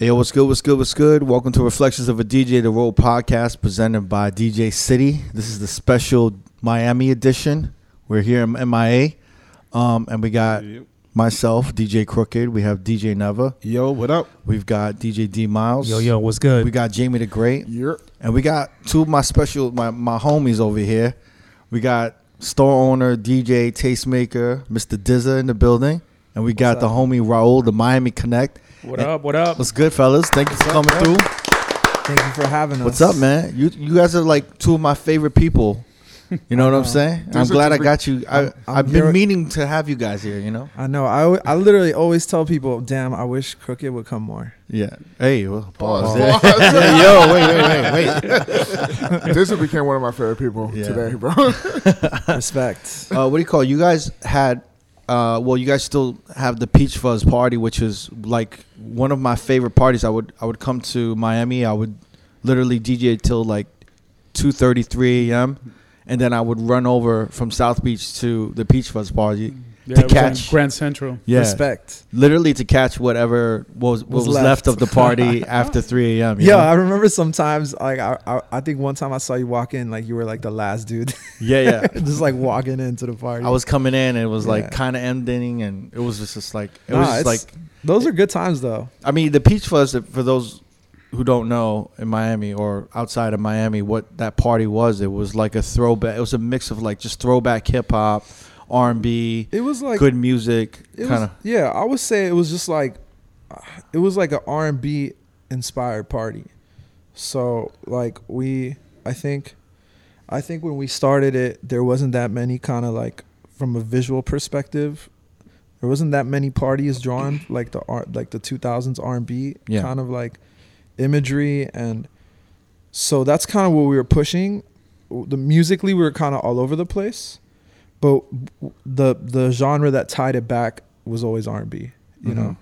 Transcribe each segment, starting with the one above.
Hey, yo, what's good? What's good? What's good? Welcome to Reflections of a DJ, the Road podcast presented by DJcity. This is the special Miami edition. We're here in MIA, um, and we got myself, DJ Crooked. We have DJ Neva. Yo, what up? We've got DJ D Miles. Yo, yo, what's good? We got Jamie the Great, You're and we got two of my special my my homies over here. We got store owner, DJ, tastemaker, Mr. Dizza in the building, and we got the homie Raul, the Miami Connect. what And- up? What up? What's good, fellas? Thank you for coming through. Thank you for having us. What's up, man? You you guys are like two of my favorite people. You know what I'm know. saying? I'm Those are glad I the- got you. I, I'm- I'm I've been your- meaning to have you guys here. You know? I know. I, al- I literally always tell people, "Damn, I wish Crooked would come more." Yeah. Hey, well, pause. Pause. Yeah. Yo, wait, wait, wait, wait. this became one of my favorite people Yeah. today, bro. Respect. Uh, what do you call? it? You guys had. Uh, well, you guys still have the Peach Fuzz party, which is like one of my favorite parties. I would I would come to Miami. I would literally DJ till like two thirty, three a.m. And then I would run over from South Beach to the Peach Fuzz party. Yeah, to it was on catch. Grand Central. Yeah, Respect. literally to catch whatever was what was, Was left. left. of the party after 3 a.m. Yeah, know? I remember sometimes like I, I I think one time I saw you walk in like you were like the last dude, yeah, yeah. just like walking into the party. I was coming in and it was like Yeah. kind of ending, and it was just, just like it Nah, was just like Those are good times though. I mean the Peach Fuzz for those who don't know in Miami or outside of Miami what that party was. It was like a throwback. It was a mix of like just throwback hip hop, R and B, It was like good music, kind of. yeah. I would say it was just like it was like an R and B inspired party. So like we, I think, I think when we started it, there wasn't that many kind of like from a visual perspective. There wasn't that many parties drawn like the art, like the 2000s R and B Yeah. kind of like imagery, and so that's kind of what we were pushing. The musically, we were kind of all over the place, but the the genre that tied it back was always R and B. You Mhm. know,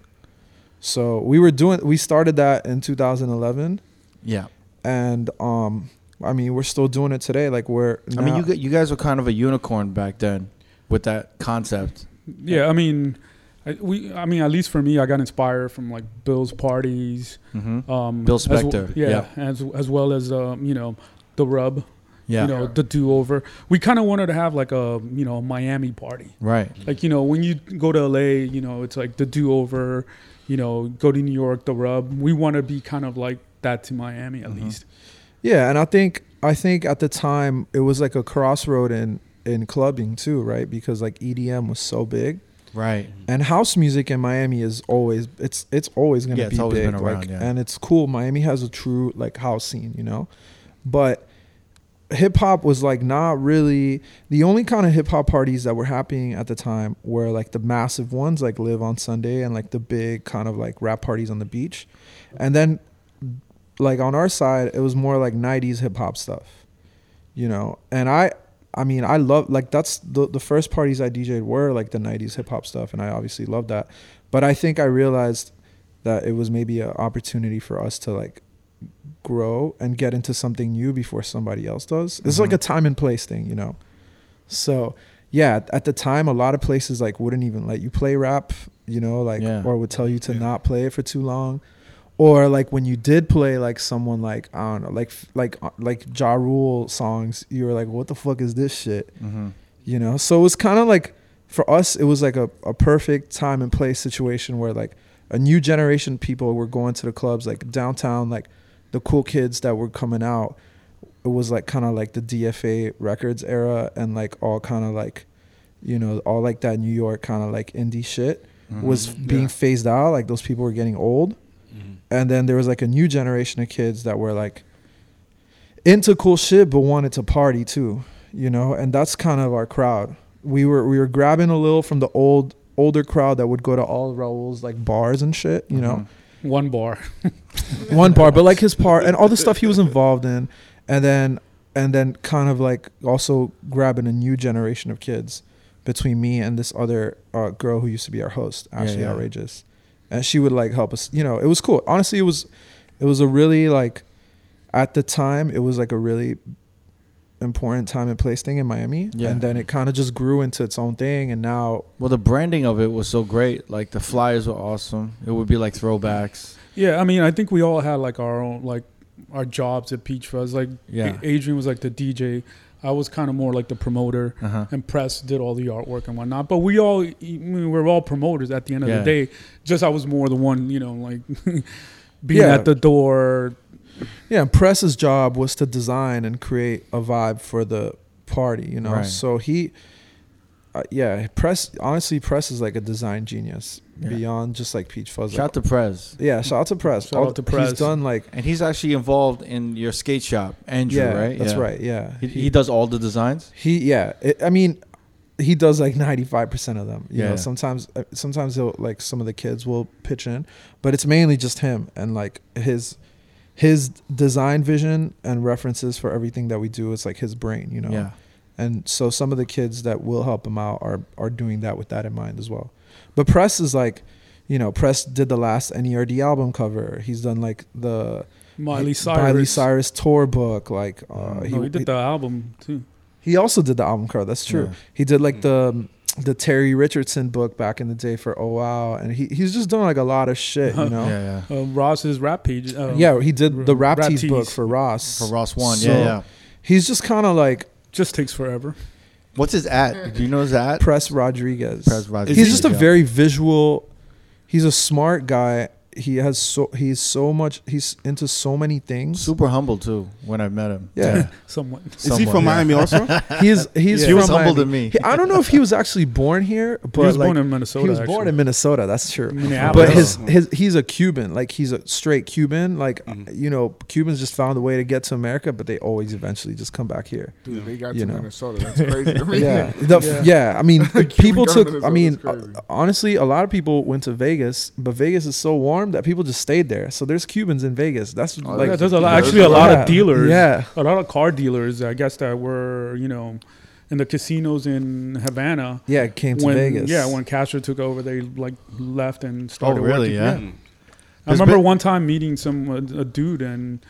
so we were doing. We started that in 2011 Yeah, and um i mean we're still doing it today like we're I mean you gu- you guys were kind of a unicorn back then with that concept. Yeah, I mean, I, we. I mean, at least for me, I got inspired from like Bill's parties. Mm-hmm. Um, Bill as w- Spector, yeah, yeah. as as well as um, you know, the rub. Yeah, You know, the do over. We kind of wanted to have like a you know Miami party. right. Like you know, when you go to LA, you know, it's like the do over. You know, go to New York, the rub. We want to be kind of like that to Miami at Mhm. least. yeah and i think i think at the time it was like a crossroad in in clubbing too right because like edm was so big Right. and house music in miami is always it's it's always going to Yeah, it's be always big been around, like yeah. and it's cool miami has a true like house scene you know but hip hop was like not really the only kind of hip hop parties that were happening at the time were like the massive ones like live on sunday and like the big kind of like rap parties on the beach. And then like on our side it was more like 90s hip hop stuff you know? And i i mean i love like that's the the first parties i dj'd were like the 90s hip hop stuff and i obviously loved that. But i think i realized that it was maybe an opportunity for us to like grow and get into something new before somebody else does it's like Mhm. a time and place thing you know so yeah at the time a lot of places like wouldn't even let you play rap you know like Yeah. or would tell you to Yeah. not play it for too long or like when you did play like someone like I don't know, like like uh, like Ja Rule songs, you were like, what the fuck is this shit? Mm-hmm. You know. So it was kind of like for us, it was like a, a perfect time and place situation where like a new generation of people were going to the clubs, like downtown, like the cool kids that were coming out. It was like kind of like the DFA records era and like all kind of like, you know, all like that New York kind of like indie shit Mm-hmm. was being Yeah. phased out. Like those people were getting old and then there was like a new generation of kids that were like into cool shit but wanted to party too you know and that's kind of our crowd we were we were grabbing a little from the old older crowd that would go to all Raul's like bars and shit you know One bar. one bar but like his part and all the stuff he was involved in and then and then kind of like also grabbing a new generation of kids between me and this other uh, girl who used to be our host Yeah, ashley yeah. outrageous and she would like help us you know it was cool honestly it was it was a really like at the time it was like a really important time and place thing in Miami, Yeah. and then it kind of just grew into its own thing, and now Well, the branding of it was so great. Like the flyers were awesome. It would be like throwbacks. Yeah, I mean, I think we all had like our own like our jobs at Peach Fuzz. Like Yeah. Adrian was like the DJ. I was kind of more like the promoter, Uh huh. and Press did all the artwork and whatnot. But we all we were all promoters at the end of Yeah. the day. Just I was more the one, you know, like being Yeah. at the door. Yeah, and Press's job was to design and create a vibe for the party, you know. Right. So he, uh, yeah, Press. Honestly, Press is like a design genius Yeah. beyond just like Peach Fuzz. Shout Like, to Prez. yeah, shout out to Press. Shout out to Press. He's done like And he's actually involved in your skate shop, Andrew, yeah, right? that's Yeah. right. Yeah, He, he does all the designs. He yeah. It, I mean, he does like ninety five percent of them. You Yeah. know, sometimes uh, sometimes he'll like some of the kids will pitch in, but it's mainly just him and like his his design vision and references for everything that we do. It's like his brain. You know. Yeah. And so some of the kids that will help him out are are doing that with that in mind as well. But Press is like, you know, Press did the last NERD album cover. He's done like the Miley Cyrus. Miley Cyrus tour book. Like uh, Mm. he, he did the album too. he also did the album cover. That's true. Yeah. He did like the the Terry Richardson book back in the day for Oh Wow, and he he's just done like a lot of shit. You know. Yeah, yeah. Uh, Ross's rap page. Uh, Yeah, he did the Rap, Rap Tees book for Ross. For Ross One. So- yeah, yeah. He's just kind of like just takes forever. What's his at? Do you know his at? Press Rodriguez. Press Rodriguez. he's just a very visual he's a smart guy he has so he's so much he's into so many things super humble too. When I met him. yeah Somewhat. Is he from yeah. Miami also? he's he's He was humble to me. He- i don't know if he was actually born here but he was like, born in Minnesota. he was actually. born in minnesota that's true but his his he's a cuban like he's a straight cuban like Mhm. you know cubans just found a way to get to america but they always eventually just come back here Dude, they got You to know. Minnesota. That's crazy. yeah the, Yeah. yeah. i mean people took i mean always crazy. honestly a lot of people went to vegas but vegas is so warm that people just stayed there so there's cubans in vegas that's Oh, like yeah, there's a lot, actually a lot Yeah. of dealers. yeah a lot of car dealers. I guess that were you know in the casinos in Havana. Yeah, it came to when, Vegas. Yeah, when Castro took over, they like left and started. Oh, really? working. Yeah. Mm. I remember been- one time meeting some a, a dude and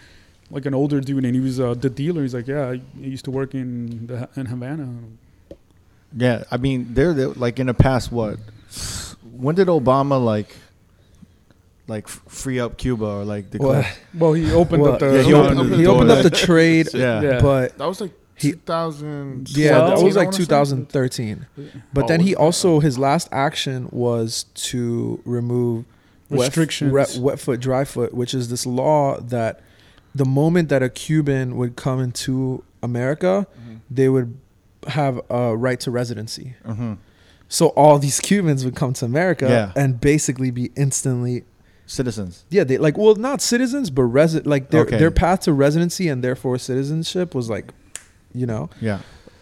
like an older dude, and he was uh, the dealer. He's like, "Yeah, I used to work in the, in Havana." Yeah, I mean, they're, they're like in the past. What? When did Obama like, like f- free up Cuba or like the? Well, Well, he opened well, up the. yeah, he opened the he opened up the trade, Yeah. Yeah. but That was like He- 2000. yeah, that was like 2013. But then Oh, he also his last action was to remove wet- Restrictions. wet, wet foot, dry foot, which is this law that the moment that a Cuban would come into America, Mhm. they would have a right to residency. hmm So all these Cubans would come to America Yeah. and basically be instantly Citizens. Yeah, they like well not citizens, but resi- like their Okay. their path to residency and therefore citizenship was like, you know, Yeah.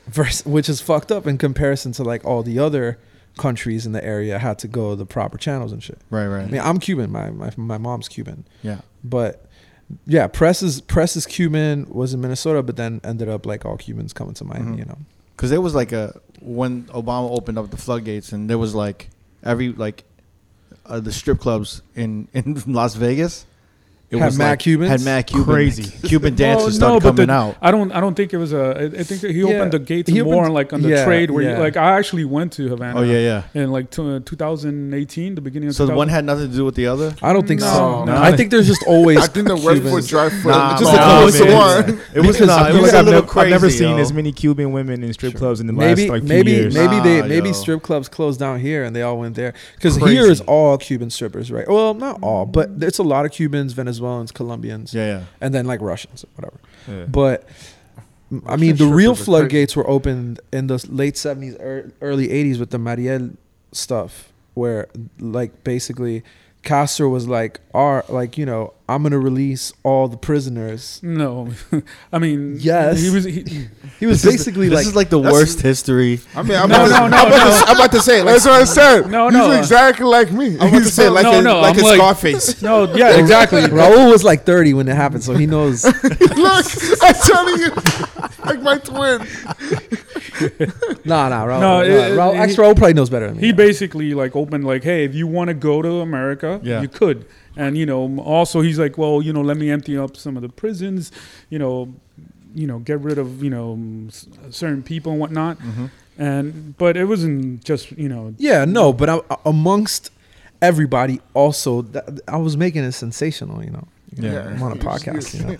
vers- which is fucked up in comparison to like all the other countries in the area had to go the proper channels and shit. Right. right. I mean, I'm Cuban, my my my mom's Cuban, Yeah. but yeah, press is press is Cuban was in Minnesota, but then ended up like all Cubans coming to Miami, Mhm. you know. Because there was like a when Obama opened up the floodgates, and there was like every like uh, the strip clubs in in Las Vegas. It Had mad like, Cubans? Had mad Cuban Crazy. Cuban Well, dancers no, started coming the- out. I don't. I don't think it was a. I think he Yeah. opened the gates He more opened- like on the yeah, trade where, you, like, I actually went to Havana. Oh yeah, yeah. In like t- 2018, the beginning of. So the one had nothing to do with the other. I don't think No, so. no. I think there's just always I think the wet foot dry foot. Nah, just man. the closest one. It was Because nah, it was like little crazy. I've never seen as many Cuban women in strip clubs in the maybe last like few maybe years. maybe they maybe strip clubs closed down here and they all went there because here is all Cuban strippers, right? Well, not all, but it's a lot of Cubans, Venezuelans, Colombians, Yeah, yeah. and then like Russians, whatever. Yeah. But m- I Russian mean, the real floodgates were opened in the late seventies, early eighties with the Mariel stuff, where like basically Castro was like, "Our like you know, I'm gonna release all the prisoners." No, I mean. Yes. He was. He, He was This is- basically this like, is like the worst history. I mean, I'm, No, about, to, no, no, I'm, about no. To, I'm about to say it. Like, That's what I said. No, He's no, uh, exactly like me. I'm about to say like No, a, no, like I'm a like- Scarface. no, yeah, exactly. Raul was like 30 when it happened, so he knows. Look, I'm telling you, like my twin. nah, nah, Raul. No, nah, it- Raul, he- ex Raul probably knows better than me. He basically like opened like, hey, if you want to go to America, Yeah. you could. And you know, also he's like, well, you know, let me empty up some of the prisons. You know, you know get rid of you know certain people and whatnot. Mhm. And but it wasn't just you know Yeah, no, but I, amongst everybody, also, that, I was making it sensational. You know, Yeah. I'm on a podcast. You know,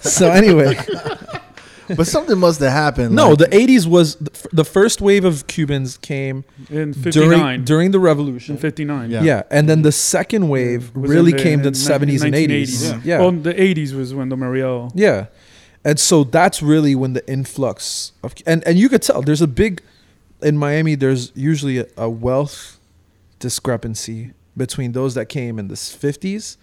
so anyway, but something must have happened. no, like- the '80s was the, the first wave of Cubans came in '59. during during the in revolution. '59. Yeah. Yeah. and then the second wave Was really the- came in the 70s and 80s. 1980s. Yeah. Well, the '80s was when the Mariel. Yeah. And so that's really when the influx of and and you could tell there's a big in Miami there's usually a, a wealth discrepancy between those that came in the 50s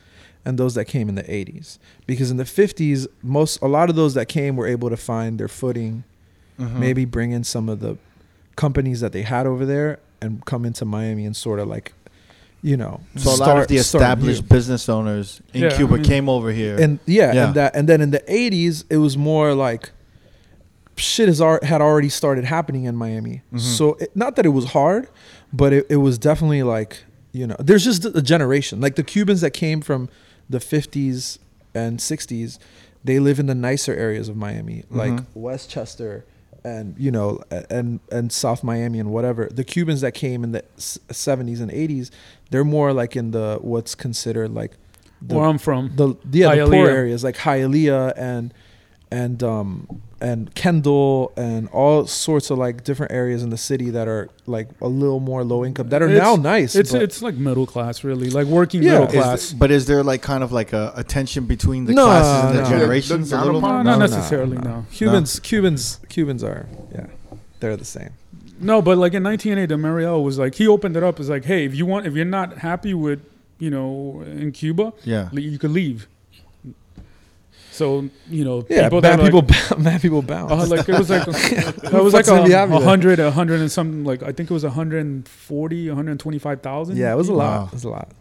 and those that came in the 80s because in the 50s most a lot of those that came were able to find their footing Mhm. maybe bring in some of the companies that they had over there and come into Miami and sort of like you know So a lot of the established business owners in Yeah, Cuba I mean- came over here. and yeah, Yeah. and that and then in the 80s it was more like shit has ar- had already started happening in Miami. Mhm. So it, not that it was hard, but it, it was definitely like, you know, there's just a generation. Like the Cubans that came from the 50s and 60s, they live in the nicer areas of Miami, like Mhm. Westchester and you know and and South Miami and whatever. The Cubans that came in the 70s and 80s, they're more like in the what's considered like the, Where I'm from. the yeah the poor areas like Hialeah and and um and Kendall and all sorts of like different areas in the city that are like a little more low income that are It's- now nice. It's it's like middle class, really, like working Yeah. middle Is class. but is there like kind of like a, a tension between the No, classes and the no. generations Look a little? no, not no, necessarily. no. No. Cubans Cubans Cubans are yeah they're the same. no, but like in 1980, the Mariel was like he opened it up as like, hey, if you want, if you're not happy with, you know, in Cuba, Yeah. you could leave. So you know, Yeah, people bad that people like, bou- bad people bounce. uh, like it was like that was like a, a hundred, a hundred and something. Like I think it was 140, 125,000. yeah, it was a lot. Wow. It was a lot.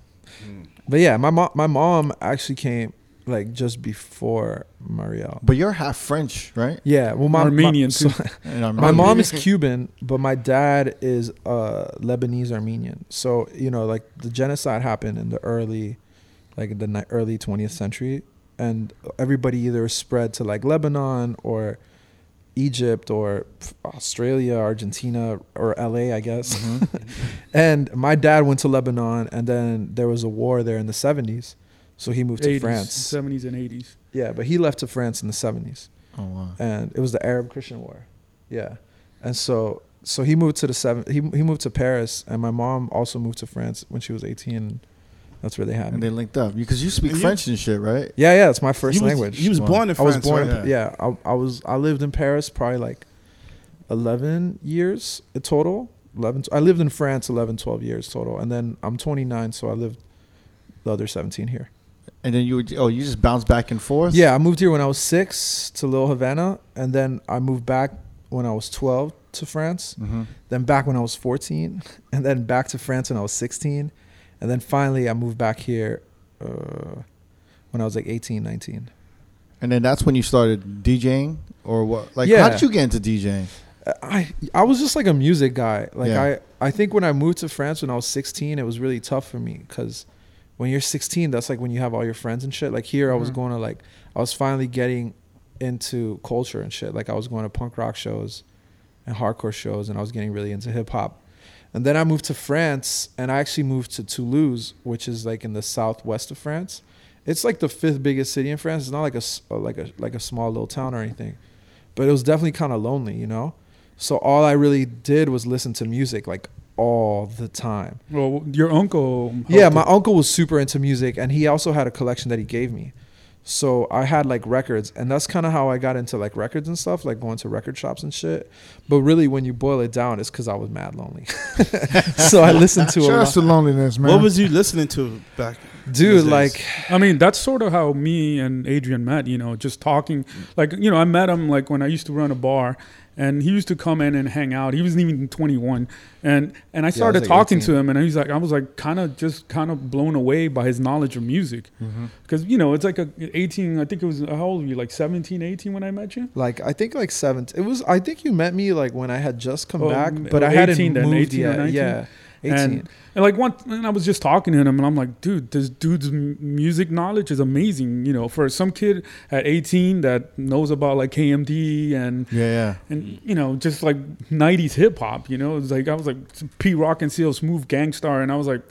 But yeah, my mom my mom actually came like just before Mariel. But you're half French, right? Yeah, well, my Armenian, my, so- too. My mom is Cuban, but my dad is uh, Lebanese Armenian. So you know, like the genocide happened in the early, like the ni- early 20th century, and everybody either spread to like Lebanon or Egypt or Australia, Argentina, or LA, I guess. Mhm. And my dad went to Lebanon, and then there was a war there in the 70s, so he moved to 80s, France. 70s, and 80s. Yeah, but he left to France in the 70s Oh wow. and it was the Arab Christian War. Yeah, and so so he moved to the seven. He he moved to Paris, and my mom also moved to France when she was eighteen. That's where they had And they linked up because you speak And you- French and shit, right? yeah, yeah, it's my first He was- language. He was Wow. born in France. I was born. right? Yeah, I, I was. I lived in Paris probably like eleven years in total. 11 I lived in France 11 12 years total and then I'm 29 so I lived the other 17 here. And then you would oh you just bounce back and forth. Yeah, I moved here when I was 6 to Little Havana and then I moved back when I was 12 to France hmm then back when I was 14, and then back to France when I was 16, and then finally I moved back here uh, when I was like 18, 19. And then that's when you started DJing or what? Like Yeah. how did you get into DJing? I I was just like a music guy. Like Yeah. I I think when I moved to France when I was 16, it was really tough for me because when you're 16, that's like when you have all your friends and shit. Like here, I was Mhm. going to like I was finally getting into culture and shit. Like I was going to punk rock shows and hardcore shows, and I was getting really into hip hop. And then I moved to France, and I actually moved to Toulouse, which is like in the southwest of France. It's like the fifth biggest city in France. It's not like a uh, like a like a small little town or anything, but it was definitely kind of lonely, you know. So all I really did was listen to music like all the time. Well, your uncle. Yeah, my uncle was super into music, and he also had a collection that he gave me. So I had like records, and that's kind of how I got into like records and stuff, like going to record shops and shit. But really, when you boil it down, it's because I was mad lonely. so I listened to a Shout out lot. to loneliness, man. What was you listening to back? Dude, like? I mean, that's sort of how me and Adrian met. You know, just talking. Like, you know, I met him like when I used to run a bar, and he used to come in and hang out. He wasn't even 21, and and I started like talking 18. to him, and he's like, I was like, kind of just kind of blown away by his knowledge of music, Mm-hmm. because you know, it's like a 18. I think it was how old were you? Like 17, 18 when I met you. like I think like seven. It was I think you met me like when I had just come Oh, back, but oh, I hadn't 18 then, moved 18 or yet. 19? Yeah, 18. And, and like one, and I was just talking to him, and I'm like, dude, this dude's music knowledge is amazing. You know, for some kid at 18 that knows about like KMD and Yeah, yeah. and you know just like 90s hip hop. You know, it's like I was like Pete Rock and CL, Smooth Gang Starr, and I was like,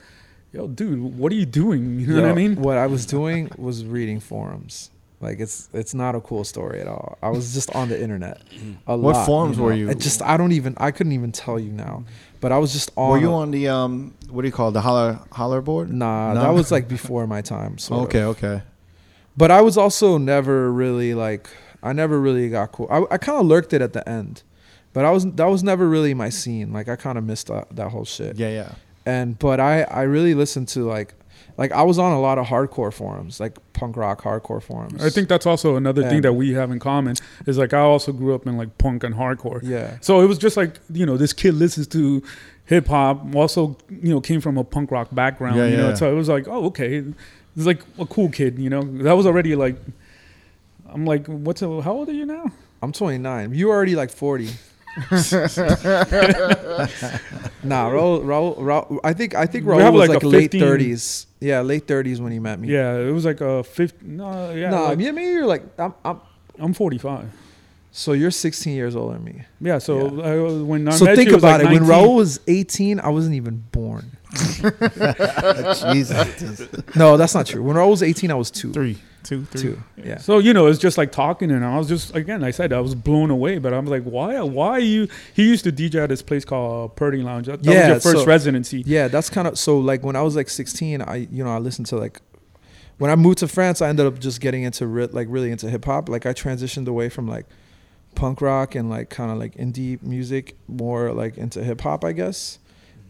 yo, dude, what are you doing? You know what I mean? What I was doing was reading forums. Like it's it's not a cool story at all. I was just on the internet. A What lot, forums know? were you- It just I don't even I couldn't even tell you now. But I was just on. Were you on the um? What do you call it, the holler holler board? Nah, No? that was like before my time. So okay, okay. But I was also never really like I never really got cool. I, I kind of lurked it at the end, but I was that was never really my scene. Like I kind of missed that, that whole shit. Yeah, yeah. And but I I really listened to like like I was on a lot of hardcore forums, like punk rock hardcore forums. I think that's also another thing that we have in common is like I also grew up in like punk and hardcore. yeah. So it was just like you know this kid listens to hip hop. Also you know came from a punk rock background. Yeah, you know, yeah. so it was like oh okay, it's like a cool kid. You know that was already like I'm like what's a, how old are you now? I'm 29. You are already like 40. nah, Raul, Raul, Raul, I think I think We Raul have was like like, late 15 30s. Yeah, late 30s when he met me. Yeah, it was like a fifth. No, yeah, nah, like, yeah, maybe you're like I'm, I'm. I'm 45. So you're 16 years older than me. Yeah, so uh, when I so met think I about like it. When Raul was 18, I wasn't even born. Jesus. No, that's not true. When I was 18, I was two. Three, two, three. Two. Yeah. So you know, it's just like talking, and I was just again, I said I was blown away, but I was like, why? Why are you? He used to DJ at this place called uh, Purdy Lounge. That, that Yeah, was your first so- residency. Yeah, that's kind of so. Like when I was like 16, I you know I listened to like when I moved to France, I ended up just getting into re- like really into hip hop. Like I transitioned away from like punk rock and like kind of like indie music, more like into hip hop, I guess.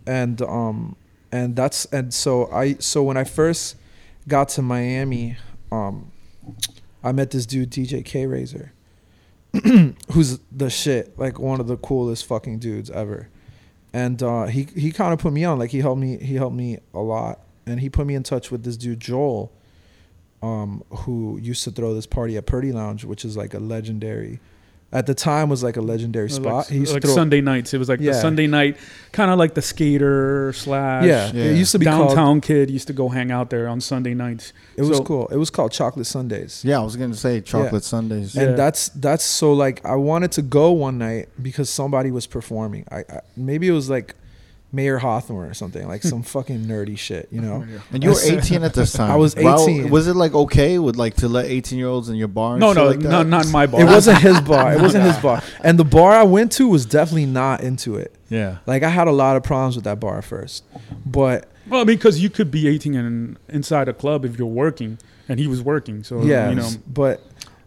And um and that's and so I so when I first got to Miami, um I met this dude DJ K Razor, who's the shit, like one of the coolest fucking dudes ever. And uh, he he kind of put me on, like he helped me he helped me a lot, and he put me in touch with this dude Joel, um, who used to throw this party at Purdy Lounge, which is like a legendary, at the time was like a legendary spot. Like, he used like to throw, Sunday nights. It was like the Sunday night, kind of like the skater slash yeah, Yeah. it used to be downtown called. kid used to go hang out there on Sunday nights. It was so- cool. It was called Chocolate Sundays. Yeah, I was gonna say chocolate Sundays. Yeah. and that's that's so like I wanted to go one night because somebody was performing. I, I maybe it was like Mayer Hawthorne or something, like some fucking nerdy shit, you know. And you were 18 at this time. I was Wow, 18. was it like okay with like to let 18 year olds in your bar? And No, shit no, like that? no, not my bar. It wasn't his bar. It wasn't his bar. And the bar I went to was definitely not into it. Yeah. Like I had a lot of problems with that bar first, but Well, I mean, because you could be 18 and inside a club if you're working, and he was working. So yeah, you know, but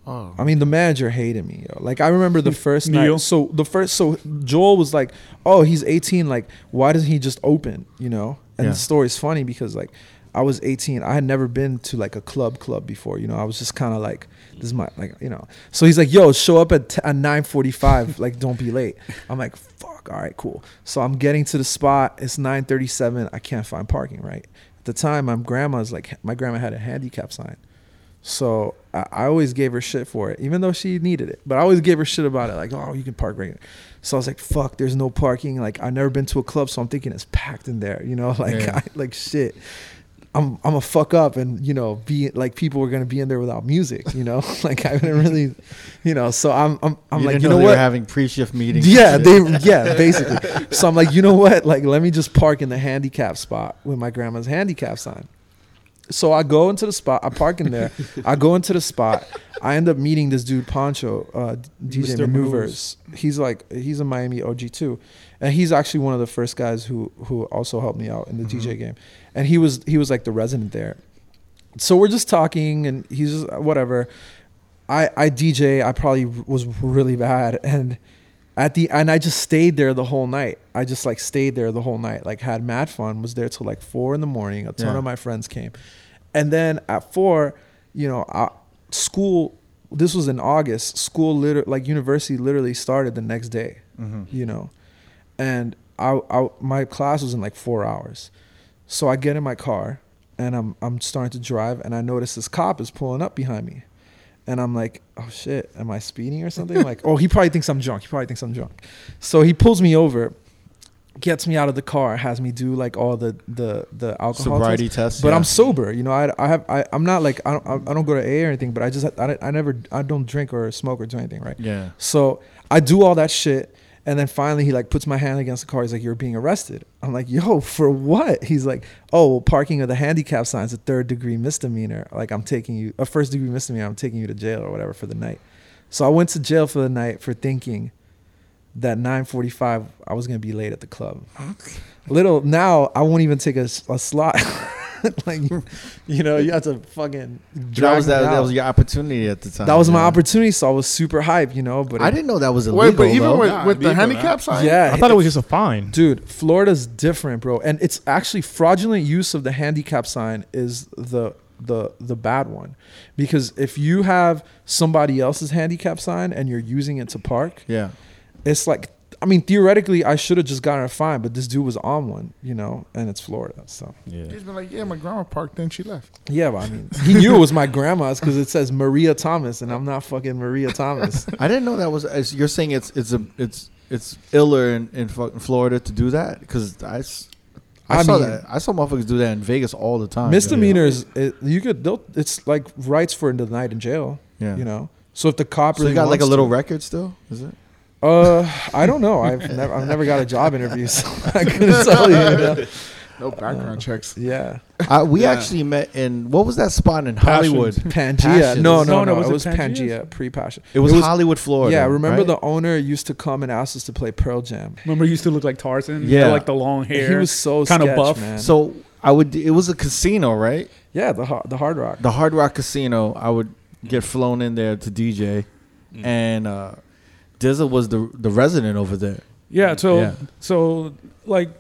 Oh, I mean, the manager hated me. Yo. Like I remember the first Neil? night. So the first, so Joel was like, "Oh, he's 18. Like, why doesn't he just open?" You know. And Yeah. the story's funny because like I was 18. I had never been to like a club club before. You know, I was just kind of like, "This is my like," you know. So he's like, "Yo, show up at t- at 9:45. like, don't be late." I'm like, "Fuck, all right, cool." So I'm getting to the spot. It's 9:37. I can't find parking. Right at the time, my grandma's like, my grandma had a handicap sign. So I, I always gave her shit for it, even though she needed it. But I always gave her shit about it, like, oh, you can park right here. So I was like, fuck, there's no parking. Like I've never been to a club, so I'm thinking it's packed in there. You know, like Yeah. I, like shit. I'm I'm a fuck up and you know be like people were gonna be in there without music. You know, like I didn't really, you know. So I'm I'm I'm you like you know, know what? were having pre-shift meetings. Yeah, they yeah, basically. So I'm like, you know what? Like, let me just park in the handicap spot with my grandma's handicap sign. So I go into the spot. I park in there. I go into the spot. I end up meeting this dude Poncho, uh, DJ Mr. Maneuvers. He's like he's a Miami OG too, and he's actually one of the first guys who who also helped me out in the DJ game. And he was he was like the resident there. So we're just talking, and he's just whatever. I I DJ. I probably was really bad, and at the and I just stayed there the whole night. I just like stayed there the whole night. Like had mad fun. Was there till like four in the morning. A ton Yeah. of my friends came, and then at four, you know, I, school. This was in August. School, liter- like university, literally started the next day. Mhm. You know, and I, I my class was in like four hours. So I get in my car and I'm I'm starting to drive and I notice this cop is pulling up behind me. And I'm like, oh shit, am I speeding or something? like, oh, he probably thinks I'm drunk. He probably thinks I'm drunk. So he pulls me over gets me out of the car, has me do like all the the the alcohol Sobriety tests. test. But yeah. I'm sober, you know. I, I have I I'm not like I don't I don't go to AA or anything, but I just I, I never I don't drink or smoke or do anything, right? Yeah. So I do all that shit. And then finally he like puts my hand against the car. He's like, You're being arrested. I'm like, Yo, for what? He's like, Oh, well, parking of the handicap sign is a third degree misdemeanor. Like I'm taking you a first degree misdemeanor, I'm taking you to jail or whatever for the night. So I went to jail for the night for thinking that 9:45 I was gonna be late at the club. Little now I won't even take a, a slot. like you know, you have to fucking That drag was that, that out. was your opportunity at the time. That was my opportunity, so I was super hyped, you know. But I it- didn't know that was illegal. Wait, but even though. with, Nah, with the handicap sign, yeah, I thought it was just a fine. Dude, Florida's different, bro. And it's actually fraudulent use of the handicap sign is the the the bad one. Because if you have somebody else's handicap sign and you're using it to park, yeah. It's like I mean, theoretically I should have just gotten a fine, but this dude was on one, you know, and it's Florida. So Yeah. he's been like, yeah, my grandma parked, then she left. yeah, but I mean he knew it was my grandma's because it says Maria Thomas and I'm not fucking Maria Thomas. I didn't know that was. as You're saying it's it's a it's it's iller in in fucking Florida to do that because I. I saw mean- that. I saw motherfuckers do that in Vegas all the time. Misdemeanors, it, you could they'll- it's like rights for the night in jail, Yeah. you know. So if the cop So really you got like a little to- record still? Is it? Uh, I don't know. I've never, I've never got a job interview, so I couldn't tell you. you know? No background checks. Yeah, I, we Yeah. actually met in what was that spot in Passions. Hollywood? Pangea. No, No, no, no. no, it was it was Pangea? Pangea, pre-passion. It was, It was- Hollywood, Florida. yeah, remember right? the owner used to come and ask us to play Pearl Jam. Remember, he used to look like Tarzan. He Yeah. had, like the long hair. He was so kinda buff. man. So I would. It was a casino, right? yeah, the the Hard Rock. The Hard Rock Casino. I would get flown in there to DJ, and uh, Dizza was the the resident over there. Yeah. So Yeah. so like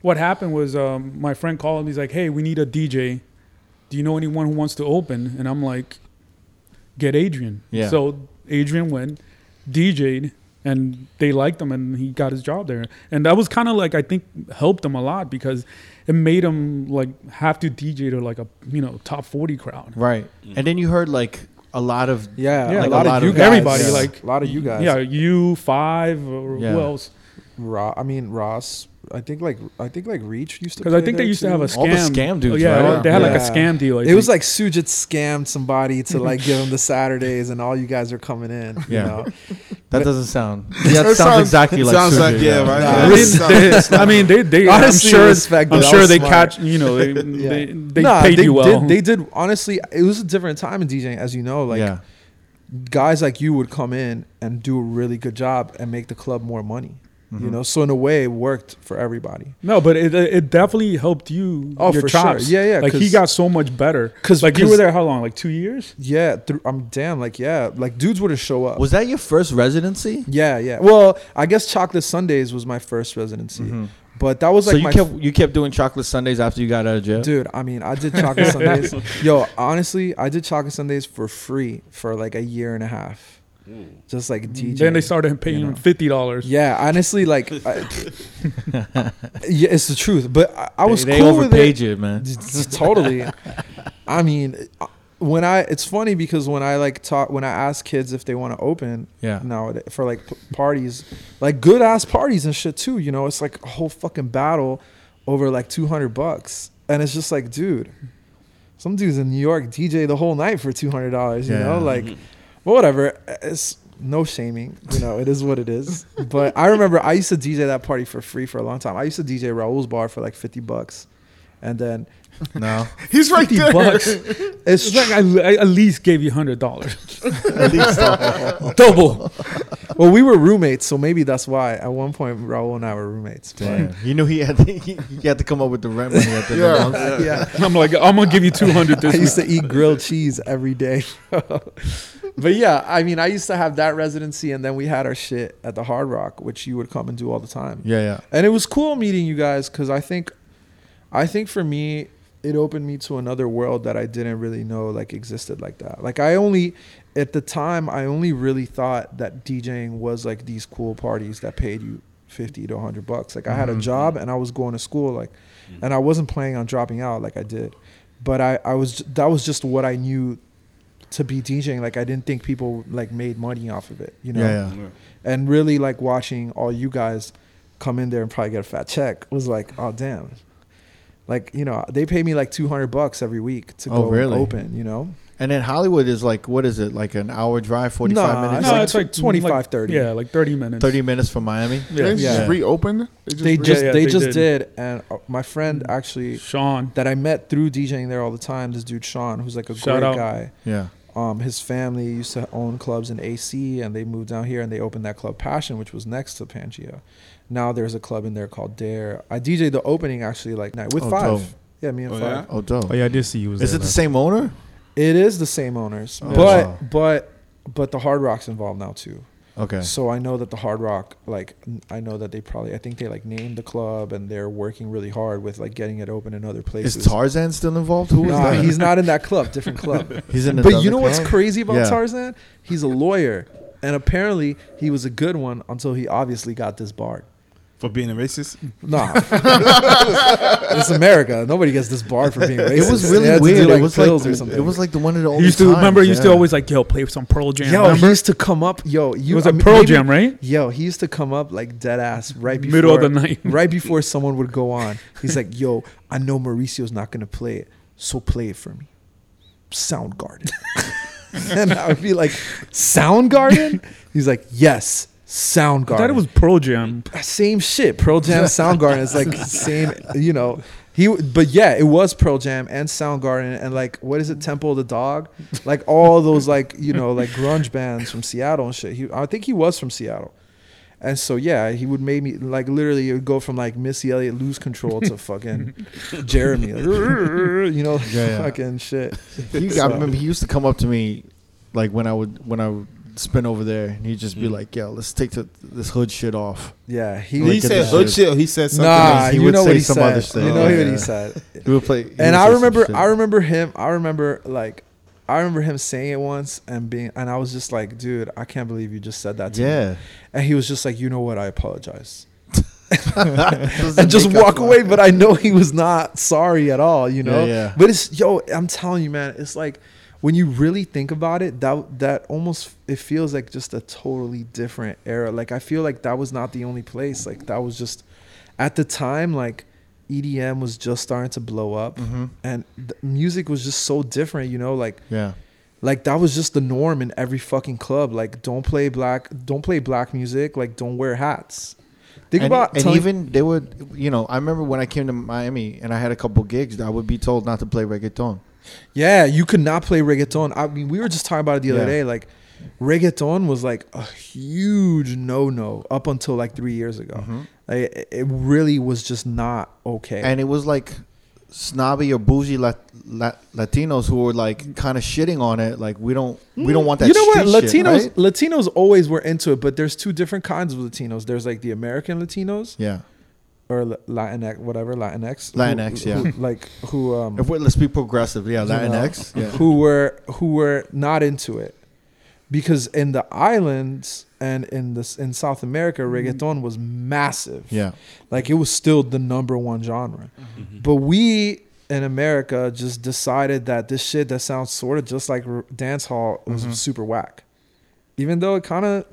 what happened was um, my friend called me. He's like, "Hey, we need a DJ. Do you know anyone who wants to open?" And I'm like, "Get Adrian." Yeah. So Adrian went, DJ'd, and they liked him, and he got his job there. And that was kind of like I think helped him a lot because it made him like have to DJ to like a you know top forty crowd. Right. And then you heard like a lot of Yeah, Yeah, a lot a of lot you guys. everybody, yeah. like- a lot of you guys. Yeah, you five or Yeah. who else? Ra- I mean Ross. I think like I think like Reach used to. Because I think they there used to have a too. All the scam. scam dudes, Oh, yeah, right? they had like a scam deal. I It was like Sujit scammed somebody to like give him the Saturdays, and all you guys are coming in. You Yeah. know? that doesn't sound. Yeah, that It sounds, sounds- exactly like. sounds Sugar, like- yeah, right? Nah, Yeah, I mean, sounds- they, I mean, they, they Honestly, I'm sure, respect I'm sure they smart. catch, you know, they, they, they Nah, paid they you well. Did, they did honestly. It was a different time in DJing, as you know. Like yeah. guys like you would come in and do a really good job and make the club more money. Mm-hmm. You know, so in a way, it worked for everybody. no, but it, it definitely helped you. Oh, your for sure. Yeah, yeah, Like he 'cause- got so much better. Cause like you 'cause- were there how long? Like two years. Yeah, th- I'm damn. Like yeah, like dudes wouldn't show up. Was that your first residency? yeah, yeah. Well, I guess Chocolate Sundays was my first residency, Mhm. but that was so like you my kept you kept doing chocolate Sundays after you got out of jail. Dude, I mean, I did chocolate Sundays. Yo, honestly, I did chocolate Sundays for free for like a year and a half, just like DJ. Then they started paying you him know. fifty dollars. Yeah, honestly, like, I, yeah, it's the truth. But I, I was they, they cool with overpaid it. you, man. totally. I mean, uh, when I, it's funny because when I like talk, when I ask kids if they want to open, Yeah. now for like p- parties, like good ass parties and shit too. You know, it's like a whole fucking battle over like two hundred bucks, and it's just like, dude, some dudes in New York DJ the whole night for two hundred dollars. You Yeah. know, like, but whatever. It's no shaming. You know, it is what it is. But I remember I used to DJ that party for free for a long time. I used to DJ Raul's bar for like fifty bucks, and then No. He's right 50 there. bucks. it's It's like I, I at least gave you hundred dollars. At least Double. well, we were roommates, so maybe that's why. At one point, Raul and I were roommates. Damn. You knew he had to, he, he had to come up with the rent money at the end Yeah. yeah. I'm like, I'm gonna give you two hundred I this used week. to eat grilled cheese every day. but yeah, I mean, I used to have that residency, and then we had our shit at the Hard Rock, which you would come and do all the time. Yeah, yeah. And it was cool meeting you guys because I think, I think for me, it opened me to another world that I didn't really know like existed like that. Like I only, at the time, I only really thought that DJing was like these cool parties that paid you fifty to hundred bucks. Like I had a Mhm. job and I was going to school, like, and I wasn't planning on dropping out like I did, but I I was that was just what I knew to be DJing. Like I didn't think people like made money off of it, you know Yeah, yeah. and really like watching all you guys come in there and probably get a fat check was like, oh damn. Like you know, they pay me like two hundred bucks every week to Oh, go really? open. You know, And then Hollywood is like, what is it? Like an hour drive, 45 Nah, minutes? It's no, like it's like 25, like, 30. Yeah, like thirty minutes. 30 minutes from Miami? Yeah. They just Yeah. reopened. They just, they just yeah, they, they just did. did. and uh, my friend actually Sean. that I met through DJing there all the time. This dude Sean, who's like a Shout great out. guy. Yeah. Um, his family used to own clubs in AC, and they moved down here and they opened that club Passion, which was next to Pangea. Now there's a club in there called Dare. I DJed the opening actually like night with Oh, five. dope. Yeah, me and Oh, five. yeah? Oh, dope. Oh yeah, I did see you. Was Is there it the same owner? It is the same owners, Oh, but wow. but but the Hard Rock's involved now too. Okay. So I know that the Hard Rock, like, I know that they probably, I think they like named the club and they're working really hard with like getting it open in other places. Is. Tarzan still involved? Who is Nah, that? he's not in that club. Different club. He's in the but you know what's club? crazy about Yeah. Tarzan? He's a lawyer, and apparently he was a good one until he obviously got disbarred. For being a racist. Nah, it's America. Nobody gets disbarred for being racist. It was They really had to weird. do, it like, was like or something. it was like the one of the He only used to times, remember. He used to always like, "Yo, play some Pearl Jam." Yo, he remember? used to come up. Yo, you it was I a mean, Pearl maybe- Jam, right? Yo, he used to come up like dead ass right before Middle of the night. right before someone would go on. He's like, "Yo, I know Mauricio's not gonna play it, so play it for me." Soundgarden, and I would be like, "Soundgarden?" He's like, "Yes, Soundgarden." I thought it was Pearl Jam. same shit. Pearl Jam, Soundgarden. It's like same, you know. He, but yeah, it was Pearl Jam and Soundgarden and like what is it, Temple of the Dog, like all those like you know like grunge bands from Seattle and shit. He, I think he was from Seattle, and so yeah, he would make me like literally it would go from like Missy Elliott lose control to fucking Jeremy, like, you know, Yeah, yeah. fucking shit. He, I remember he used to come up to me, like when I would when I would spin over there, and he'd just be mm. like, "Yo, let's take the, this hood shit off." Yeah, he, he said hood shit. shit. He said something. Nah, He you would know say what he some said. other shit. You know Yeah. what he said. He would play, he and would I remember. I remember him. I remember like, I remember him saying it once and being, and I was just like, dude, I can't believe you just said that to me. yeah, And he was just like, you know what? I apologize. And just walk for- away. But I know he was not sorry at all. You know. Yeah, yeah. But it's yo, I'm telling you, man. It's like when you really think about it, that that almost it feels like just a totally different era. Like I feel like that was not the only place. Like that was just at the time like. EDM was just starting to blow up, Mhm. and the music was just so different. You know, like Yeah, like that was just the norm in every fucking club. Like don't play black, don't play black music. Like don't wear hats. Think and, about and telling- even they would, you know, I remember when I came to Miami and I had a couple gigs, I would be told not to play reggaeton. Yeah, you could not play reggaeton. I mean, we were just talking about it the other Yeah. day. Like reggaeton was like a huge no no up until like three years ago. Mhm. Like, it- really was just not okay. And it was like snobby or bougie lat- lat- Latinos who were like kind of shitting on it. Like we don't, we don't want that. You know what? street shit, Latinos, right? Latinos always were into it, but there's two different kinds of Latinos. There's like the American Latinos Yeah. Or La- Latinx, whatever Latinx. who- Latinx, yeah. who- like who um If we're, let's be progressive. Yeah, you know, Latinx. Yeah. who were who were not into it because in the islands and in this in South America reggaeton was massive Yeah. like it was still the number one genre but we in America just decided that this shit that sounds sort of just like dance hall was Mhm. super whack even though it kind of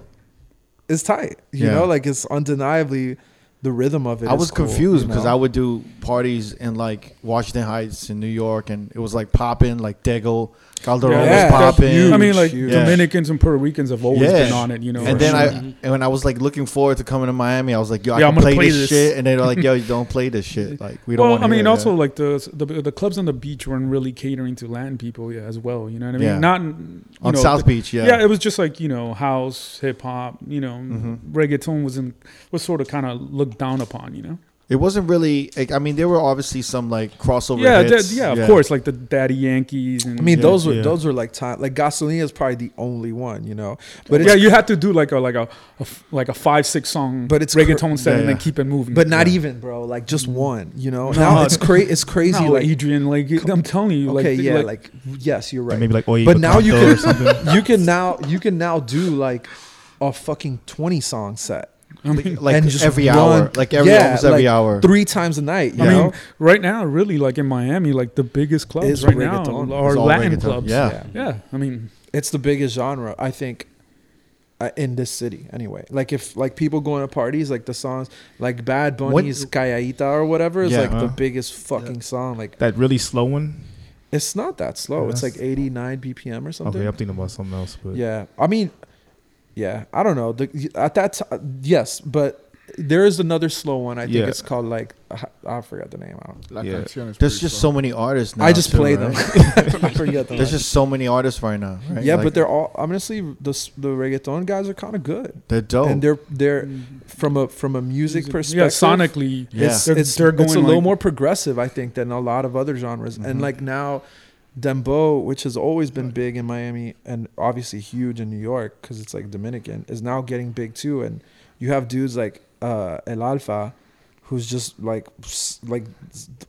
is tight you Yeah. know like it's undeniably the rhythm of it I was cool, confused you because know? I would do parties in like Washington Heights in New York, and it was like popping, like Tego, Calderon Yeah, was popping. huge. I mean, like huge. Yeah. Dominicans and Puerto Ricans have always Yeah. been on it, you know. and for then I, and when I was like looking forward to coming to Miami, I was like, "Yo, I Yeah, can I'm play, gonna play this, this. shit," and they're like, "Yo, you don't play this shit. Like, we don't well. I mean, it, also yeah. like the, the the clubs on the beach weren't really catering to Latin people yeah, as well. You know what I mean? Yeah. Not you on know, South the- Beach, yeah, Yeah. it was just like you know house, hip hop. You know, Mhm. reggaeton was in was sort of kind of looked down upon. You know. It wasn't really. Like, I mean, there were obviously some like crossover. yeah, hits. that- yeah, of course, like the Daddy Yankees and I mean, Yeah, those were yeah. those were like time. Like Gasolina is probably the only one, you know. But yeah, you had to do like a like a like a five six song, But it's reggaeton cr- set Yeah, and then yeah. keep it moving. but not Yeah. even, bro. Like just mm. one, you know. No. now it's cra- It's crazy. no, like Adrian, like I'm telling you, okay, like, yeah, like, yes, you're right. maybe like Oye but now you Picanto or can something. you can now you can now do like a fucking twenty song set I mean, like and just every run- hour, like every Yeah, almost every like hour. three times a night. You I know, mean, right now, really, like in Miami, like the biggest clubs Is right now are Latin reggaeton. clubs. Yeah. yeah. I mean, it's the biggest genre. I think uh, in this city anyway. Like if like people going to parties, like the songs like Bad What- Bunny's Calladita or whatever is Yeah. like the Uh-huh. biggest fucking song. Like That really slow one. it's not that slow. Yeah, it's like 89 BPM or something. Okay, I'm thinking about something else, but Yeah, I mean, yeah, I don't know. The, at that time, yes, but there is another slow one. I think Yeah. it's called like I, I forgot the name. I, don't, Yeah. There's just slow. so many artists now. I just too, play right? them. I forget them. There's just so many artists right now. Right? yeah, Like, but they're all honestly the the reggaeton guys are kind of good, they're dope. and they're they're from a from a music Yeah, perspective. sonically, Yeah. it's They're- it's, they're it's a going little like- more progressive, I think, than a lot of other genres. Mhm. And like now, Dembow, which has always been big in Miami and obviously huge in New York because it's like Dominican, is now getting big too. And you have dudes like uh, El Alfa, who's just like like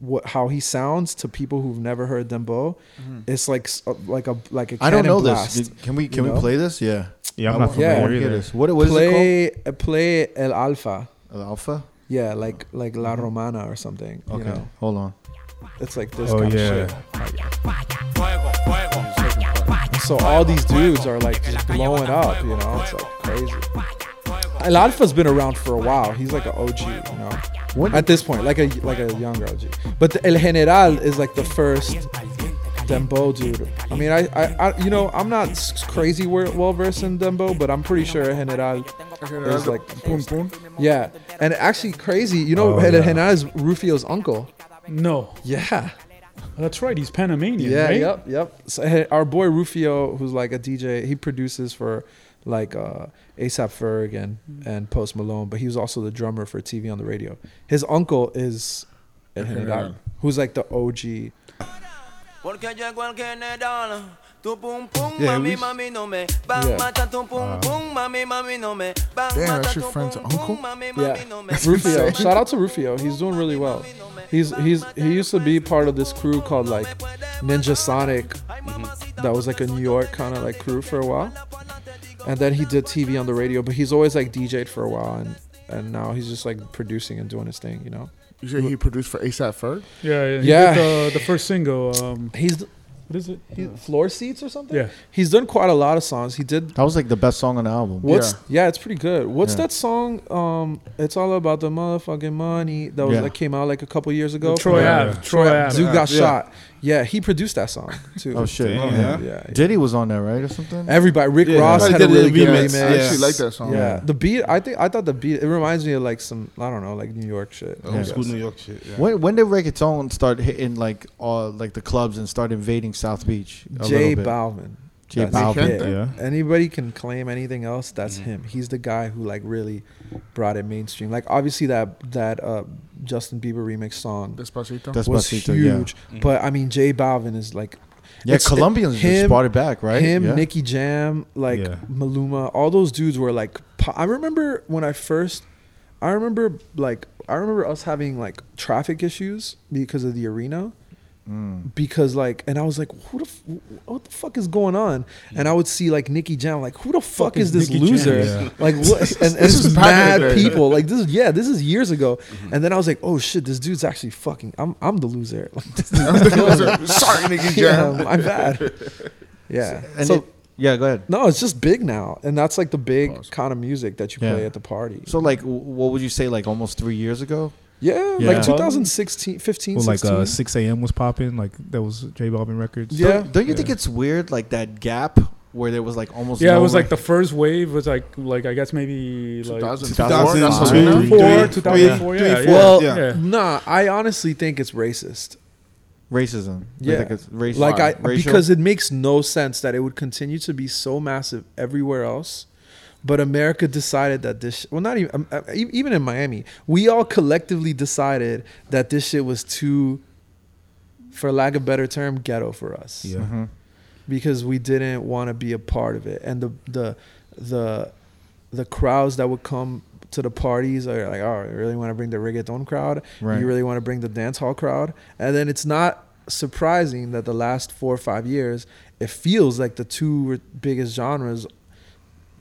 what how he sounds to people who've never heard Dembow. Mhm. It's like s- uh, like a like a I don't know blast. this. Can we you can know? we play this? Yeah. yeah, I I'm not Yeah. I wanna familiar hear either. this. What what is it play uh, play El Alfa. called? Alpha. Yeah, like like La Romana or something. Okay. You know, Hold on. It's like this Oh kind yeah, of shit. So all these dudes are like just blowing up, you know. It's like crazy. El Alfa's been around for a while. He's like an OG, you know. When At this point, like a like a younger OG. But the El General is like the first Dembow dude. I mean, I, I, I you know, I'm not crazy well versed in Dembow, but I'm pretty sure El General is like Pum pum. yeah. And actually crazy, you know, Oh, El yeah. General is Rufio's uncle. No, Yeah. that's right. He's Panamanian, Yeah, right? yep, yep. So hey, our boy Rufio, who's like a DJ, he produces for like uh ASAP Ferg and and Post Malone, but he was also the drummer for TV on the radio. His uncle is El El General, General. who's like the OG. Porque llegó el general. Tu pum pum, Yeah, mami, we- mami, no me van Yeah. mata tu pum pum, mami, mami, no me van Damn, mata that's your tu friend's uncle? Yeah, mami, no me Rufio. Shout out to Rufio. He's doing really well. He's he's he used to be part of this crew called like Ninjasonik, that was like a New York kind of like crew for a while, and then he did TV on the radio. But he's always like DJ'd for a while, and and now he's just like producing and doing his thing. You know. You say he produced for ASAP Ferg? Yeah, yeah. he Yeah. did The, the first single. Um, He's what is it? he, floor seats or something. Yeah. He's done quite a lot of songs. He did. That was like the best song on the album. What's yeah, it's pretty good. What's Yeah. that song? Um, it's all about the motherfucking money that was Yeah. that came out like a couple years ago. Troy Yeah. Ave. Troy Ave. Dude got Yeah. shot. Yeah, he produced that song too. Oh shit. Damn. Oh, yeah. Yeah. yeah. Diddy was on there, right, or something? Everybody, Rick Yeah. Ross I had a did really the good remix. remix. I actually like that song. Yeah, the beat. I think I thought the beat. It reminds me of like some I don't know, like New York shit. Old I school. New York shit. Yeah. When when did reggaeton start hitting like all like the clubs and start invading South Beach? Jay little bit? Balvin. J That's Balvin. Yeah. Anybody can claim anything else. That's Mm-hmm. him. He's the guy who like really brought it mainstream. Like obviously that that uh, Justin Bieber remix song Despacito. That's was Despacito, yeah. huge. But I mean, J Balvin is like Yeah, It's- Colombians just him- brought it back, right? him, yeah. Nicky Jam, like Yeah. Maluma. All those dudes were like. I remember when I first. I remember like I remember us having like traffic issues because of the arena. Mm. because like and I was like who the f- what the fuck is going on and I would see like Nicky Jam like who the fuck, Fuck is is this Nicky loser Yeah. like what and, and This is mad people like this is yeah this is years ago and then I was like oh shit this dude's actually fucking I'm I'm the loser like, dude's Sorry, Nicky yeah, Jam. my bad yeah And so it- yeah, go ahead. no it's just big now and that's like the big Pause. kind of music that you Yeah. play at the party So like, what would you say? Like almost three years ago? Yeah, Yeah. like 2016 15 Well, like 16 uh, 6 a.m. was popping. Like that was J Balvin records. Yeah. Don't, don't you think it's weird, like that gap where there was like almost Yeah, it was re- like the first wave was like like I guess maybe like 2004. 2005. That's what Two, we know. 2004, 2004, three, yeah, well yeah. Yeah. nah I honestly think it's racist racism. Yeah. like it's racial, like I racial? because it makes no sense that it would continue to be so massive everywhere else, but America decided that this well not even um, uh, even in Miami we all collectively decided that this shit was too, for lack of a better term, ghetto for us Yeah. Mhm. because we didn't want to be a part of it and the the the the crowds that would come to the parties are like oh you really want to bring the reggaeton crowd Right. you really want to bring the dance hall crowd and then it's not surprising that the last four or five years it feels like the two biggest genres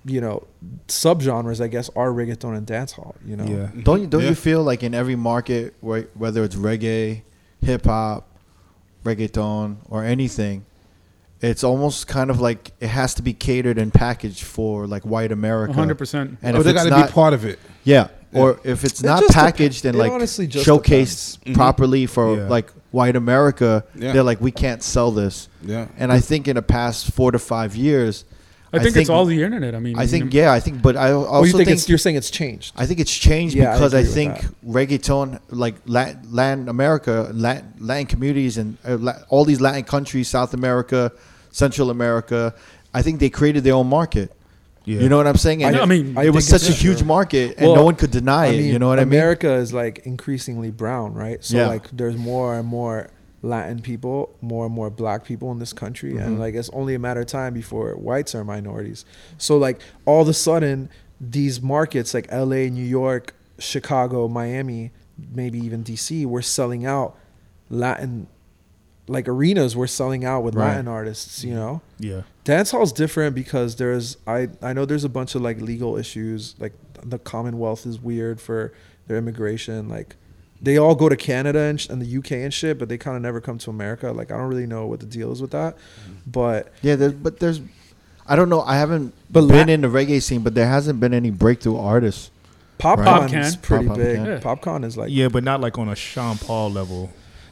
you know subgenres i guess are reggaeton and dancehall you know Yeah. Don't you don't Yeah. you feel like in every market, whether it's reggae, hip hop, reggaeton, or anything, it's almost kind of like it has to be catered and packaged for like white America. 100%. And but if they it's got to not, be part of it. yeah, or if it's It not packaged dep- and like honestly just showcased depends. Mhm. properly for Yeah. like white America, Yeah. they're like we can't sell this. Yeah. And I think in the past four to five years, I think, it's all the internet. I mean, I think yeah, I think, but I also Oh, you think, think, it's, you're saying it's changed? I think it's changed Yeah, because I, agree with think that. reggaeton, like Latin, Latin America, Latin, Latin communities, and uh, all these Latin countries, South America, Central America, I think they created their own market. Yeah. You know what I'm saying? And I know, I mean, it was such a huge true. market, and Well, no one could deny it. You know what America I mean? America is like increasingly brown, right? So Yeah. like there's more and more Latin people, more and more black people in this country, Mhm. and like it's only a matter of time before whites are minorities. So like all of a sudden, these markets like L.A., New York, Chicago, Miami, maybe even D.C. were selling out Latin, like arenas were selling out with Right. Latin artists. You know, Yeah. dance hall's different because there's I I know there's a bunch of like legal issues like the Commonwealth is weird for their immigration like they all go to Canada and, sh- and the UK and shit but they kind of never come to America like I don't really know what the deal is with that mm-hmm. but Yeah, there, but there's, I don't know. I haven't But been La- in the reggae scene, but there hasn't been any breakthrough artists. Popcaan Popcaan. is pretty Pop- big Popcaan. Popcaan is like yeah, but not like on a Sean Paul level.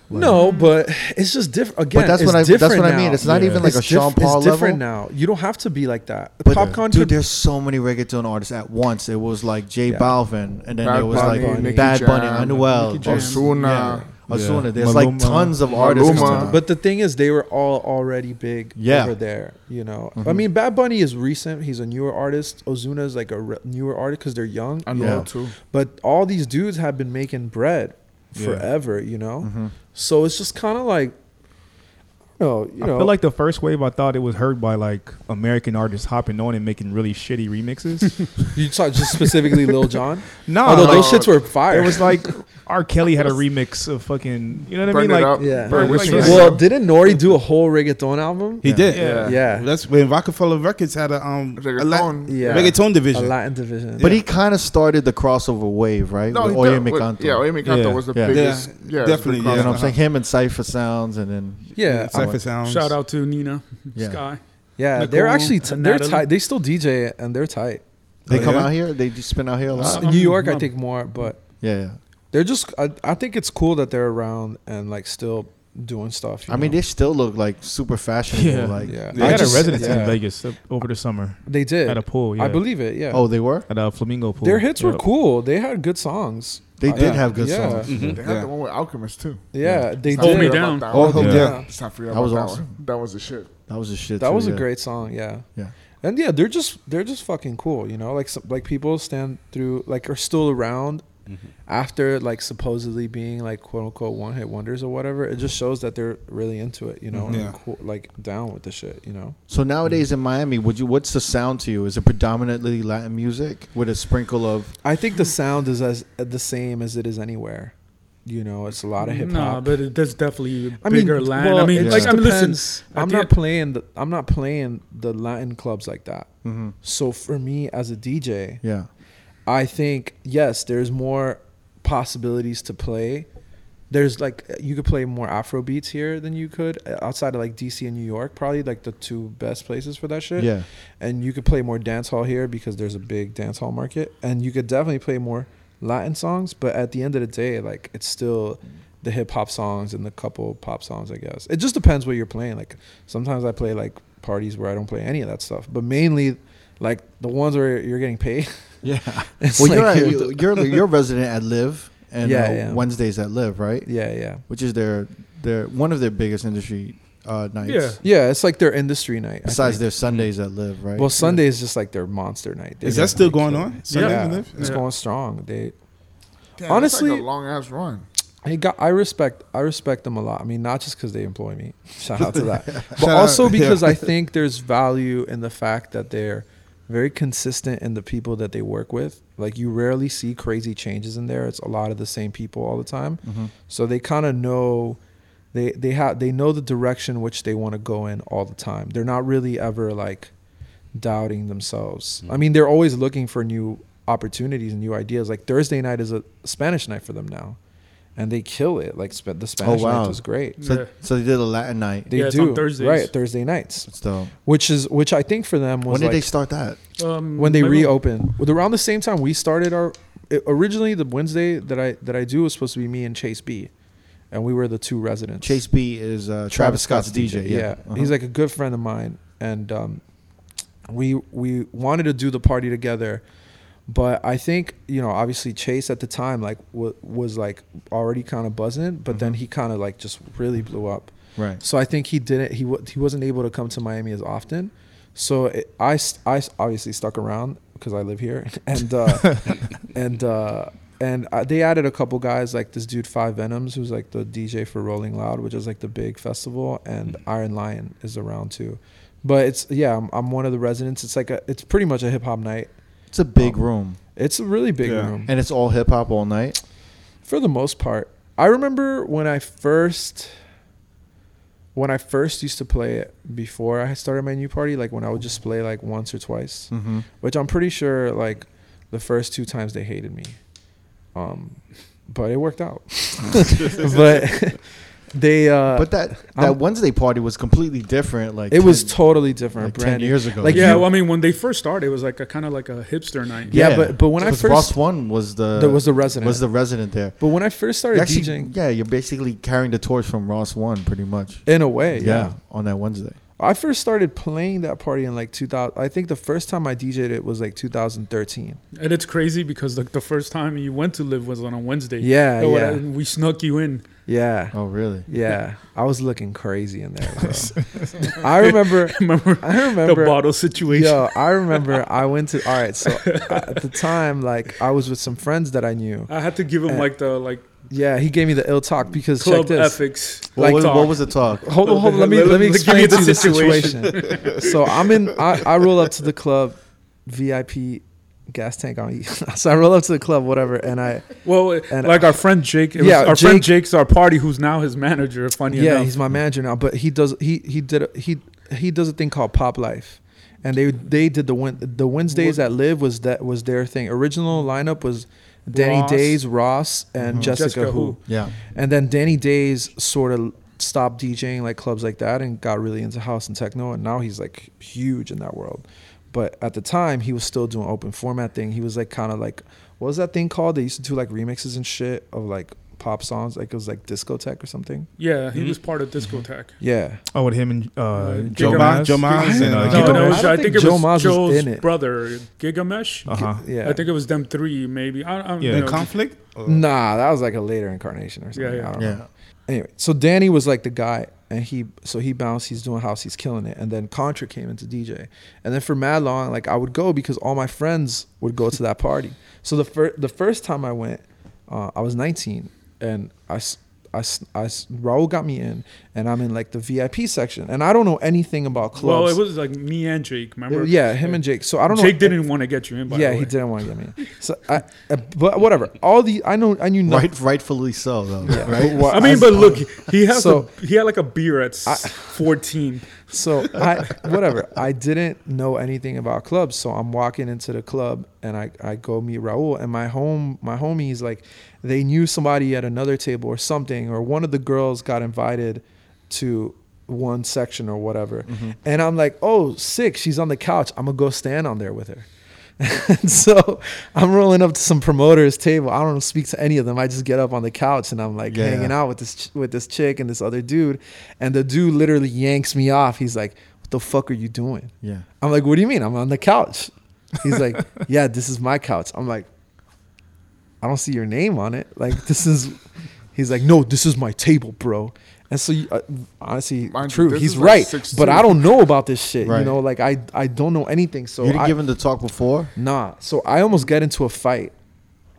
No but it's just different again that's it's what I- that's different what I mean. It's not Yeah. even like It's a Sean diff- Paul it's different now you don't have to be like that But Popcaan dude, there's so many reggaeton artists at once. It was like J Yeah. Balvin, and then Bad there was Bunny, like Nicky Bad Bunny, Jam, Anuel, Nicky Jam. Ozuna. Yeah. Ozuna. Yeah. There's like tons of artists. Maluma. But the thing is, they were all already big Yeah. over there. You know, I Mhm. mean, Bad Bunny is recent. He's a newer artist. Ozuna is like a re- newer artist because they're young. I know Yeah. too. But all these dudes have been making bread Yeah. Forever. You know, Mhm. so it's just kind of like, no, you I feel like the first wave I thought it was heard by like American artists hopping on and making really shitty remixes. you talk just specifically Lil Jon. no, Although like, those shits were fire. it was like R. Kelly had a remix of fucking. You know what I mean? Like Up. Yeah. Burn Like, Whiskey yeah. Rice well, didn't Nori do a whole reggaeton album? He did. Yeah. Yeah. That's when Roc-A-Fella Records had a um a Reggaeton. Latin, Yeah. reggaeton A division. Latin division. But he kind of started the crossover wave, right? No, With he Oye did, Mi but- Yeah, Oye Mi Canto Yeah. was the Yeah. biggest. Yeah, Yeah, definitely, yeah. You know what I'm saying? Him and Cipha Sounds, and then yeah, Cipha Sounds. shout out to Nina Yeah. Sky. yeah, Nicole they're actually t- and they're Natalie. tight. They still DJ and they're tight. they Oh, come yeah? out here. They just spin out here a lot. Uh, New York, I think more, but yeah, yeah. they're just. I, I think it's cool that they're around and like still doing stuff. you I mean, they still look like super fashionable. Yeah. Like, yeah, They I had just- a residency yeah. in Vegas over the summer They did. at a pool. Yeah. I believe it. Yeah. oh, they were. at a flamingo pool. their hits were cool. They had good songs. They Uh, did yeah. have good Yeah. songs. Mhm. They had Yeah. the one with Alchemist too. Yeah, they Let's Hold Me did. forget Down. Oh, that one. Hold Yeah. Down. Let's not That was awesome. That was the shit. That was a shit. That too, was a great song. Yeah. Yeah. And yeah, they're just they're just fucking cool. You know, like some, like people stand through like are still around Mm-hmm. after like supposedly being like quote unquote one hit wonders or whatever. It just shows that they're really into it. You know, and Yeah. cool, like down with the shit. You know. So nowadays in Miami, would you? What's the sound to you? Is it predominantly Latin music with a sprinkle of? I think the sound is as the same as it is anywhere. You know, it's a lot of hip Nah, hop. but it, there's definitely a I mean, bigger land. well, I mean, it like I mean, listen, I'm not playing. The, I'm not playing the Latin clubs like that. hmm So for me as a DJ, Yeah. I think yes, there's more possibilities to play. There's like you could play more Afro beats here than you could uh, outside of like DC and New York, probably like the two best places for that shit. Yeah. And you could play more dance hall here because there's a big dance hall market, and you could definitely play more Latin songs. But at the end of the day, like it's still the hip hop songs and the couple pop songs, I guess. It just depends what you're playing. Like sometimes I play like parties where I don't play any of that stuff, but mainly like the ones where you're getting paid. Yeah. It's Well, you're, like at, you're- you're you're a resident at Live and Yeah, uh, yeah. Wednesdays at Live, right? yeah, yeah. Which is their their one of their biggest industry uh, nights. Yeah. Yeah, it's like their industry night. Besides their Sundays at Live, right? well, Sunday is just like their monster night. They Is that still going on? Sunday yeah, in Live? it's Yeah. going strong. They, Damn, Honestly- like a long ass run. I got, I respect, I respect them a lot. I mean, not just because they employ me. Shout out to that, but also out, yeah. because I think there's value in the fact that they're very consistent in the people that they work with. Like you rarely see crazy changes in there. It's a lot of the same people all the time. Mhm. So they kind of know they they have they know the direction which they want to go in all the time. They're not really ever like doubting themselves. I mean, they're always looking for new opportunities and new ideas. Like Thursday night is a Spanish night for them now. And they kill it. Like sp- the Spanish wow. night was great. So, Yeah. so they did a Latin night. They Yeah, it's do on Thursdays. right Thursday nights, That's dope. which is which I think for them was When did like they start that? Um, when they maybe- reopened. With around the same time we started our it- originally the Wednesday that I that I do was supposed to be me and Chase B, and we were the two residents. Chase B is uh, Travis, Scott's, DJ. Yeah, Yeah, Uh-huh. he's like a good friend of mine, and um, we we wanted to do the party together, but I think you know obviously Chase at the time like w- was like already kind of buzzing, but then Mhm. he kind of like just really blew up. right. So I think he didn't he w- he wasn't able to come to Miami as often. So it, I I obviously stuck around because I live here, and uh, and uh, and uh, they added a couple guys like this dude Five Venoms, who's like the DJ for Rolling Loud, which is like the big festival, and Iron Lion is around too. But it's yeah, I'm, I'm one of the residents. It's like a it's pretty much a hip hop night. It's a big Um, room, It's a really big Yeah. room and it's all hip hop all night. for the most part. I remember when I first when I first used to play it before I started my new party, like when I would just play like once or twice, Mm-hmm. which I'm pretty sure like the first two times they hated me. Um but it worked out. but they uh but that that I'm- Wednesday party was completely different. Like it was totally different, like ten brand new. years ago. Like, yeah, you- well, I mean, when they first started, it was like a kind of like a hipster night. Yeah, but- but when I 'Cause first- Ross One was the there was the resident. was the resident there. but when I first started actually, DJing yeah, you're basically carrying the torch from Ross One, pretty much. in a way, yeah. on that Wednesday. I first started playing that party in like 2000. I think the first time I DJ'd it was like 2013. And it's crazy because like the first time you went to live was on a Wednesday. Yeah, So, yeah, We snuck you in. Yeah, Oh, really? yeah. I was looking crazy in there, bro. I remember. Remember I remember the bottle situation? Yo, I remember. I went to. All right, so at the time, like I was with some friends that I knew. I had to give him Uh, like the like Yeah, he gave me the ill talk because club check this. ethics. What, Like was, talk. what was the talk? Hold on, hold on. Let me Let- let me explain to you the the situation. so I'm in. I, I roll up to the club, VIP gas tank on. So I roll up to the club, whatever, and I Well, And- like our friend Jake. It was Yeah, our friend Jake's our party, who's now his manager. Funny yeah, enough. he's my manager now. But he does he he did a, he he does a thing called Pop Life, and they they did the Wed- the Wednesdays at Live was that was their thing. Original lineup was Danny Ross. Daze, Ross, and Mhm. Jessica, Jessica Who. Who. Yeah. And then Danny Daze sort of stopped DJing like clubs like that and got really into house and techno, and now he's like huge in that world. But at the time, he was still doing open format thing. He was like kind of like what was that thing called? They used to do like remixes and shit of like pop songs. Like it was like discotheque or something. yeah, he Mhm. was part of Discotheque. Yeah. Oh, with him and uh, Giga Joe Maz? Maz. Joe Maz and, uh, No, no, was, I I, think think it Joe was Maz was Joe's in it. brother, Gigamesh. Uh-huh. Yeah. I think it was them three, maybe. I, I, Yeah. you In know, conflict? Or- Nah, that was like a later incarnation or something. Yeah, yeah. I don't Yeah. know. Anyway, so Danny was like the guy, and he so he bounced. He's doing house. He's killing it. And then Contra came into DJ, and then for mad long, like I would go because all my friends would go to that party. So the first the first time I went, uh, I was 19, and I, I, I Raul got me in, and I'm in like the VIP section, and I don't know anything about clubs. well, it was like me and Jake. Remember? yeah, him and Jake. So I don't know. Jake didn't want to get you in. By yeah, the he didn't want to get me. in. So I, uh, but whatever. All the I know, I knew nothing. Right, rightfully so, though. Yeah. Right? Well, I mean, as- but look, he has So- a, he had like a beer at s- I- 14. So I whatever. I didn't know anything about clubs, so I'm walking into the club and I, I go meet Raul and my home my homies like they knew somebody at another table or something or one of the girls got invited to one section or whatever. Mm-hmm. And I'm like, "Oh, sick. She's on the couch. I'm going to go stand on there with her." and so I'm rolling up to some promoter's table. I don't speak to any of them. I just get up on the couch and I'm like Yeah. hanging out with this with this chick and this other dude, and the dude literally yanks me off. He's like, "What the fuck are you doing?" Yeah. I'm like, "What do you mean? I'm on the couch." He's like, "Yeah, this is my couch." I'm like, "I don't see your name on it. Like this is." He's like, "No, this is my table, bro." And so, you- uh, honestly, Mind true. this He's is like right, but I don't know about this shit. Right. You know, like I I don't know anything. So you didn't I, give him the talk before? Nah. So I almost get into a fight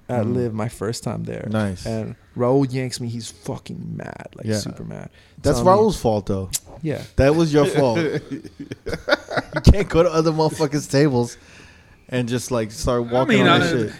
at Mm. Live my first time there. Nice. And Raul yanks me. He's fucking mad, like Yeah. super mad. That's Telling me- fault, though. Yeah. That was your fault. you can't go to other motherfuckers' tables and just like start walking mean, on I- that shit.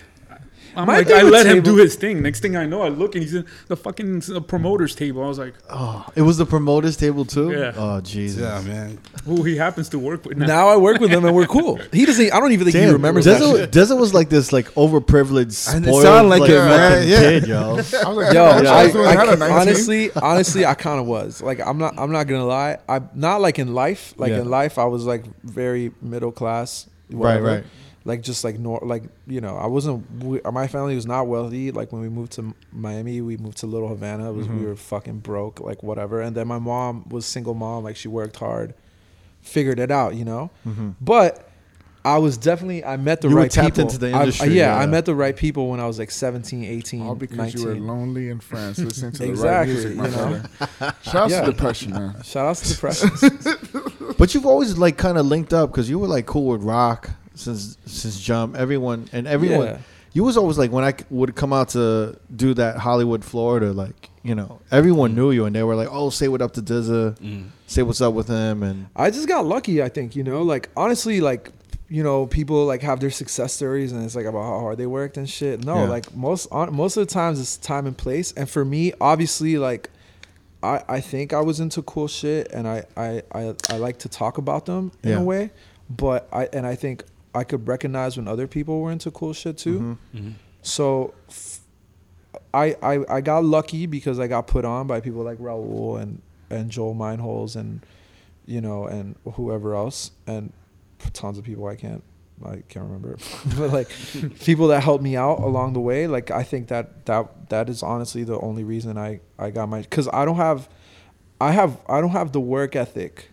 I'm My like, I with let him table- do his thing. Next thing I know, I look and he's in the fucking promoter's table. I was like, Oh, it was the promoters table too. Yeah. Oh Jesus. Yeah, man. who he happens to work with now. Now I work with him and we're cool. He doesn't. I don't even think he Damn, remembers that. Desert, shit. Desert was like this, like overprivileged, And it spoiled, sounded like like, it, fucking man. Yeah. kid, yo. I was like, Yo. I, I, I, had a I, 19. honestly, honestly, I kind of was. Like, I'm not. I'm not gonna lie. I'm not like in life. Like Yeah. in life, I was like very middle class. Right, right. Like just like nor like you know, I wasn't. We, my family was not wealthy. Like when we moved to Miami, we moved to Little Havana. It was Mhm. we were fucking broke. Like whatever. And then my mom was single mom. Like she worked hard, figured it out. You know. Mhm. But I was definitely I met the You were right tapped people. into the I- industry, yeah, yeah. I met the right people when I was like 17, 18, All because 19. you were lonely in France listening to Exactly, the right music, my you know? brother. Shout out Yeah. to depression, man. Shout out to depression. But you've always like kind of linked up because you were like cool with rock since since jump. Everyone and everyone. Yeah. You was always like when I would come out to do that Hollywood, Florida. Like you know, everyone mm. knew you and they were like, "Oh, say what up to Dizza, mm. say what's up with him." And I just got lucky, I think, you know, like honestly, like, you know, people like have their success stories and it's like about how hard they worked and shit. No, Yeah. like most on, most of the times it's time and place. And for me, obviously, like I, I think I was into cool shit and I, I, I, I like to talk about them in Yeah. a way. But I and I think I could recognize when other people were into cool shit too. Mhm. So f- I, I I got lucky because I got put on by people like Raul and and Joel Meinholz and you know and whoever else and tons of people I can't I can't remember but like people that helped me out along the way like I think that that that is honestly the only reason I I got my cuz I don't have I have I don't have the work ethic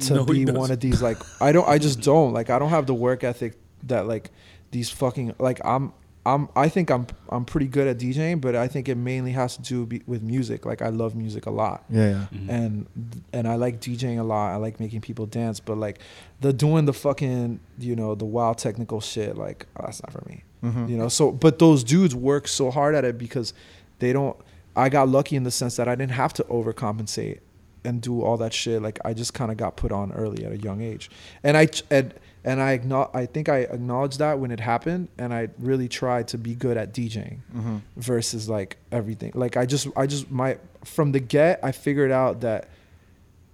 to No, be one of these like I don't I just don't like I don't have the work ethic that like these fucking like I'm I'm I think I'm I'm pretty good at DJing but I think it mainly has to do be, with music like I love music a lot yeah, yeah. Mm-hmm. and and I like DJing a lot I like making people dance but like the doing the fucking you know the wild technical shit like oh, that's not for me Mhm. you know so but those dudes work so hard at it because they don't i got lucky in the sense that i didn't have to overcompensate and do all that shit like i just kind of got put on early at a young age. And i and, and i i think i acknowledged that when it happened and i really tried to be good at djing Mhm. versus like everything. Like i just i just my from the get i figured out that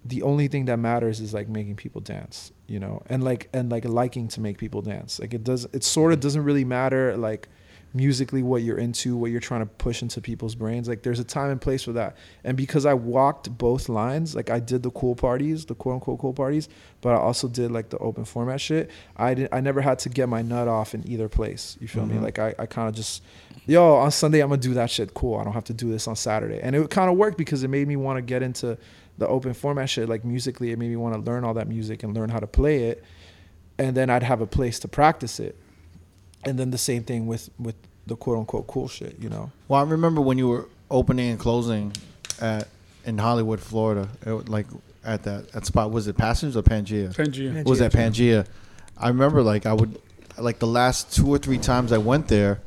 the only thing that matters is like making people dance you know? And like and like liking to make people dance. Like it does it sort of doesn't really matter like musically what you're into what you're trying to push into people's brains like there's a time and place for that. And because i walked both lines like i did the cool parties the quote unquote cool parties but i also did like the open format shit i didn't i never had to get my nut off in either place you feel me? Mhm. like i, I kind of just yo on sunday i'm gonna do that shit cool i don't have to do this on saturday. And it kind of worked because it made me want to get into the open format shit like musically it made me want to learn all that music and learn how to play it and then i'd have a place to practice it and then the same thing with with the quote unquote cool shit you know Well, I remember when you were opening and closing at in Hollywood, Florida. It, like at that that spot was it Passengers or Pangea? Pangea. was that Pangea. Pangea? I remember like I would like the last two or three times I went there.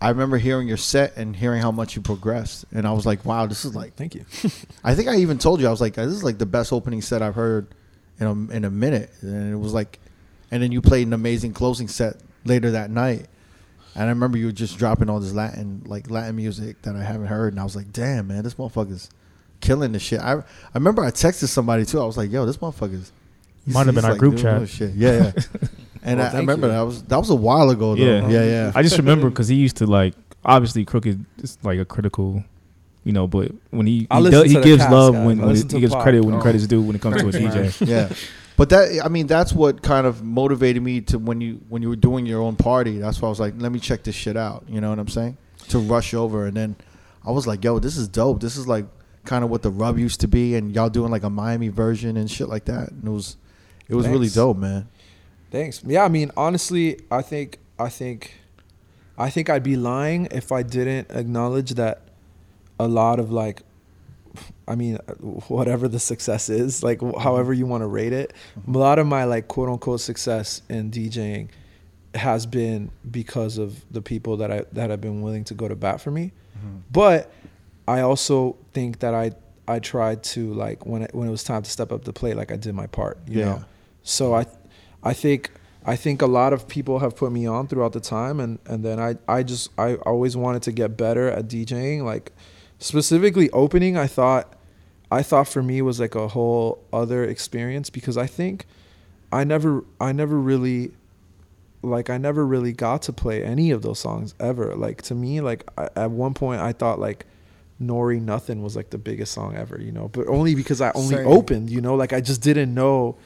I remember hearing your set and hearing how much you progressed, and I was like, "Wow, this is like." thank you I think I even told you I was like, "This is like the best opening set I've heard in a in a minute," and it was like, and then you played an amazing closing set later that night, and I remember you were just dropping all this Latin like Latin music that I haven't heard, and I was like, "Damn, man, this motherfucker's killing this shit." I I remember I texted somebody too. I was like, "Yo, this motherfucker's." he's- Might have been he's, our group doing chat. Shit. Yeah, yeah. And Well, I, I remember you. that was that was a while ago though. Yeah. Yeah, yeah. I just remember because he used to like obviously crooked is like a critical, you know, but when he he, does, he gives love guys. when, when listen he gives Pop. credit when Oh. credit's due when it comes to a DJ. yeah but that i mean that's what kind of motivated me to when you when you were doing your own party that's why i was like let me check this shit out you know what i'm saying? To rush over and then i was like yo this is dope. This is like kind of what the rub used to be and y'all doing like a miami version and shit like that. And it was it was really dope man. Thanks. Yeah, I mean, honestly, I think I think I think I'd be lying if I didn't acknowledge that a lot of like I mean, uh, whatever the success is, like mm-hmm. however you want to rate it, a lot of my like quote unquote success in DJing has been because of the people that I that have been willing to go to bat for me. Mm-hmm. But I also think that I I tried to like when it, when it was time to step up the plate, like I did my part. You Yeah. know, so I I think I think a lot of people have put me on throughout the time, and and then I I just I always wanted to get better at DJing. Like specifically opening, I thought I thought for me was like a whole other experience because I think I never I never really like I never really got to play any of those songs ever. Like to me, like I, at one point I thought like Nori Nothing was like the biggest song ever, you know, but only because I only Same. opened, you know, like I just didn't know,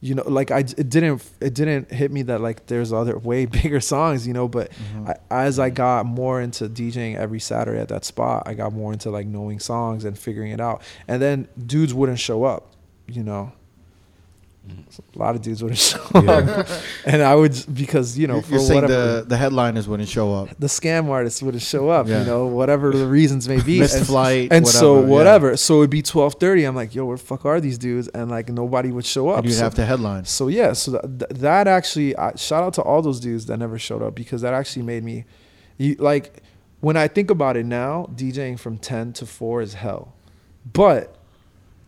you know, like I it didn't it didn't hit me that like there's other way bigger songs, you know, but Mm-hmm. I, as I got more into DJing every Saturday at that spot, I got more into like knowing songs and figuring it out. And then dudes wouldn't show up, you know. A lot of dudes wouldn't show up, and I would because you know for You're saying whatever the the headliners wouldn't show up. the scam artists wouldn't show up, Yeah. you know, whatever the reasons may be. Missed and, flight, and so whatever, yeah. whatever. So it'd be twelve thirty. I'm like, yo, where the fuck are these dudes? And like nobody would show up. And you'd so, have to headline. so yeah, so th- that actually, I, shout out to all those dudes that never showed up because that actually made me, you like, when I think about it now, DJing from ten to four is hell, but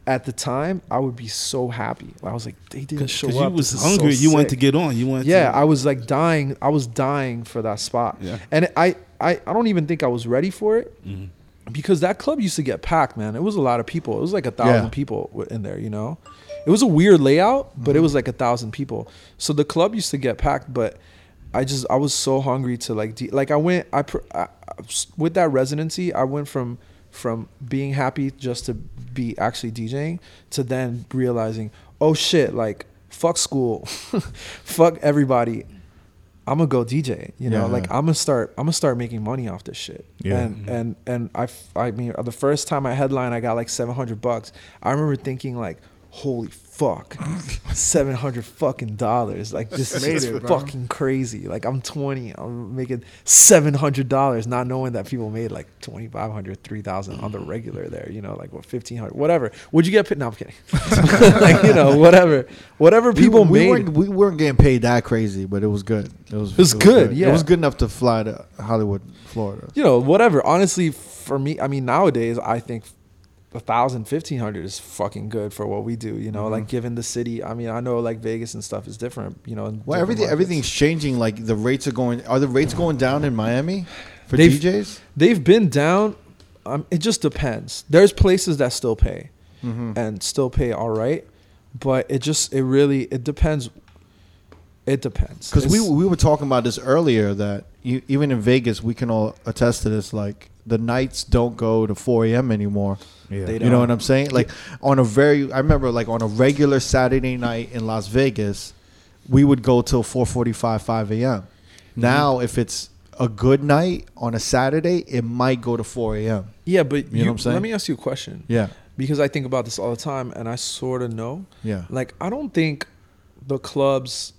at the time I would be so happy. I was like, they didn't show Because up. you was This is so hungry. you wanted to get on. You wanted Yeah, to, I was like dying. I was dying for that spot. Yeah. And I, I, I don't even think I was ready for it Mhm. because that club used to get packed, man. It was a lot of people. It was like a thousand Yeah. people in there, you know? It was a weird layout, but Mm-hmm. it was like a thousand people. So the club used to get packed, but I just, I was so hungry to like, de- like I went, I, pr- I, I- with that residency, I went from, from being happy just to be actually DJing to then realizing, oh shit, like fuck school, fuck everybody. I'm gonna go DJ, you know, Yeah. like I'm gonna start, I'm gonna start making money off this shit. Yeah. And mm-hmm. and and I, f- I mean, the first time I headline, I got like 700 bucks. I remember thinking like, holy fuck, 700 fucking dollars. Like this Made is it, bro. fucking crazy. Like I'm 20, I'm making 700 dollars, not knowing that people made like 2,500, 3,000 on the regular there. You know, like what 1,500, whatever. Would you get paid? No, I'm kidding. like you know, whatever, whatever people we, we made. weren't we weren't getting paid that crazy, but it was good. It was It was good, yeah. It was good enough to fly to Hollywood, Florida. you know, whatever. Honestly, for me, I mean, nowadays, I think a thousand, fifteen hundred is fucking good for what we do. You know, like given the city. I mean, I know like Vegas and stuff is different. You know, Well, everything markets. everything's changing. Like the rates are going. Are the rates going down in Miami for They've- DJs? They've been down. Um, it just depends. There's places that still pay Mm-hmm. and still pay all right, but it just it really it depends. It depends Because we we were talking about this earlier that you, even in Vegas we can all attest to this. Like the nights don't go to 4 a.m. anymore. Yeah. You know what I'm saying? Like on a very, I remember like on a regular Saturday night in Las Vegas, we would go till 4:45, 5 a.m. Mm-hmm. Now, if it's a good night on a Saturday, it might go to 4 a.m. yeah, but you know what I'm saying? let me ask you a question Yeah, because I think about this all the time and I sort of know. yeah. Like I don't think the clubs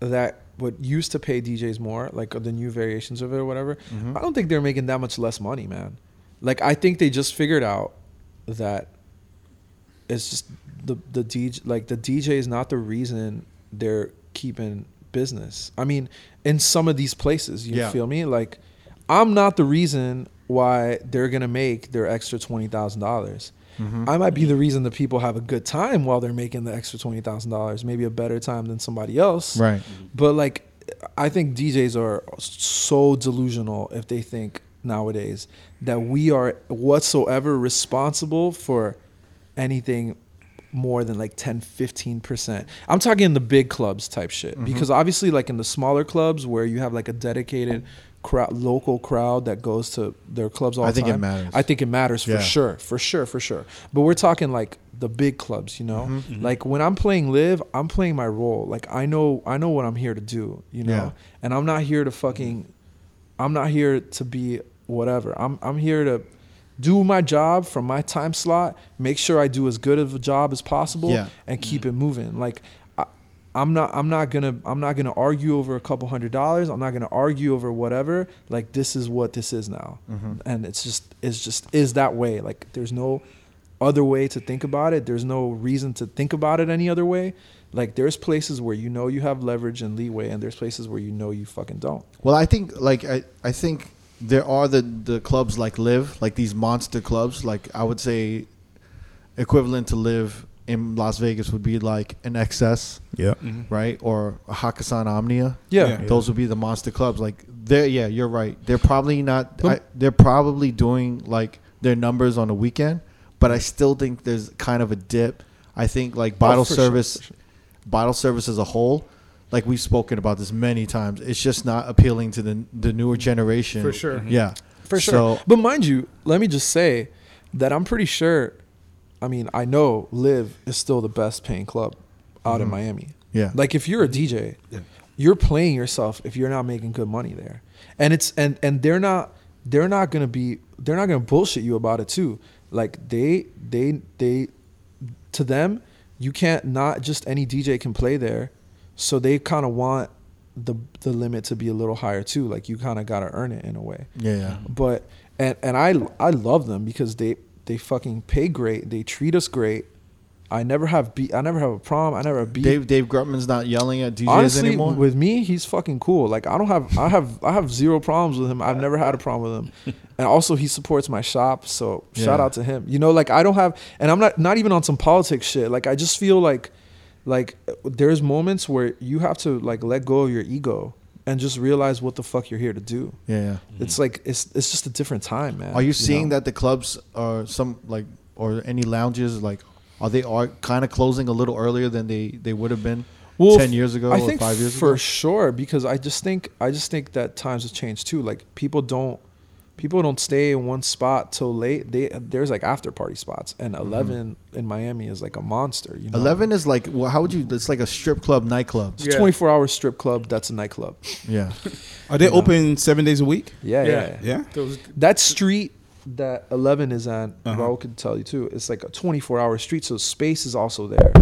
that would used to pay DJs more, like the new variations of it or whatever, Mhm. I don't think they're making that much less money, man. Like I think they just figured out that it's just the the DJ like the DJ is not the reason they're keeping business. I mean, in some of these places, you Yeah. feel me? Like I'm not the reason why they're gonna make their extra twenty thousand dollars. Mhm. I might be the reason that people have a good time while they're making the extra twenty thousand dollars, maybe a better time than somebody else. Right. But like, I think DJs are so delusional if they think nowadays that we are whatsoever responsible for anything more than like 10 15% i'm talking in the big clubs type shit Mm-hmm. because obviously like in the smaller clubs where you have like a dedicated crowd local crowd that goes to their clubs all I the think it matters. i think it matters Yeah. for sure for sure for sure but we're talking like the big clubs you know Mhm. like when i'm playing live i'm playing my role like i know i know what i'm here to do you know Yeah. and i'm not here to fucking i'm not here to be whatever i'm i'm here to do my job from my time slot make sure i do as good of a job as possible Yeah. and keep it moving like I, i'm not i'm not gonna i'm not gonna argue over a couple hundred dollars. I'm not gonna argue over whatever. Like this is what this is now. Mhm. and it's just it's just is that way. Like there's no other way to think about it. There's no reason to think about it any other way. Like there's places where you know you have leverage and leeway and there's places where you know you fucking don't. Well, I think like I, I think there are the the clubs like Live, like these monster clubs, like I would say equivalent to Live in Las Vegas would be like an XS, Yeah. Mm-hmm. right, or a Hakkasan Omnia. Yeah. Yeah. Those would be the monster clubs. Like they're yeah, you're right. They're probably not. I, they're probably doing like their numbers on the weekend, but I still think there's kind of a dip. I think like oh, bottle Oh, for sure, service, sure. bottle service as a whole. Like we've spoken about this many times, it's just not appealing to the the newer generation. For sure. Mm-hmm. Yeah, For sure. So but mind you, let me just say that I'm pretty sure. I mean, I know Live is still the best paying club out in Mhm. Miami. yeah, Like if you're a DJ, Yeah. you're playing yourself if you're not making good money there. And it's and and they're not they're not gonna be they're not gonna bullshit you about it too. Like they they they to them, you can't not just any DJ can play there. So they kind of want the the limit to be a little higher too. Like you kind of gotta earn it in a way. yeah, yeah. But and and I I love them because they they fucking pay great. They treat us great. I never have beat. I never have a problem. I never have beat. Dave Dave Grutman's not yelling at DJs Honestly, anymore. with me, he's fucking cool. Like I don't have, I have, I have zero problems with him. I've never had a problem with him, and also he supports my shop. So shout Yeah. out to him. You know, like I don't have, and I'm not not even on some politics shit. Like I just feel like, like uh, there's moments where you have to like let go of your ego and just realize what the fuck you're here to do. yeah, yeah. Mm-hmm. It's like it's it's just a different time, man. Are you seeing know? that the clubs are some like or any lounges like are they are kind of closing a little earlier than they they would have been Well, ten years ago I or think five years for ago? For sure because I just think I just think that times have changed too. Like people don't people don't stay in one spot till late. They there's like after party spots, and Mm-hmm. 11 in Miami is like a monster. You know, Eleven is like well, how would you? It's like a strip club nightclub. It's a 24 hour strip club. That's a nightclub. Yeah, Are they You know. open seven days a week? Yeah, yeah. Yeah. yeah. Yeah. That street that 11 is on, Uh-huh. Raul could tell you too. It's like a 24 hour street, so space is also there.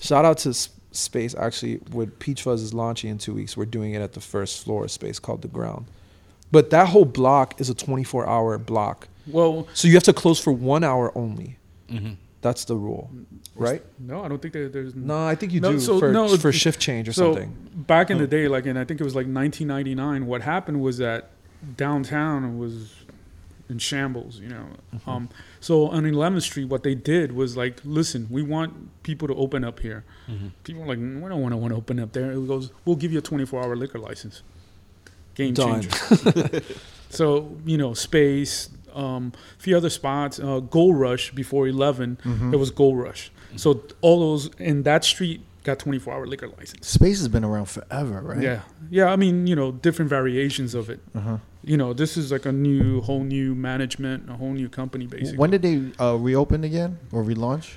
Shout out to Space. Actually, with Peach Fuzz is launching in two weeks, we're doing it at the first floor Space called the Ground. But that whole block is a 24 hour block, well, so you have to close for one hour only. That's the rule, right? no, I don't think there's No, I think you No, do so- for, no, for shift change or so something. back in the day, like, and I think it was like 1999. What happened was that downtown was in shambles, you know. Mm-hmm. Um, so on 11th Street, what they did was like, listen, we want people to open up here. People were like, we don't want to want to open up there. It goes, we'll give you a 24-hour liquor license. Game Done. changer. so you know, space, um, a few other spots. Uh, Gold Rush before 11, Mm-hmm. it was Gold Rush. So all those in that street got 24-hour liquor license. space has been around forever, right? Yeah, yeah. I mean, you know, different variations of it. Uh-huh. You know, this is like a new, whole new management, a whole new company. Basically, When did they uh, reopen again or relaunch?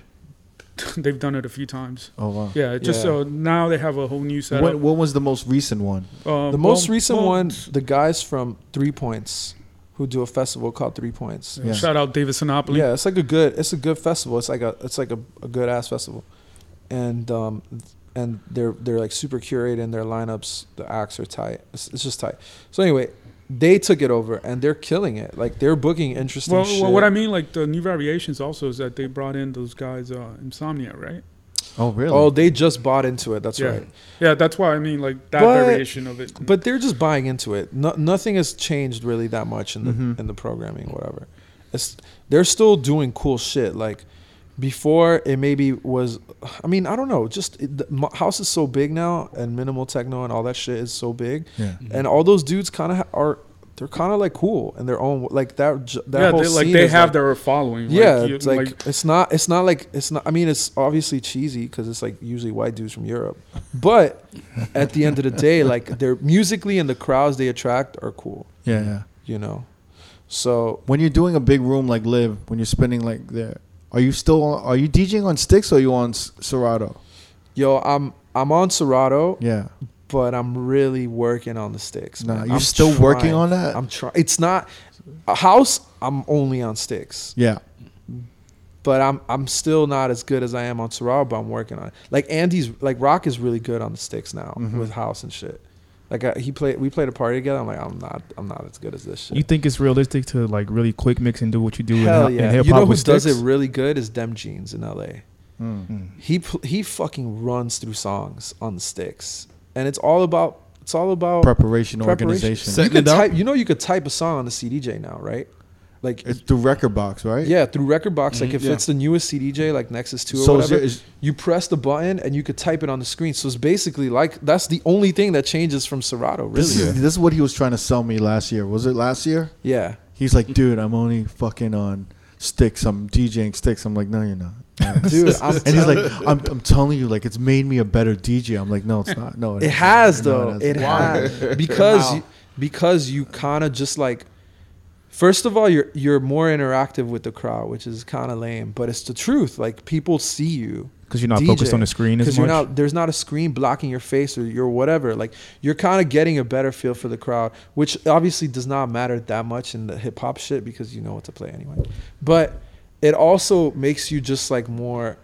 they've done it a few times. Oh wow. Yeah, just Yeah. uh, now they have a whole new setup. What, when was the most recent one? Um, The most well- recent well, one, the guys from Three Points, who do a festival called Three Points. Yeah. Shout out David Sinopoli. Yeah, it's like a good, it's a good festival. It's like a, it's like a, a good ass festival, and um, and they're they're like super curated in their lineups. The acts are tight. It's, it's just tight. So anyway, they took it over and they're killing it. Like they're booking interesting Well, shit. well, what I mean, like the new variations, also is that they brought in those guys, uh, Insomniac, right? Oh really? Oh, they just bought into it. That's yeah. right. Yeah, that's why I mean, like that But- variation of it. But they're just buying into it. No, nothing has changed really that much in the Mhm. in the programming, whatever. It's they're still doing cool shit. Like before, it maybe was. I mean, I don't know. Just it, the house is so big now, and minimal techno and all that shit is so big, yeah. Mm-hmm. and all those dudes kind of ha- are. They're kind of like cool in their own like that. That yeah, whole they, like they have like- their following. yeah, like, it's like, it's not. It's not like it's not. I mean, it's obviously cheesy because it's like usually white dudes from Europe, but at the end of the day, like they're musically and the crowds they attract are cool. Yeah, yeah. You know, so When you're doing a big room like Live, when you're spending like there, are you still on, are you DJing on sticks or are you on Serato? yo, I'm I'm on Serato, Yeah. but I'm really working on the sticks. Nah, man. you're I'm still working on that? I'm trying. It's not a house. I'm only on sticks, Yeah. but I'm I'm still not as good as I am on Serato. But I'm working on it. Like Andy's, like Rock is really good on the sticks now Mhm. with house and shit. Like I, he played, we played a party together. I'm like, I'm not, I'm not as good as this shit. You think it's realistic to like really quick mix and do what you do Hell in, yeah! in hip You hop know who does sticks? it really good is Dem Jeans in LA. Mm. Mm. He he fucking runs through songs on the sticks, and it's all about it's all about Preparation, preparation. organization. You Setting could type, you know, you could type a song on the CDJ now, right? Like It's through rekordbox, right? yeah, through rekordbox. Like mm-hmm. if Yeah. it's the newest CDJ, like Nexus Two or So whatever, there, is, you press the button and you could type it on the screen. So it's basically like that's the only thing that changes from Serato. Really? this is this is what he was trying to sell me last year. Was it last year? yeah. He's like, dude, I'm only fucking on sticks. I'm DJing sticks. I'm like, no, you're not. Dude, I'm and he's like, I'm, I'm telling you, like, it's made me a better DJ. I'm like, no, it's not. No, It has No, though. hasn't. It has because Wow. you, because you kind of just like. First of all, you're you're more interactive with the crowd, which is kind of lame, but it's the truth. Like people see you Because you're not DJ, focused on the screen as much. not. There's not a screen blocking your face or your whatever. Like you're kind of getting a better feel for the crowd, which obviously does not matter that much in the hip hop shit because you know what to play anyway. But it also makes you just like more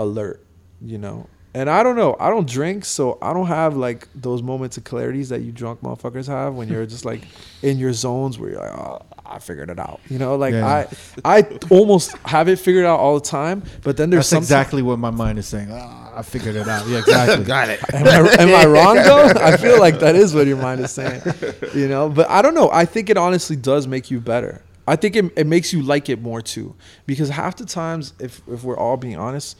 alert, you know. And I don't know. I don't drink, so I don't have like those moments of clarities that you drunk motherfuckers have when you're just like in your zones where you're like, oh, I figured it out. You know, like Yeah. I, I almost have it figured out all the time. But then there's That's exactly what my mind is saying. Ah, I figured it out. Yeah, exactly. Got it. Am I, am I wrong though? I feel like that is what your mind is saying. You know, but I don't know. I think it honestly does make you better. I think it, it makes you like it more too. Because half the times, if if we're all being honest,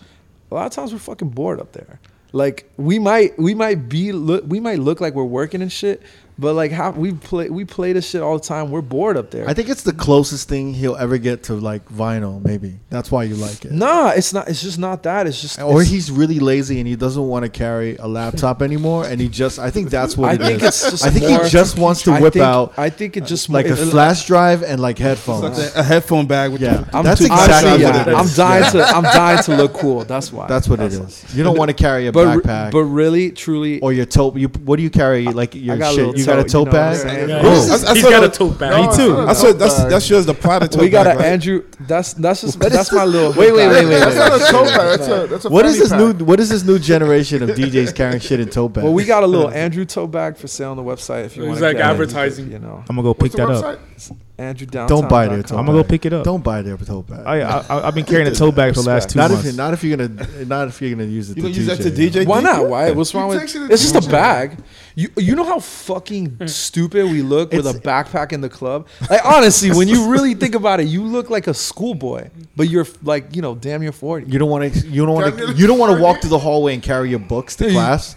a lot of times we're fucking bored up there. Like we might we might be look we might look like we're working and shit, but like how we play we play this shit all the time. We're bored up there. I think it's the closest thing he'll ever get to like vinyl. Maybe that's why you like it. nah, it's not. It's just not that. It's just Or it's- he's really lazy and he doesn't want to carry a laptop anymore, and he just I think that's what I it think is. it's just. I think more- he just wants to I whip think- out I think it just like a it- flash drive and like headphones. Like a, a headphone bag with Yeah. the, I'm That's too, exactly honestly, what yeah, it I'm dying Yeah. to I'm dying to look cool. That's why. That's what it is. You don't want to carry a But backpack but really, truly, or your tote. You what do you carry? Like your got a shit. Little got a tote, tote you know what I'm bag. saying? Yeah, he's- That's- that's he's what got I- a tote bag. Me too. not a That's tote that's bag. that's yours. The Prada tote we got bag, an? Andrew. That's that's just that's my little. Wait, wait, wait, wait, That's not a tote bag. That's a, that's a What is this new? What is this new generation of DJs carrying shit in tote bags? Well, we got a little Andrew tote bag for sale on the website if you It's want. like advertising. You know, I'm gonna go pick that up. Andrew downtown. Don't buy their tote I'm gonna go pick it up. Don't buy their tote bag. I, I, I've been carrying a tote bag for the last two not months. if you're not if you're gonna not if you're gonna use it. You to gonna use that to DJ. DJ? Why not? Why? What's wrong with? it It's just a bag. You you know how fucking stupid we look with a backpack in the club. Like honestly, when you really think about it, you look like a schoolboy, but you're like you know damn near forty. You don't want to. You don't want Gotta You don't want to walk through the hallway and carry your books to class.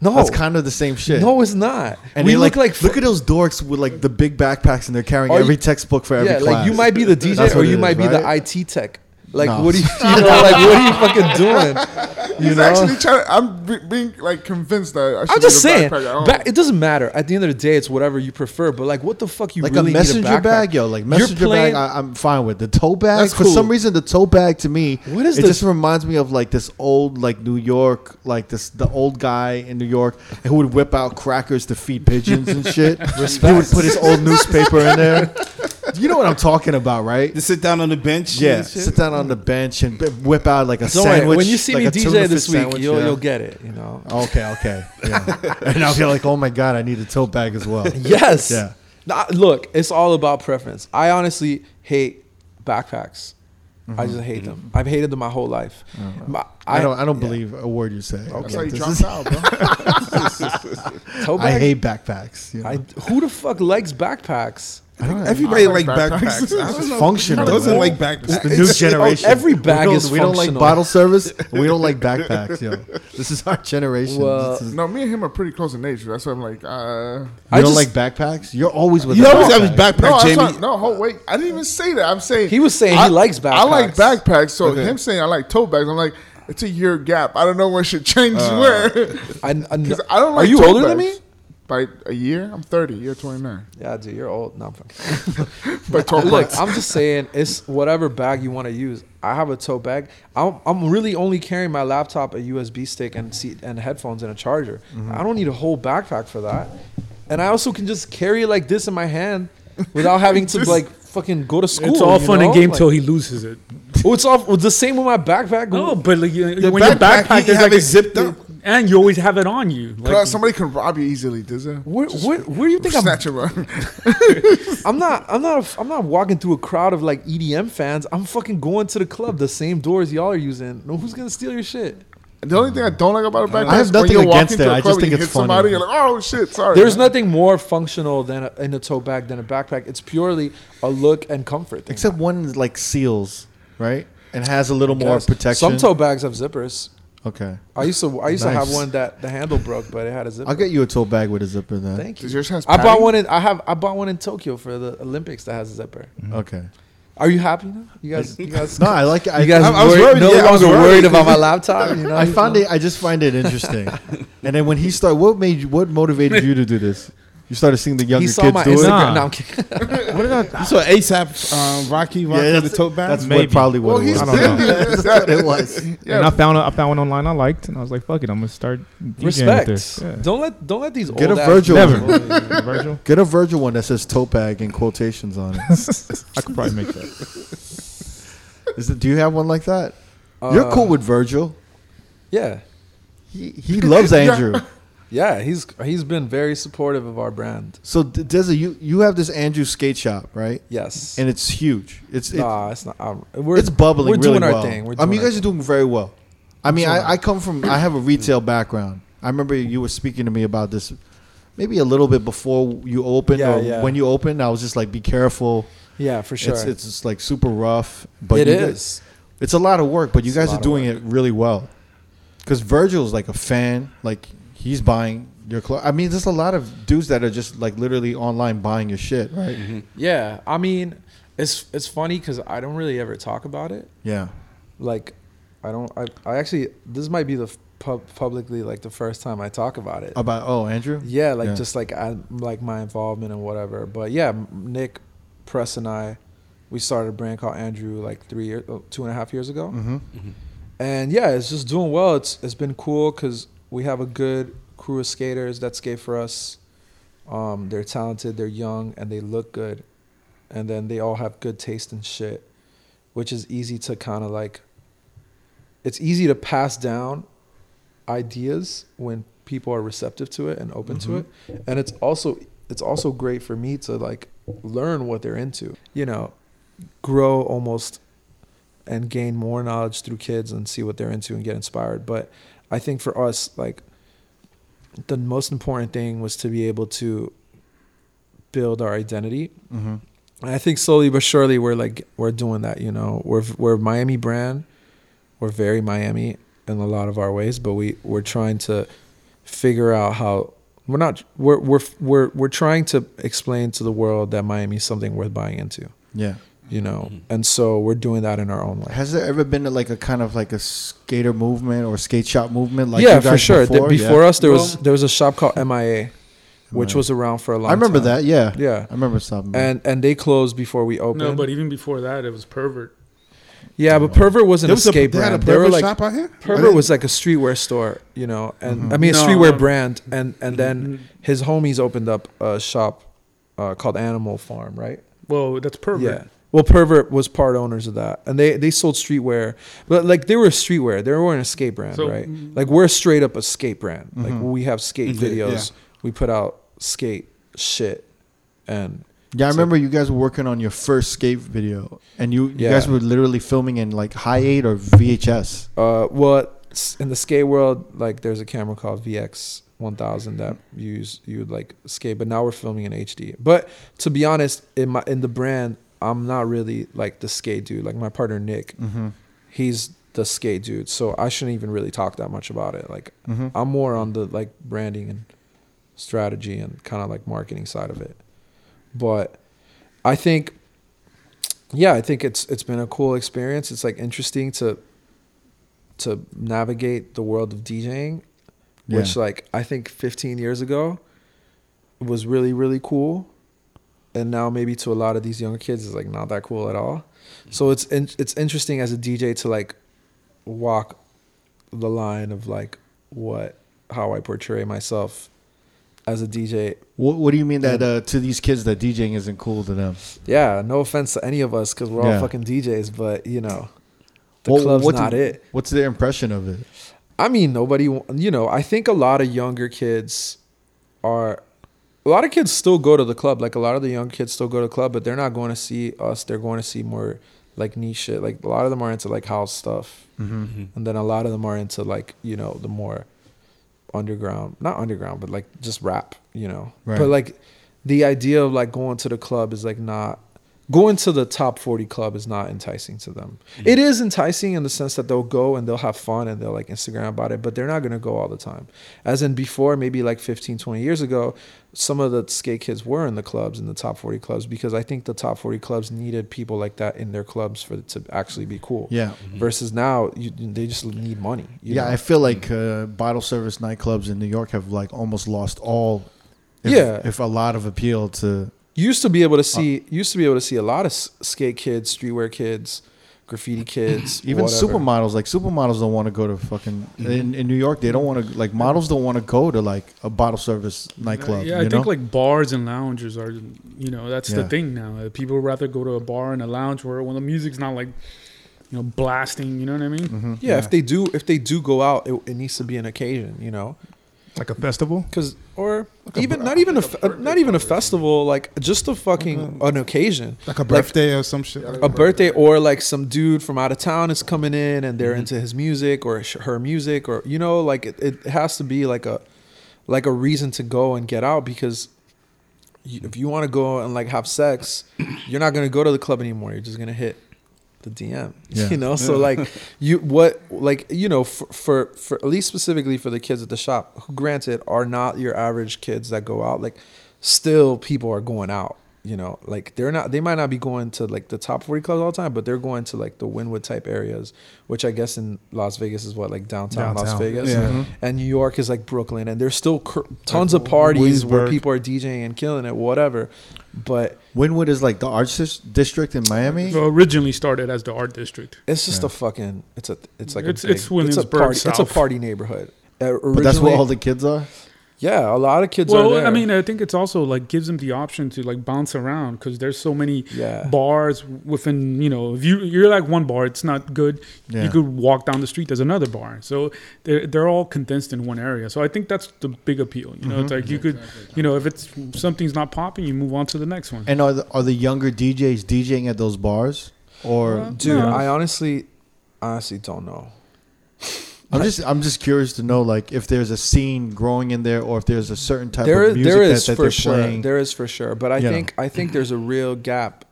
No, That's kind of the same shit. no, it's not. and we they look like, like look at those dorks with like the big backpacks and they're carrying Or you- every textbook for every yeah, class. like you might be the DJ or you might is, be right? the IT tech. Like No. what are you, you know, like what are you fucking doing? You He's know, actually trying. I'm be, being like convinced that I should I'm just need a saying. backpack. Ba- it doesn't matter. At the end of the day, it's whatever you prefer. But like, what the fuck you like really a messenger need a backpack? bag, yo. Like messenger playing- bag, I, I'm fine with. The tote bag, That's for cool. some reason, the tote bag to me, What is it the- just reminds me of like this old, like New York, like this the old guy in New York who would whip out crackers to feed pigeons and shit. He would put his old newspaper in there. You know what I'm talking about, right? To sit down on the bench. Yeah, and shit? sit down on the bench and whip out like a Don't worry, sandwich. when you see like me a DJ this week, sandwich, you'll yeah. you'll get it. You know. Okay, okay. Yeah. and I'll be like, oh my God, I need a tote bag as well. Yes. Yeah. Nah, look, it's all about preference. I honestly hate backpacks. Mm-hmm. I just hate them. I've hated them my whole life. My- I don't. I don't yeah. believe a word you say. That's Okay, how you this dropped out, bro. I hate backpacks. you know? I, who the fuck likes backpacks? I don't know. Everybody I like like backpacks. backpacks. I don't It's know. functional. Doesn't like backpacks. It's the new generation. every bag we don't, is We don't like functional. bottle service. We don't like backpacks, yo. This is our generation. Well, is- no, me and him are pretty close in nature. That's why I'm like, uh. you I don't just- like backpacks. You're always with. You a always have his backpack. backpack, No, Jamie. sorry, no, hold, wait. I didn't even say that. I'm saying He was saying he likes backpacks. I like backpacks. backpacks. So Okay. him saying I like tote bags, I'm like, it's a year gap. I don't know when should change Uh, where. I, I, 'Cause I don't are you tote older than me? By a year, I'm 30. You're 29. Yeah, dude, you're old. No, I'm fucking- But tote Look, bags. I'm just saying, it's whatever bag you want to use. I have a tote bag. I'm, I'm really only carrying my laptop, a USB stick, and seat and headphones and a charger. Mm-hmm. I don't need a whole backpack for that. And I also can just carry it like this in my hand without having to This- like fucking go to school. It's all fun know? and game Like- till he loses it. Oh, it's all it's the same with my backpack. No, but like you- The when your backpack, backpack, you there's have like it zipped up. And you always have it on you. Like, Plus, somebody can rob you easily, does it? Where, where, where do you think I'm? Snatch him up. I'm not. I'm not. I'm not walking through a crowd of like EDM fans. I'm fucking going to the club, the same doors y'all are using. No, who's gonna steal your shit? The only thing I don't like about a backpack I have is when nothing you're walking against to it. a I club just think you it's hit somebody, funny. you're like, oh shit, sorry. There's man. nothing more functional than a, in a tote bag than a backpack. It's purely a look and comfort. Thing. Except one like seals, right? And has a little more protection. Some tote bags have zippers. Okay. I used to I used to have Nice. one that the handle broke, but it had a zipper. I'll get you a tote bag with a zipper then. Thank you. Yours has I bought padding? one in I have I bought one in Tokyo for the Olympics that has a zipper. Mm-hmm. Okay. Are you happy now? You guys you guys No, I like it. I, you guys I- I was worried, worried, no yeah, I was longer worried. worried about my laptop. You know, I You found it. I just find it interesting. and then when he started, what made you? What motivated you to do this? You started seeing the younger He saw kids my do it. Instagram. Nah. No, I'm kidding. What did I? You saw ASAP um, Rocky Yeah, Rocky with that's- the tote bag. That's Maybe. what probably what Well, it he's was. I don't know. That's what it was. And I found I found one online I liked, and I was like, "Fuck it, I'm gonna start DJing Respect. with this." Yeah. Don't let don't let these Get old a Virgil. people- Never. Virgil, Get a Virgil one that says tote bag in quotations on it. I could probably make that. Is it? Do you have one like that? You're Uh, cool with Virgil. Yeah, He, he loves Andrew. Yeah. He's he's been very supportive of our brand. So d- Deza, you you have this Andrew skate shop, right? Yes. And it's huge. It's it's, nah, it's not. Um, we're, it's bubbling. We're doing really our thing. We're I mean, you guys are doing very well. I mean, I, I come from. I have a retail background. I remember you were speaking to me about this, maybe a little bit before you opened Yeah, or yeah. when you opened. I was just like, be careful. Yeah, for sure. It's it's just like super rough. But it is. guys- it's a lot of work, but you It's guys are doing it really well. Because Virgil's like a fan. Like he's buying your clothes. I mean, there's a lot of dudes that are just like literally online buying your shit, right? Yeah, I mean, it's it's funny because I don't really ever talk about it. Yeah. Like, I don't. I, I actually this might be the pub, publicly like the first time I talk about it. About oh Andrew. Yeah, like Yeah. just like I like my involvement and whatever. But yeah, Nick, Press, and I, we started a brand called Andrew like three years, two and a half years ago. Mm-hmm. and yeah, it's just doing well. It's it's been cool because we have a good crew of skaters that skate for us. Um, they're talented, they're young, and they look good, and then they all have good taste and shit, which is easy to kind of like. It's easy to pass down ideas when people are receptive to it and open to it, and it's also it's also great for me to like learn what they're into. You know, grow almost and gain more knowledge through kids and see what they're into and get inspired. But I think for us, like the most important thing was to be able to build our identity. Mm-hmm. And I think slowly but surely we're like we're doing that. You know, we're we're Miami brand. We're very Miami in a lot of our ways, but we we're trying to figure out how we're not we're we're we're we're trying to explain to the world that Miami is something worth buying into. Yeah. You know, and so we're doing that in our own way. Has there ever been like a kind of like a skater movement or skate shop movement? Like yeah, you for sure. Before, Before, before Yeah. us, there was there was a shop called MIA, which MIA. was around for a long. Time. I remember time. that. Yeah. Yeah, I remember stopping. by. and and they closed before we opened. No, but even before that, it was pervert. yeah, but Pervert wasn't There a was a, skate they had a brand. They were pervert like shop out here. Pervert was like a streetwear store, you know, and I mean a No. streetwear brand, and and then Mhm. his homies opened up a shop uh, called Animal Farm, right? Well, that's pervert. Yeah. Well, Pervert was part owners of that, and they they sold streetwear, but like they were streetwear. They weren't a skate brand, So- right? Like we're straight up a skate brand. Like Mhm. we have skate videos. We put out skate shit, and yeah, I remember you guys were working on your first skate video, and you, you Yeah. guys were literally filming in like high eight or VHS. uh, well, in the skate world, like there's a camera called VX. 1000 that you use you would like skate but now we're filming in HD but to be honest in my in the brand I'm not really like the skate dude like my partner Nick Mm-hmm. he's the skate dude so I shouldn't even really talk that much about it like Mm-hmm. I'm more on the like branding and strategy and kind of like marketing side of it. But I think yeah, I think it's it's been a cool experience. It's like interesting to to navigate the world of DJing, which like I think 15 years ago was really really cool. And now maybe to a lot of these younger kids is like not that cool at all. So it's in, it's interesting as a DJ to like walk the line of like what how I portray myself as a DJ. What, what do you mean that uh, to these kids that DJing isn't cool to them? Yeah, no offense to any of us because we're all Yeah. fucking DJs, but you know, the Well, club's what's- not it. What's their impression of it? I mean, nobody. You know, I think a lot of younger kids are. A lot of kids still go to the club. Like a lot of the young kids still go to the club, but they're not going to see us. They're going to see more like niche shit. Like a lot of them are into like house stuff, Mm-hmm. and then a lot of them are into like you know the more underground, not underground, but like just rap. You know, Right. but like the idea of like going to the club is like not going to the top 40 club is not enticing to them. It is enticing in the sense that they'll go and they'll have fun and they'll like Instagram about it, but they're not going to go all the time. As in before, maybe like 15, 20 years ago, some of the skate kids were in the clubs, in the top 40 clubs, because I think the top 40 clubs needed people like that in their clubs for it to actually be cool. Yeah. Versus now, you, they just need money. you Yeah, know? I feel like uh, bottle service nightclubs in New York have like almost lost all, if, Yeah. if a lot of appeal to. You used to be able to see you used to be able to see a lot of skate kids, streetwear kids, graffiti kids, Even whatever. supermodels, like supermodels, don't want to go to fucking in, in New York. They don't want to like models don't want to go to like a bottle service nightclub. Yeah, you I think know? like bars and lounges are, you know, that's the thing now. Uh, People rather go to a bar and a lounge where when the music's not like, you know, blasting. You know what I mean? Mhm. Yeah, if they do if they do go out, it, it needs to be an occasion, you know, Like a festival. because or even not even a, f- uh, not even a festival, like just a fucking mm-hmm. an occasion, Like a birthday or some shit. a birthday or like some dude from out of town is coming in and they're mm-hmm. into his music or her music or you know like it, it has to be like a like a reason to go and get out because you, if you want to go and like have sex, you're not gonna go to the club anymore. You're just gonna hit the DM. Yeah. You know, so like you what like you know for, for for at least specifically for the kids at the shop, who granted are not your average kids that go out. Like still people are going out. You know, like they're not they might not be going to like the top 40 clubs all the time, but they're going to like the Wynwood type areas, which I guess in Las Vegas is what like downtown, Las Vegas. Yeah. Mm-hmm. And New York is like Brooklyn, and there's still cr- tons of parties where people are DJing and killing it, whatever. But Wynwood is like the arts district in Miami. So originally started as the art district. it's just Yeah. a fucking it's a it's like It's- a big, it's it's a Williamsburg party it's a party neighborhood. Uh, but that's where all the kids are. Yeah, a lot of kids are Well, there. I mean, I think it's also like gives them the option to like bounce around because there's so many yeah, bars within. You know, if you you're like one bar, it's not good. Yeah. You could walk down the street. There's another bar, so they're they're all condensed in one area. So I think that's the big appeal. You know, it's Mhm. like you could, you know, if it's something's not popping, you move on to the next one. And are the, are the younger DJs DJing at those bars? Or Uh, dude, No. I honestly honestly don't know. I'm just I'm just curious to know like if there's a scene growing in there or if there's a certain type There of is music there that, is that for they're sure playing. there is for sure, but I You know. think I think there's a real gap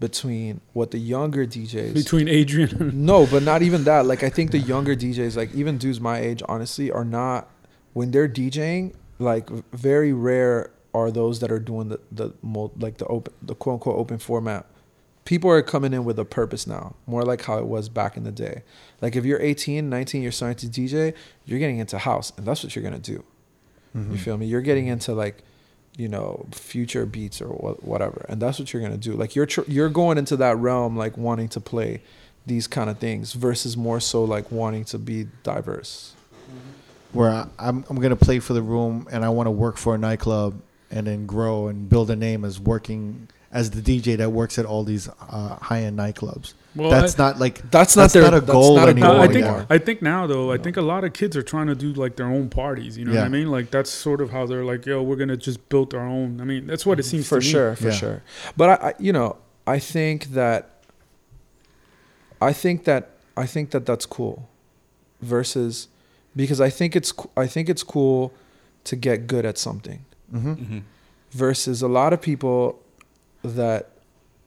between what the younger DJs Between Adrian and No, but not even that. Like I think the younger DJs, like even dudes my age, honestly, are not when they're DJing. Like very rare are those that are doing the the mul- like the open the quote unquote open format. People are coming in with a purpose now, more like how it was back in the day. Like if you're 18, 19, you're starting to DJ, you're getting into house, and that's what you're gonna do. Mhm. You feel me? You're getting into like, you know, future beats or wha- whatever, and that's what you're gonna do. Like you're tr- you're going into that realm like wanting to play these kind of things versus more so like wanting to be diverse. where I, I'm I'm gonna play for the room and I want to work for a nightclub and then grow and build a name as working as the DJ that works at all these uh, high end nightclubs. well, that's I, not like That's not That's their not a that's goal not a anymore, no, goal I think anymore. I think now though I think a lot of kids are trying to do like their own parties. You know what I mean? Like that's sort of how they're like, yo, we're gonna just build our own. I mean, that's what it seems for to me. sure, for Yeah. sure. But I, I, you know, I think that, I think that I think that that's cool, versus, because I think it's co- I think it's cool to get good at something, hmm versus a lot of people that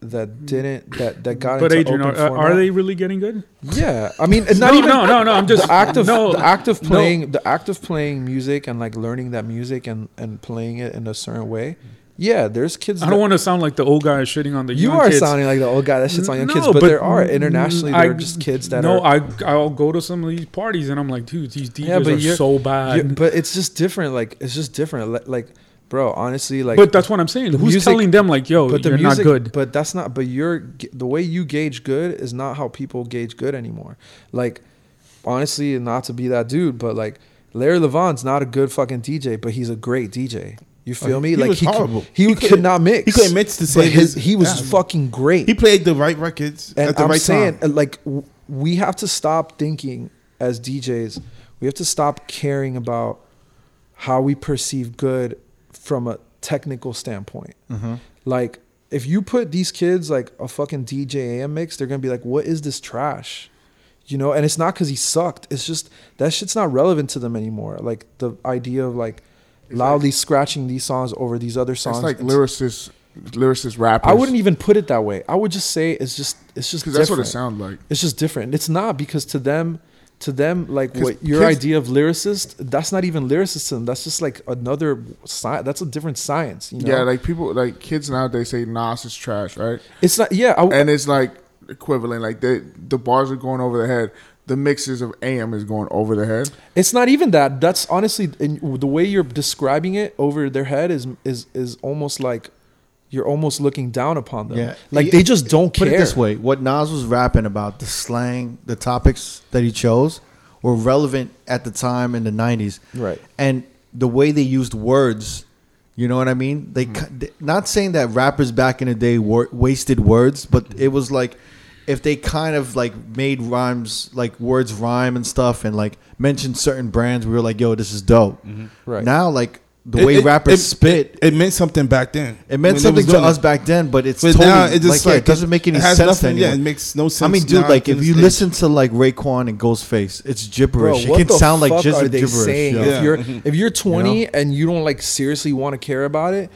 that hmm. didn't that that got But into Adrian, open are, are they really getting good? Yeah, I mean, not no, even no, no, no. I'm just the act of no. the act of no. playing the act of playing music and like learning that music and and playing it in a certain way. Yeah, there's kids. I don't want to sound like the old guy shitting on the you are kids. sounding like the old guy that shits on young kids, No, but, there are internationally I- there are just kids that no, are. I I'll go to some of these parties and I'm like, dude, these DJs Yeah, but are so bad. but it's just different. Like it's just different. Like bro, honestly, like. but that's what I'm saying. Who's music- telling them like, yo, but the you're music, not good? But that's not. But you're the way you gauge good is not how people gauge good anymore. Like, honestly, not to be that dude, but like Larry Levan's not a good fucking DJ, but he's a great DJ. You feel me? he like was he, c- horrible. he, He could couldn't- mix. he couldn't mix to But his, his he was album. fucking great. He played the right records And at the I'm right saying, time. uh, like, we have to stop thinking as DJs. We have to stop caring about how we perceive good from a technical standpoint. hmm Like, if you put these kids like a fucking DJ AM mix, they're gonna be like, "What is this trash?" You know, and it's not because he sucked. It's just that shit's not relevant to them anymore. Like the idea of like loudly scratching these songs over these other songs. It's like It's- lyricists, lyricist rappers. I wouldn't even put it that way. I would just say it's just it's just because that's what it sounds like. It's just different. It's not because to them, to them, like what your idea of lyricist, that's not even lyricist to. That's just like another science. That's a different science. You know? Yeah, like people, like kids nowadays say Nas is trash, right? it's not. Yeah, I, And it's like equivalent. Like the the bars are going over the head. The mixes of AM is going over the head. it's not even that. That's honestly the way you're describing it over their head is is is almost like you're almost looking down upon them. Yeah. like they just don't Put care. it this way: what Nas was rapping about, the slang, the topics that he chose, were relevant at the time in the '90s, Right. And the way they used words, you know what I mean? They Mm-hmm. not saying that rappers back in the day wor- wasted words, but it was like if they kind of like made rhymes, like words rhyme and stuff, and like mentioned certain brands, we were like, "Yo, this is dope." Right. Now, like the It- way it- rappers it- spit. It, it meant something back then. It meant when something was to us back then, but it's But totally now it just like, yeah, it doesn't make any sense nothing- anymore. Yeah, it makes no sense. I mean, dude, like if you age. listen to like Raekwon and Ghostface, it's gibberish. what it the can sound like fuck just are they gibberish. saying? Yeah. If you're if you're 20 You know? and you don't like seriously want to care about it,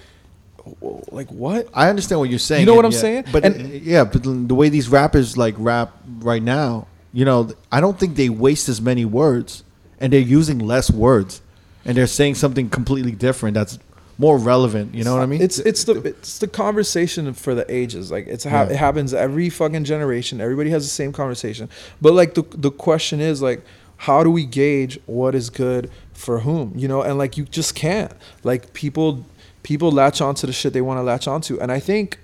like what? I understand what you're saying. You know what I'm yeah, saying? But And- yeah, but the way these rappers like rap right now, you know, I don't think they waste as many words, and they're using less words, and they're saying something completely different that's more relevant. You know what I mean? It's it's the it's the conversation for the ages. Like it's ha- Yeah. it happens every fucking generation. Everybody has the same conversation. But like the the question is like how do we gauge what is good for whom? You know, and like you just can't. Like people people latch onto the shit they want to latch onto. And I think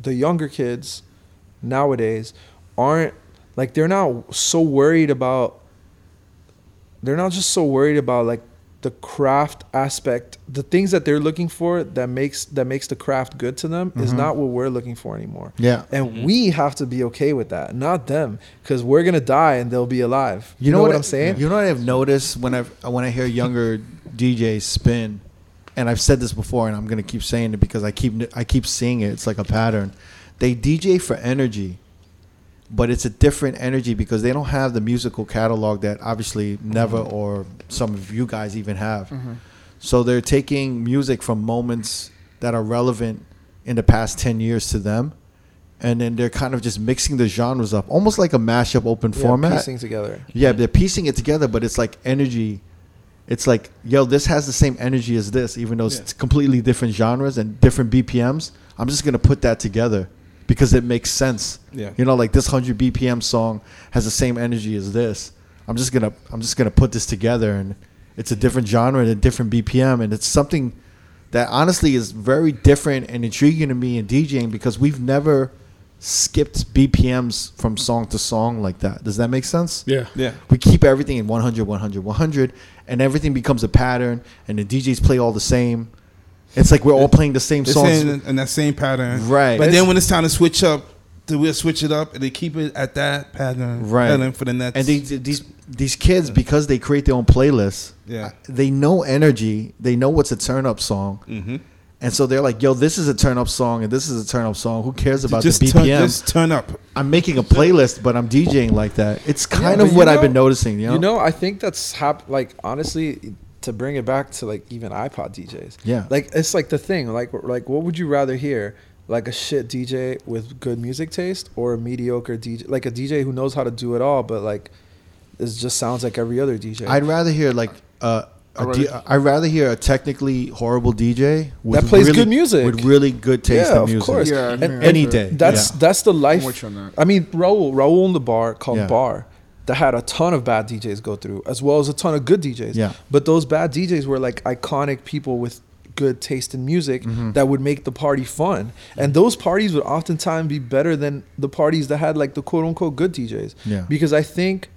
the younger kids nowadays aren't like they're not so worried about they're not just so worried about like the craft aspect the things that they're looking for that makes that makes the craft good to them is Mhm. not what we're looking for anymore yeah. and we have to be okay with that not them because we're gonna die and they'll be alive you, know, what, i'm saying You know what I've noticed when I when I hear younger DJs spin, and I've said this before, and I'm gonna keep saying it because I keep I keep seeing it. It's like a pattern. They DJ for energy, but it's a different energy because they don't have the musical catalog that obviously Never mm-hmm. or some of you guys even have. Mm-hmm. So they're taking music from moments that are relevant in the past 10 years to them. And then they're kind of just mixing the genres up, almost like a mashup open Yeah, format. piecing together Yeah, they're piecing it together, but it's like energy. It's like, yo, this has the same energy as this, even though it's completely different genres and different BPMs. I'm just gonna put that together because it makes sense. Yeah. You know, like this hundred BPM song has the same energy as this. I'm just gonna I'm just gonna put this together and it's a different genre and a different BPM and it's something that honestly is very different and intriguing to me in DJing because we've never skipped BPMs from song to song like that. Does that make sense? Yeah. Yeah. we keep everything in 100 100 100 and everything becomes a pattern and the djs play all the same it's like we're all playing the same They're songs saying in that same pattern. Right. But But then when it's time to switch up, they will switch it up and they keep it at that pattern. Right. pattern for the next. and they, these these kids because they create their own playlists Yeah. they know energy they know what's a turn up song Mm-hmm. and so they're like yo this is a turn up song and this is a turn up song who cares about just the turn, bpm just turn up. i'm making a playlist but i'm djing like that it's kind but of you what i've been noticing you know, you know i think that's hap- like honestly to bring it back to like even ipod djs yeah like it's like the thing like like what would you rather hear like a shit dj with good music taste or a mediocre dj like a dj who knows how to do it all but like it just sounds like every other dj i'd rather hear like uh a I'd rather- I'd rather hear a technically horrible DJ with That plays really- good music. with really good taste Yeah, in of course. Yeah, And- think and Any that's day. that's Yeah. that's the I'm life on that. I mean, Raul, Raul in the bar called Yeah. Bar that had a ton of bad DJs go through, as well as a ton of good DJs. Yeah. But those bad DJs were like iconic people with good taste in music Mhm. that would make the party fun. And those parties would oftentimes be better than the parties that had like the quote unquote good DJs. Yeah. Because I think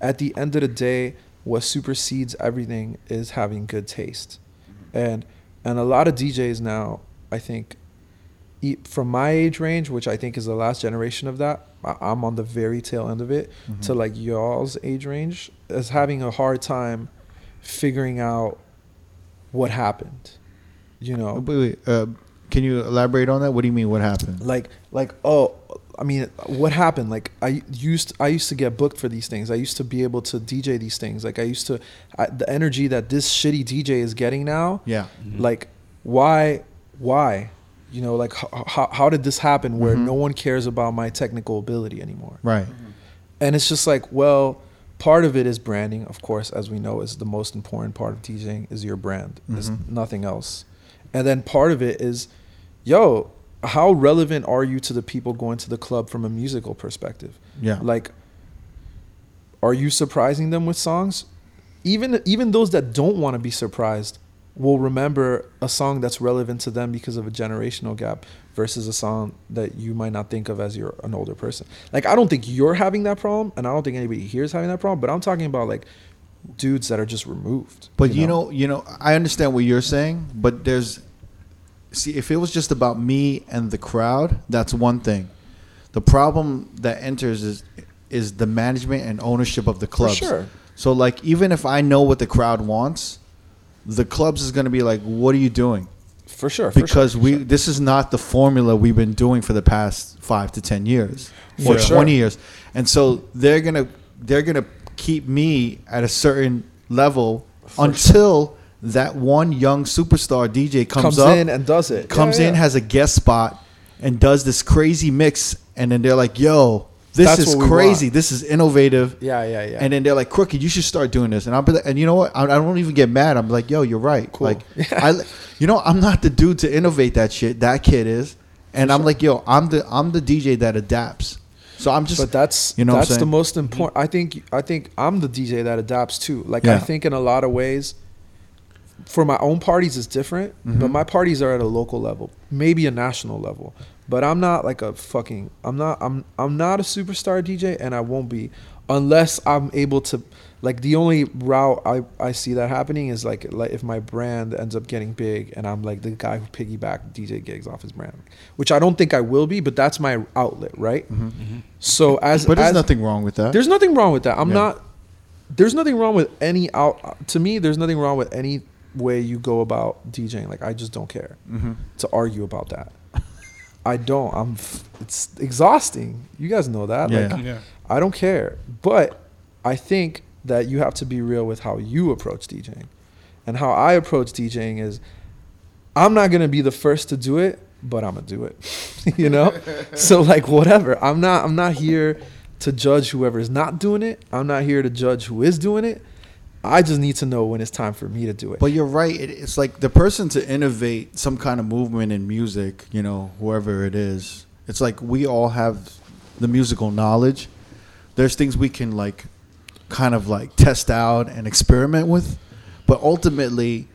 at the end of the day, what supersedes everything is having good taste. And and a lot of DJs now, I think from my age range, which I think is the last generation of that, I'm on the very tail end of it, Mm-hmm. to like y'all's age range, is having a hard time figuring out what happened. You know, Wait, wait. Uh, Can you elaborate on that? What do you mean? What happened? like like oh i mean what happened like i used i used to get booked for these things i used to be able to dj these things like i used to I, the energy that this shitty dj is getting now Yeah. like why why you know like how, how, did this happen where Mhm. no one cares about my technical ability anymore Right. and it's just like well part of it is branding of course as we know is the most important part of teaching is your brand is Mhm. nothing else and then part of it is yo how relevant are you to the people going to the club from a musical perspective Yeah. like are you surprising them with songs even even those that don't want to be surprised will remember a song that's relevant to them because of a generational gap versus a song that you might not think of as you're an older person like i don't think you're having that problem and i don't think anybody here is having that problem but i'm talking about like dudes that are just removed But you know, you know, I understand what you're saying, but there's see if it was just about me and the crowd, that's one thing. The problem that enters is is the management and ownership of the For clubs. sure. So like even if I know what the crowd wants, the clubs is going to be like, "What are you doing?" for sure for Because sure, for we sure. this is not the formula we've been doing for the past 5 to 10 years or For sure. 20 years. And so they're going to they're going to keep me at a certain level until that one young superstar DJ comes, comes up in and does it comes Yeah, in, has a guest spot, and does this crazy mix, and then they're like, "Yo, this That's is crazy. want. This is innovative." yeah yeah yeah And then they're like, "Crooked, you should start doing this." And I'll be like, and you know what? I, I don't even get mad. I'm like, "Yo, you're right." Cool. Like, I, you know, I'm not the dude to innovate that shit. That kid is, and I'm like, "Yo, I'm the I'm the DJ that adapts." So I'm just, but that's you know that's the most important. I think I think I'm the DJ that adapts too. Like Yeah. I think in a lot of ways, for my own parties it's different, but Mhm. my parties are at a local level, maybe a national level. But I'm not like a fucking. I'm not. I'm. I'm not a superstar DJ, and I won't be unless I'm able to. Like the only route I, I see that happening is like like if my brand ends up getting big and I'm like the guy who piggyback DJ gigs off his brand, which I don't think I will be, but that's my outlet, right? So as Mm-hmm. but there's as- nothing wrong with that. there's nothing wrong with that. I'm Yeah. not. There's nothing wrong with any out. To me, there's nothing wrong with any way you go about DJing. Like I just don't care Mhm. to argue about that. I don't. I'm. f- It's exhausting. You guys know that. Yeah. Like Yeah. I don't care. But I think that you have to be real with how you approach DJing, and how I approach DJing is, I'm not gonna be the first to do it, but I'm gonna do it. you know. so like whatever. I'm not. I'm not here to judge whoever is not doing it. I'm not here to judge who is doing it. I just need to know when it's time for me to do it. But you're right. It, it's like the person to innovate some kind of movement in music, you know, whoever it is. It's like we all have the musical knowledge. There's things we can like kind of like test out and experiment with, but ultimately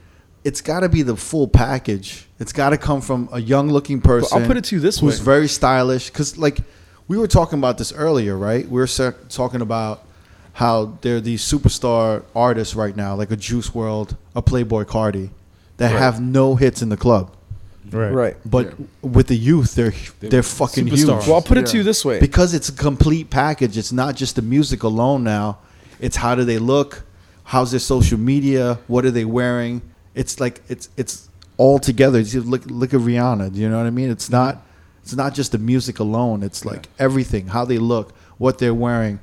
it's got to be the full package. It's got to come from a young looking person. I'll put it to you this who's way. very stylish cuz like we were talking about this earlier, right? We were talking about how there are these superstar artists right now, like a Juice WRLD, a Playboi Carti, that Right. have no hits in the club. Right. right. But with the youth, they're they're fucking superstars. huge Well, I'll put it to you this way. because it's a complete package. It's not just the music alone now. It's how do they look? How's their social media? What are they wearing? It's like it's it's all together. You Look look at Rihanna. Do you know what I mean? It's not it's not just the music alone. It's like everything. How they look, what they're wearing.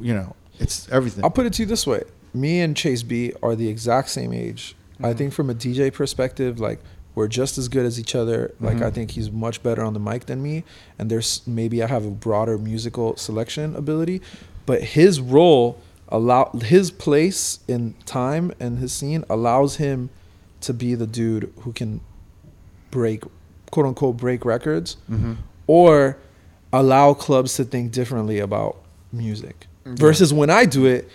You know, it's everything. I'll put it to you this way: me and Chase B are the exact same age. I think from a DJ perspective, like we're just as good as each other. Like Mhm. I think he's much better on the mic than me, and there's maybe I have a broader musical selection ability, but his role allow his place in time and his scene allows him to be the dude who can break quote unquote break records Mhm. or allow clubs to think differently about music versus when I do it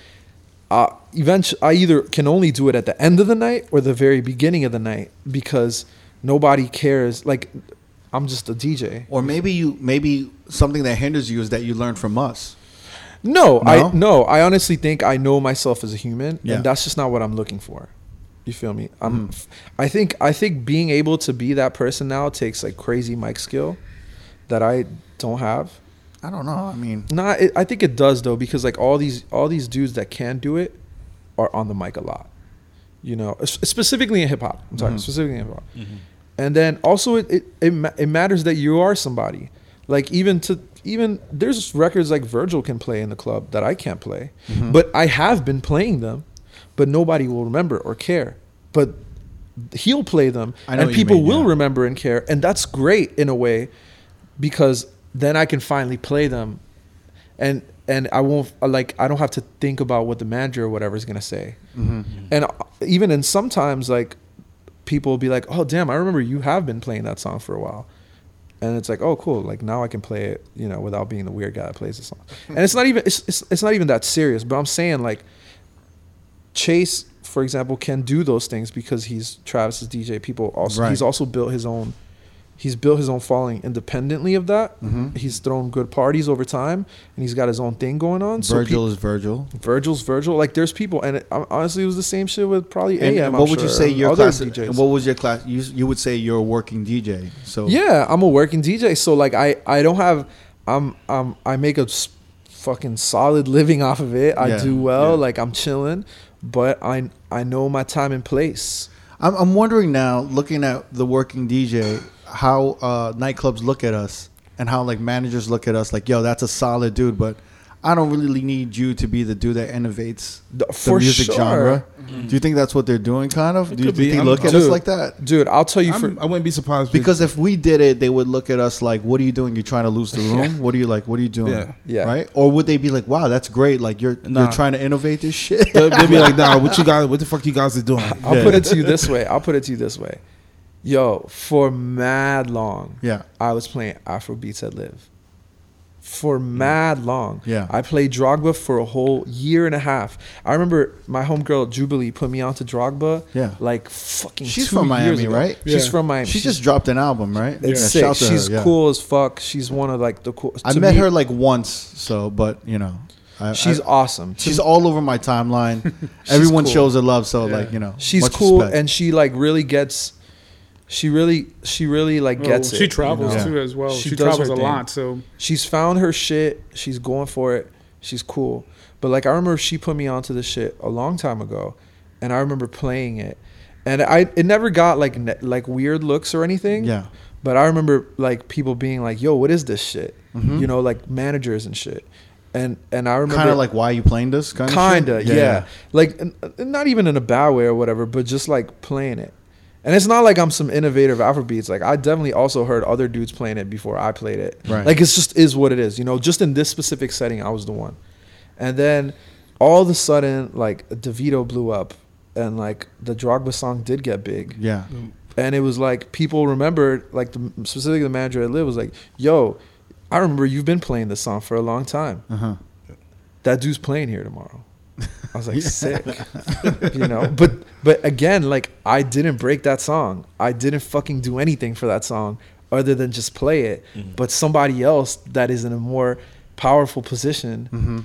uh, eventually I either can only do it at the end of the night or the very beginning of the night because nobody cares like I'm just a DJ Or maybe you maybe something that hinders you is that you learn from us. no, No? I no I honestly think I know myself as a human Yeah. and that's just not what I'm looking for you feel me I'm Mhm. I think I think being able to be that person now takes like crazy mic skill that I don't have I don't know. I mean, Nah, it, I think it does though because like all these all these dudes that can do it are on the mic a lot. You know, specifically in hip hop. I'm talking Mhm. specifically in hip hop. and then also it it it, it matters that you are somebody. Like even to even there's records like Virgil can play in the club that I can't play, Mm-hmm. but I have been playing them, but nobody will remember or care. But he'll play them, I know and people mean, will yeah. remember and care, and that's great in a way, because then I can finally play them, and and I won't like I don't have to think about what the manager or whatever is gonna say, Mm-hmm. and uh, even in sometimes like people will be like, oh damn, I remember you have been playing that song for a while. And it's like, oh, cool! Like now I can play it, you know, without being the weird guy that plays the song. And it's not even it's, it's it's not even that serious. But I'm saying like, Chase, for example, can do those things because he's Travis's DJ. People also Right. he's also built his own. He's built his own following independently of that. Mhm. He's thrown good parties over time, and he's got his own thing going on. So Virgil pe- is Virgil. Virgil's Virgil. Like there's people, and it, honestly, it was the same shit with probably And AM. what I'm would you say your class? DJs. And what was your class? You you would say you're a working DJ. So Yeah, I'm a working DJ, so like I I don't have I'm um I make a fucking solid living off of it. I Yeah, do well, yeah. like I'm chilling, but I I know my time and place. I'm, I'm wondering now, looking at the working DJ, how uh, nightclubs look at us and how like managers look at us. Like, yo, that's a solid dude, but I don't really need you to be the dude that innovates D- the For music sure. genre. Do you think that's what they're doing? Kind of. It Do you could think be. they I'm- look at us like that? Dude, I'll tell you for I'm, wouldn't be surprised Because if we did it, they would look at us like, "What are you doing? You're trying to lose the room. What are you like? What are you doing? Yeah. Yeah. Right? Or would they be like, "Wow, that's great! Like you're Nah. you're trying to innovate this shit." they'll, they'll be like, "Nah, what you guys? What the fuck you guys are doing?" I'll Yeah. put it to you this way. I'll put it to you this way. Yo, for mad long, yeah. I was playing Afro beats at LIV. For mad long. Yeah. I played Drogba for a whole year and a half. I remember my homegirl Jubilee put me onto Drogba Yeah. like fucking She's two from years Miami, ago. right? She's Yeah. from Miami. She just dropped an album, right? it's Yeah, sick. shout to her, She's yeah. cool as fuck. She's one of like the cool. I met me, her like once, so but you know, I, She's I- awesome. She's all over my timeline. Everyone cool. shows her love, so Yeah. like you know, she's cool respect. and she like really gets. She really, she really like Well, gets it. she you travels know? Yeah. too as well. She She, travels a thing. lot, so she's found her shit. She's going for it. She's cool. But like I remember she put me onto this shit a long time ago, and I remember playing it, and I it never got like ne- like weird looks or anything. yeah, But I remember like people being like, "Yo, what is this shit?" Mhm. You know, like managers and shit. And and I remember kind of like why are you playing this kind of kinda yeah, like n- n- not even in a bad way or whatever, but just like playing it. And it's not like I'm some innovative Afrobeats. Like I definitely also heard other dudes playing it before I played it. Right. Like it's just is what it is. You know, just in this specific setting, I was the one. And then all of a sudden, like DeVito blew up, and like the Drogba song did get big, yeah, and it was like people remembered, like the specifically the manager at LIV was like, "Yo, I remember you've been playing this song for a long time. uh huh, That dude's playing here tomorrow." I was like, "Sick," you know. But but again, like I didn't break that song. I didn't fucking do anything for that song other than just play it. But somebody else that is in a more powerful position mm-hmm.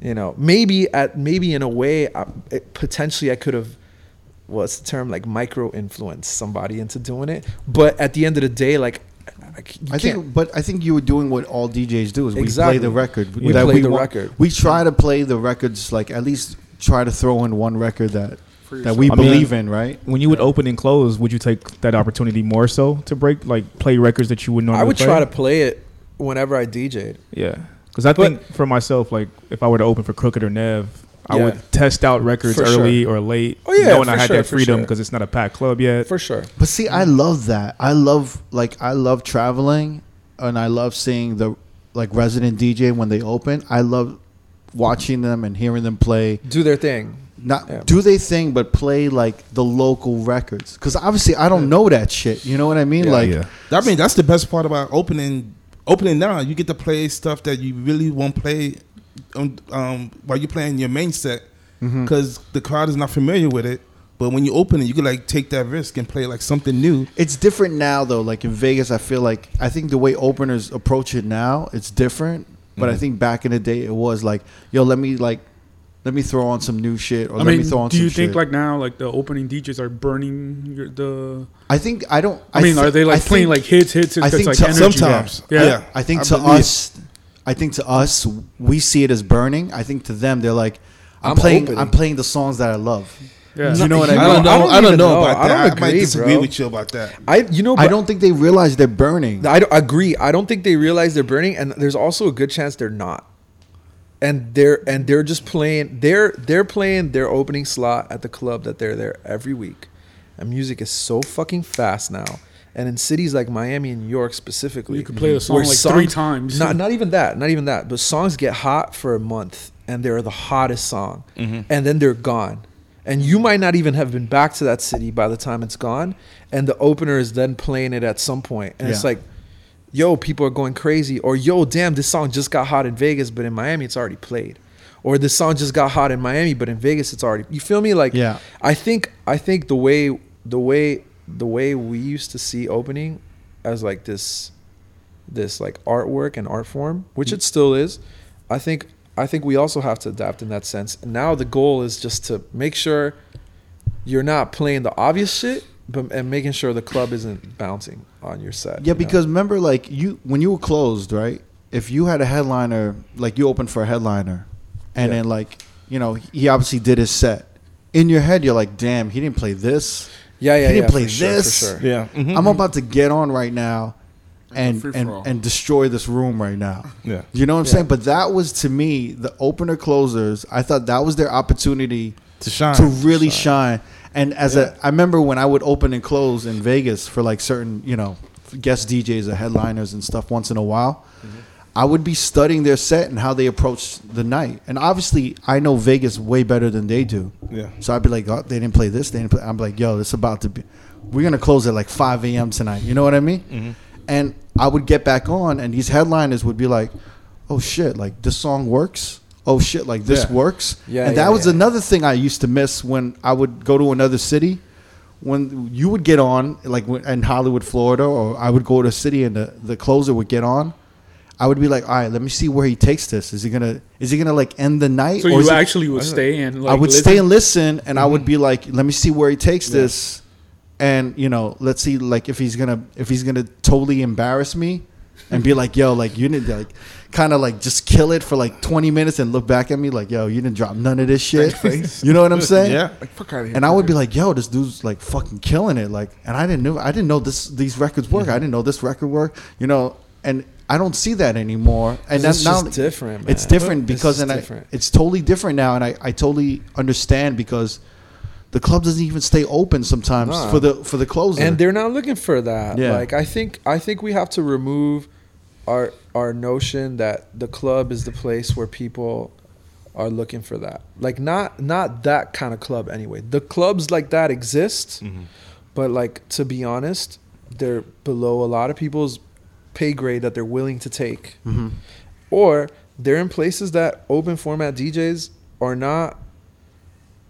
you know maybe at maybe in a way I, it, potentially i could have what's the term like micro influence somebody into doing it but at the end of the day like I, I think, but I think you were doing what all DJs do is Exactly. we play the record. We play the want- record. We try to play the records like at least try to throw in one record that that we I mean- believe in, right? When you would open and close, would you take that opportunity more so to break, like play records that you would normally? i would play? try to play it whenever i dj'd Yeah, because I But- think for myself, like if I were to open for Crooked or Nev, I Yeah. would test out records For early or late, Oh, yeah, knowing I for had sure, that for freedom sure. because it's not a packed club yet. for sure But see, I love that. I love like I love traveling, and I love seeing the like resident DJ when they open. I love watching them and hearing them play. do their thing Not Yeah. do they thing, but play like the local records. Because obviously, I don't know that shit. You know what I mean? like, yeah. I mean, that's the best part about opening. Opening now, you get to play stuff that you really won't play um, um, while you're playing your main set because the crowd is not familiar with it. But when you open it, you can like take that risk and play like something new. it's different now though. Like in Vegas, I feel like I think the way openers approach it now, it's different. But I Mhm. think back in the day, it was like, yo, let me like, let me throw on some new shit, or I let mean, me throw on some." do some you think shit. like now, like the opening DJs are burning your, the? I think I don't. I, mean, thi- are they like I playing think- like hits, hits, hits? I think like to- energy. sometimes, Yeah. yeah. I think I to believe. us, I think to us, we see it as burning. I think to them, they're like, I'm, I'm playing. opening. I'm playing the songs that I love. Yeah. You know what I mean? I don't know. I I don't don't, even know, know. about I that. don't I, might agree, disagree bro. with you about that. I you know I don't think they realize they're burning. I don't agree. I don't think they realize they're burning, and there's also a good chance they're not. And they're and they're just playing. They're they're playing their opening slot at the club that they're there every week. And music is so fucking fast now. And in cities like Miami and New York specifically, You could play the song where like three times. Not not even that. Not even that. But songs get hot for a month, and they're the hottest song, Mm-hmm. and then they're gone. And you might not even have been back to that city by the time it's gone. And the opener is then playing it at some point, and it's like, yo, people are going crazy, or yo, damn, this song just got hot in Vegas, but in Miami it's already played, or this song just got hot in Miami, but in Vegas it's already. You feel me? Like, Yeah. I think I think the way the way the way we used to see opening as like this this like artwork and art form, which mm. it still is. I think I think we also have to adapt in that sense. And now the goal is just to make sure you're not playing the obvious shit, but and making sure the club isn't bouncing on your set. Yeah, you know? because remember, like you when you were closed, right? If you had a headliner, like you opened for a headliner, and Yeah. then like you know he obviously did his set. In your head, you're like, "Damn, he didn't play this. yeah, yeah, he didn't yeah, play for sure, this. for sure. yeah. Mhm. I'm about to get on right now, and and, and destroy this room right now." Yeah. You know what I'm Yeah. saying? But that was to me the opener closers. I thought that was their opportunity To shine. to really shine. And as a, I remember when I would open and close in Vegas for like certain, you know, guest DJs or headliners and stuff once in a while. I would be studying their set and how they approach the night. And obviously, I know Vegas way better than they do. Yeah. So I'd be like, oh, they didn't play this. They didn't play. I'm like, yo, this about to be. We're gonna close at like 5 a.m. tonight. You know what I mean? Mm-hmm. And I would get back on, and these headliners would be like, oh shit, like this song works. Oh shit, like this Yeah. works. Yeah, and yeah, that was yeah. another thing I used to miss when I would go to another city. When you would get on, like in Hollywood, Florida, or I would go to a city and the, the closer would get on, I would be like, all right, let me see where he takes this. Is he gonna is he gonna like end the night? So or you is it- actually would stay and like I would listen? stay and listen, and I would mm-hmm. be like, "Let me see where he takes this," and you know, let's see, like if he's gonna if he's gonna totally embarrass me, and be like, "Yo, like you didn't like." Kind of like just kill it for like 20 minutes and look back at me like, yo, you didn't drop none of this shit. You know what I'm saying? Yeah. Like fuck out of here. And I would be like, yo, this dude's like fucking killing it. Like, and I didn't know, I didn't know this, these records work. I didn't know this record work, you know, and I don't see that anymore. And that's now just different, It's different It's because, just and I, it's totally different now. And I, I totally understand because the club doesn't even stay open sometimes Nah. for the, for the closer. and they're not looking for that. Yeah. Like I think I think we have to remove our our notion that the club is the place where people are looking for that. Like not not that kind of club anyway. The clubs like that exist, but like to be honest, they're below a lot of people's pay grade that they're willing to take. Mhm. Or they're in places that open format DJs are not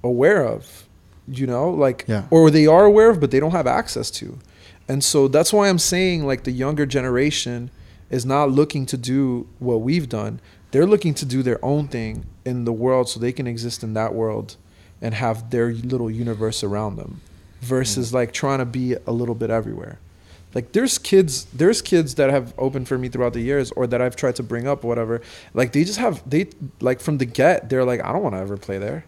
aware of, you know, like, Yeah. or they are aware of, but they don't have access to. And so that's why I'm saying, like, the younger generation is not looking to do what we've done. They're looking to do their own thing in the world so they can exist in that world and have their little universe around them versus mm. like trying to be a little bit everywhere. Like there's kids there's kids that have opened for me throughout the years or that I've tried to bring up or whatever. Like they just have they like from the get they're like I don't want to ever play there.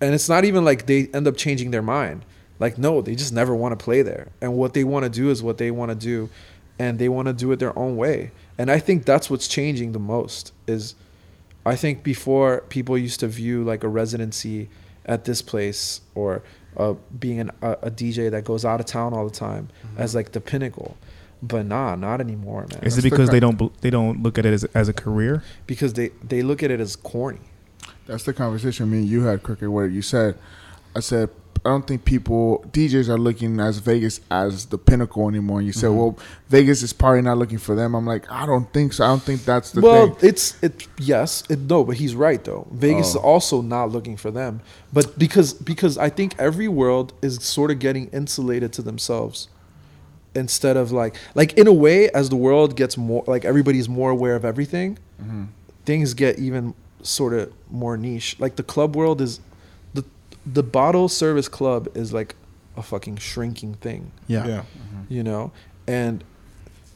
And it's not even like they end up changing their mind. Like no, they just never want to play there. And what they want to do is what they want to do and they want to do it their own way. And I think that's what's changing the most is I think before people used to view like a residency at this place or uh, being an, a, a DJ that goes out of town all the time as like the pinnacle. But nah, not anymore, man. Is That's it the because kind- they don't they don't look at it as, as a career? because they they look at it as corny. That's the conversation me and you had, Cricket, where you said, I said, I don't think people, DJs are looking as Vegas as the pinnacle anymore. And you said, mm-hmm. well, Vegas is probably not looking for them. I'm like, I don't think so. I don't think that's the thing. well, thing. it's it yes, it, no, but he's right though. Vegas oh. is Oh. also not looking for them, but because because I think every world is sort of getting insulated to themselves instead of like like in a way as the world gets more like everybody's more aware of everything, mm-hmm. things get even sort of more niche. Like the club world is the the bottle service club is like a fucking shrinking thing yeah. Yeah. you know and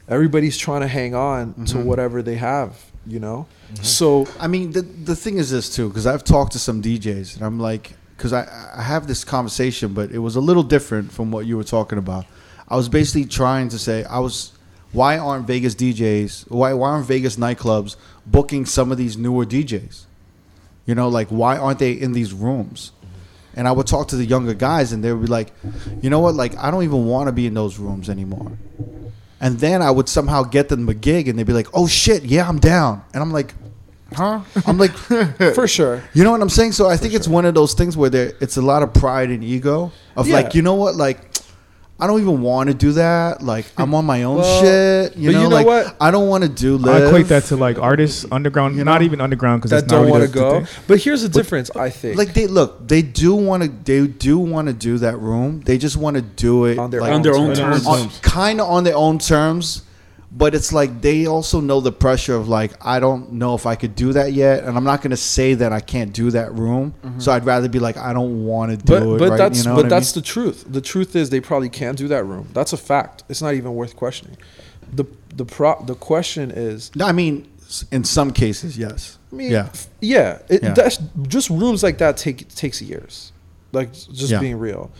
everybody's trying to hang on to Mhm. whatever they have you know so I mean, the the thing is this too, because I've talked to some DJs, and I'm like, because I I have this conversation, but it was a little different from what you were talking about. I was basically trying to say I was why aren't Vegas DJs why why aren't Vegas nightclubs booking some of these newer DJs? You know, like why aren't they in these rooms? And I would talk to the younger guys, and they would be like, you know what, like I don't even want to be in those rooms anymore. And then I would somehow get them a gig, and they'd be like, "Oh shit, yeah, I'm down." And I'm like, "Huh?" I'm like, For sure. you know what I'm saying? So I think it's one of those things where there it's a lot of pride and ego of Yeah. like, you know what, like I don't even want to do that. Like I'm on my own Well, shit. You but know, you know like what? I don't want to do I equate that to like artists underground, You not even underground because That that's not don't really want to the- the go. But here's the difference, I think. like they look, they do want to. They do want to do that room. They just want to do it On their like, On their own terms. terms. kind of on their own terms. But it's like they also know the pressure of like I don't know if I could do that yet, and I'm not going to say that I can't do that room. So I'd rather be like I don't want to do Mm-hmm. but it. but right? that's You know but what I that's the truth. The truth is they probably can't do that room. That's a fact. It's not even worth questioning. The the pro the question is mean? I mean, in some cases, yes. I mean, yeah, f- yeah, it, Yeah. That's just rooms like that take takes years. Like just Yeah. being real.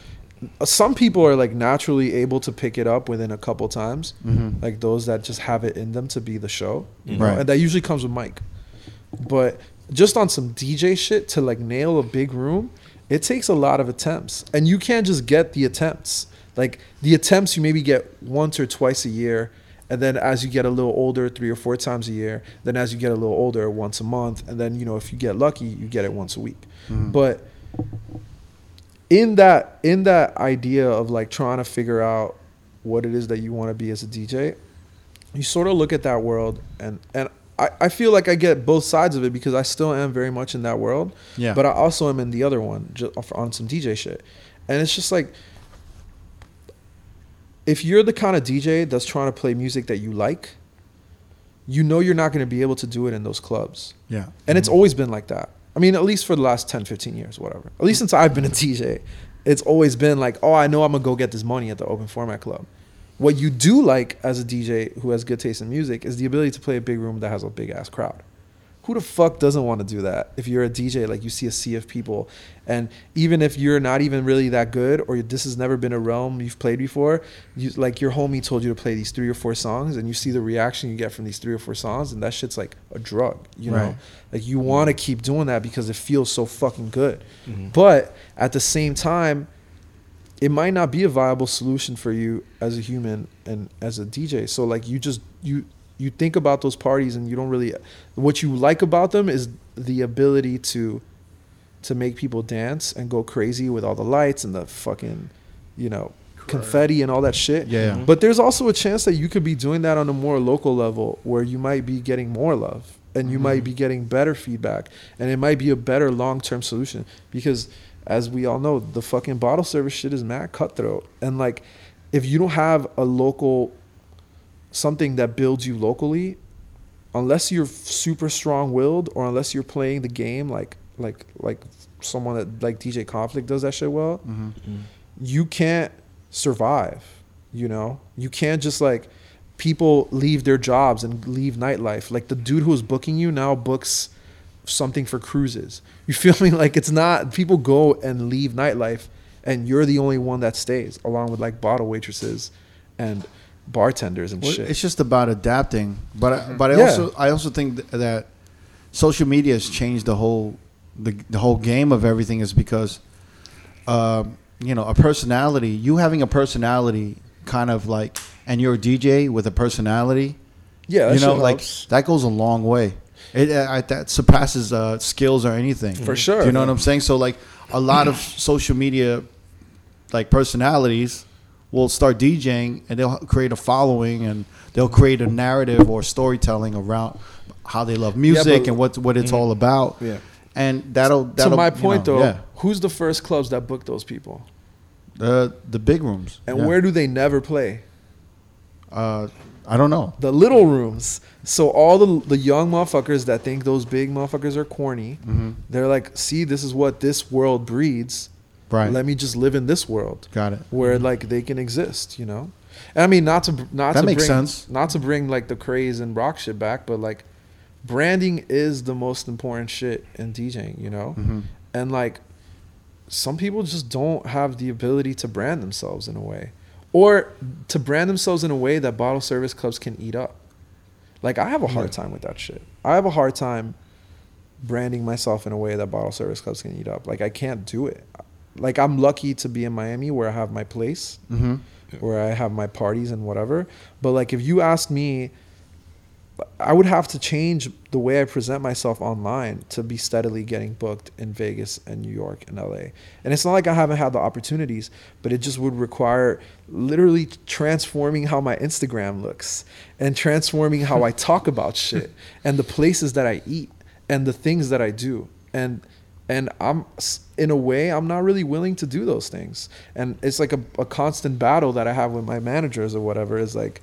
Uh, Some people are like naturally able to pick it up within a couple times, like those that just have it in them to be the show, you know? Right. and that usually comes with Mike. But just on some DJ shit to like nail a big room, it takes a lot of attempts, and you can't just get the attempts. Like the attempts, you maybe get once or twice a year, and then as you get a little older, three or four times a year. Then as you get a little older, once a month, and then you know if you get lucky, you get it once a week. But in that in that idea of like trying to figure out what it is that you want to be as a DJ, you sort of look at that world and and I, I feel like I get both sides of it because I still am very much in that world. Yeah. But I also am in the other one just on some DJ shit. And it's just like if you're the kind of DJ that's trying to play music that you like, you know you're not going to be able to do it in those clubs. yeah. And it's mm-hmm. always been like that. I mean, at least for the last 10, 15 years, whatever. At least since I've been a DJ, it's always been like, oh, I know I'm to go get this money at the open format club. What you do like as a DJ who has good taste in music is the ability to play a big room that has a big ass crowd. Who the fuck doesn't want to do that? If you're a DJ, like you see a sea of people, and even if you're not even really that good, or this has never been a realm you've played before, you like your homie told you to play these three or four songs, and you see the reaction you get from these three or four songs, and that shit's like a drug, you know? Like you want to mm-hmm. keep doing that because it feels so fucking good. Mm-hmm. But at the same time, it might not be a viable solution for you as a human and as a DJ. So like you just you you think about those parties and you don't really what you like about them is the ability to to make people dance and go crazy with all the lights and the fucking you know confetti and all that shit. Yeah, yeah. But there's also a chance that you could be doing that on a more local level where you might be getting more love and you might mm-hmm. be getting better feedback and it might be a better long-term solution because as we all know the fucking bottle service shit is mad cutthroat and like if you don't have a local something that builds you locally unless you're super strong-willed or unless you're playing the game like like like someone that like DJ Conflict does that shit well mm-hmm. you can't survive you know? You can't just like people leave their jobs and leave nightlife. Like the dude who's booking you now books something for cruises. You feel me? Like it's not people go and leave nightlife and you're the only one that stays along with like bottle waitresses and bartenders and Well, shit. It's just about adapting, but I, mm-hmm. but I Yeah. also I also think that social media has changed the whole the, the whole game of everything is because um, you know a personality you having a personality kind of like and you're a DJ with a personality yeah you know like helps. that goes a long way it uh, I, that surpasses uh, skills or anything For sure. Do you know what I'm saying so like a lot of social media like personalities will start DJing and they'll create a following and they'll create a narrative or storytelling around how they love music but- and what what it's all about. Yeah. And that'll to that'll my you point know, though yeah. who's the first clubs that book those people the the big rooms. and yeah. where do they never play uh I don't know. the little rooms. So all the the young motherfuckers that think those big motherfuckers are corny, Mm-hmm. they're like, see, this is what this world breeds. Right. Let me just live in this world Got it. where like they can exist, you know. And I mean, not to not That to makes bring, sense. Not to bring like the craze and rock shit back, but like branding is the most important shit in DJing, you know. Mm-hmm. And like some people just don't have the ability to brand themselves in a way, or to brand themselves in a way that bottle service clubs can eat up. Like I have a hard time with that shit. I have a hard time branding myself in a way that bottle service clubs can eat up. Like I can't do it. Like I'm lucky to be in Miami where I have my place, Mm-hmm. where I have my parties and whatever. But like if you ask me, I would have to change the way I present myself online to be steadily getting booked in Vegas and New York and LA. And it's not like I haven't had the opportunities, but it just would require literally transforming how my Instagram looks and transforming how I talk about shit and the places that I eat and the things that I do. And and I'm in a way I'm not really willing to do those things. And it's like a, a constant battle that I have with my managers or whatever is like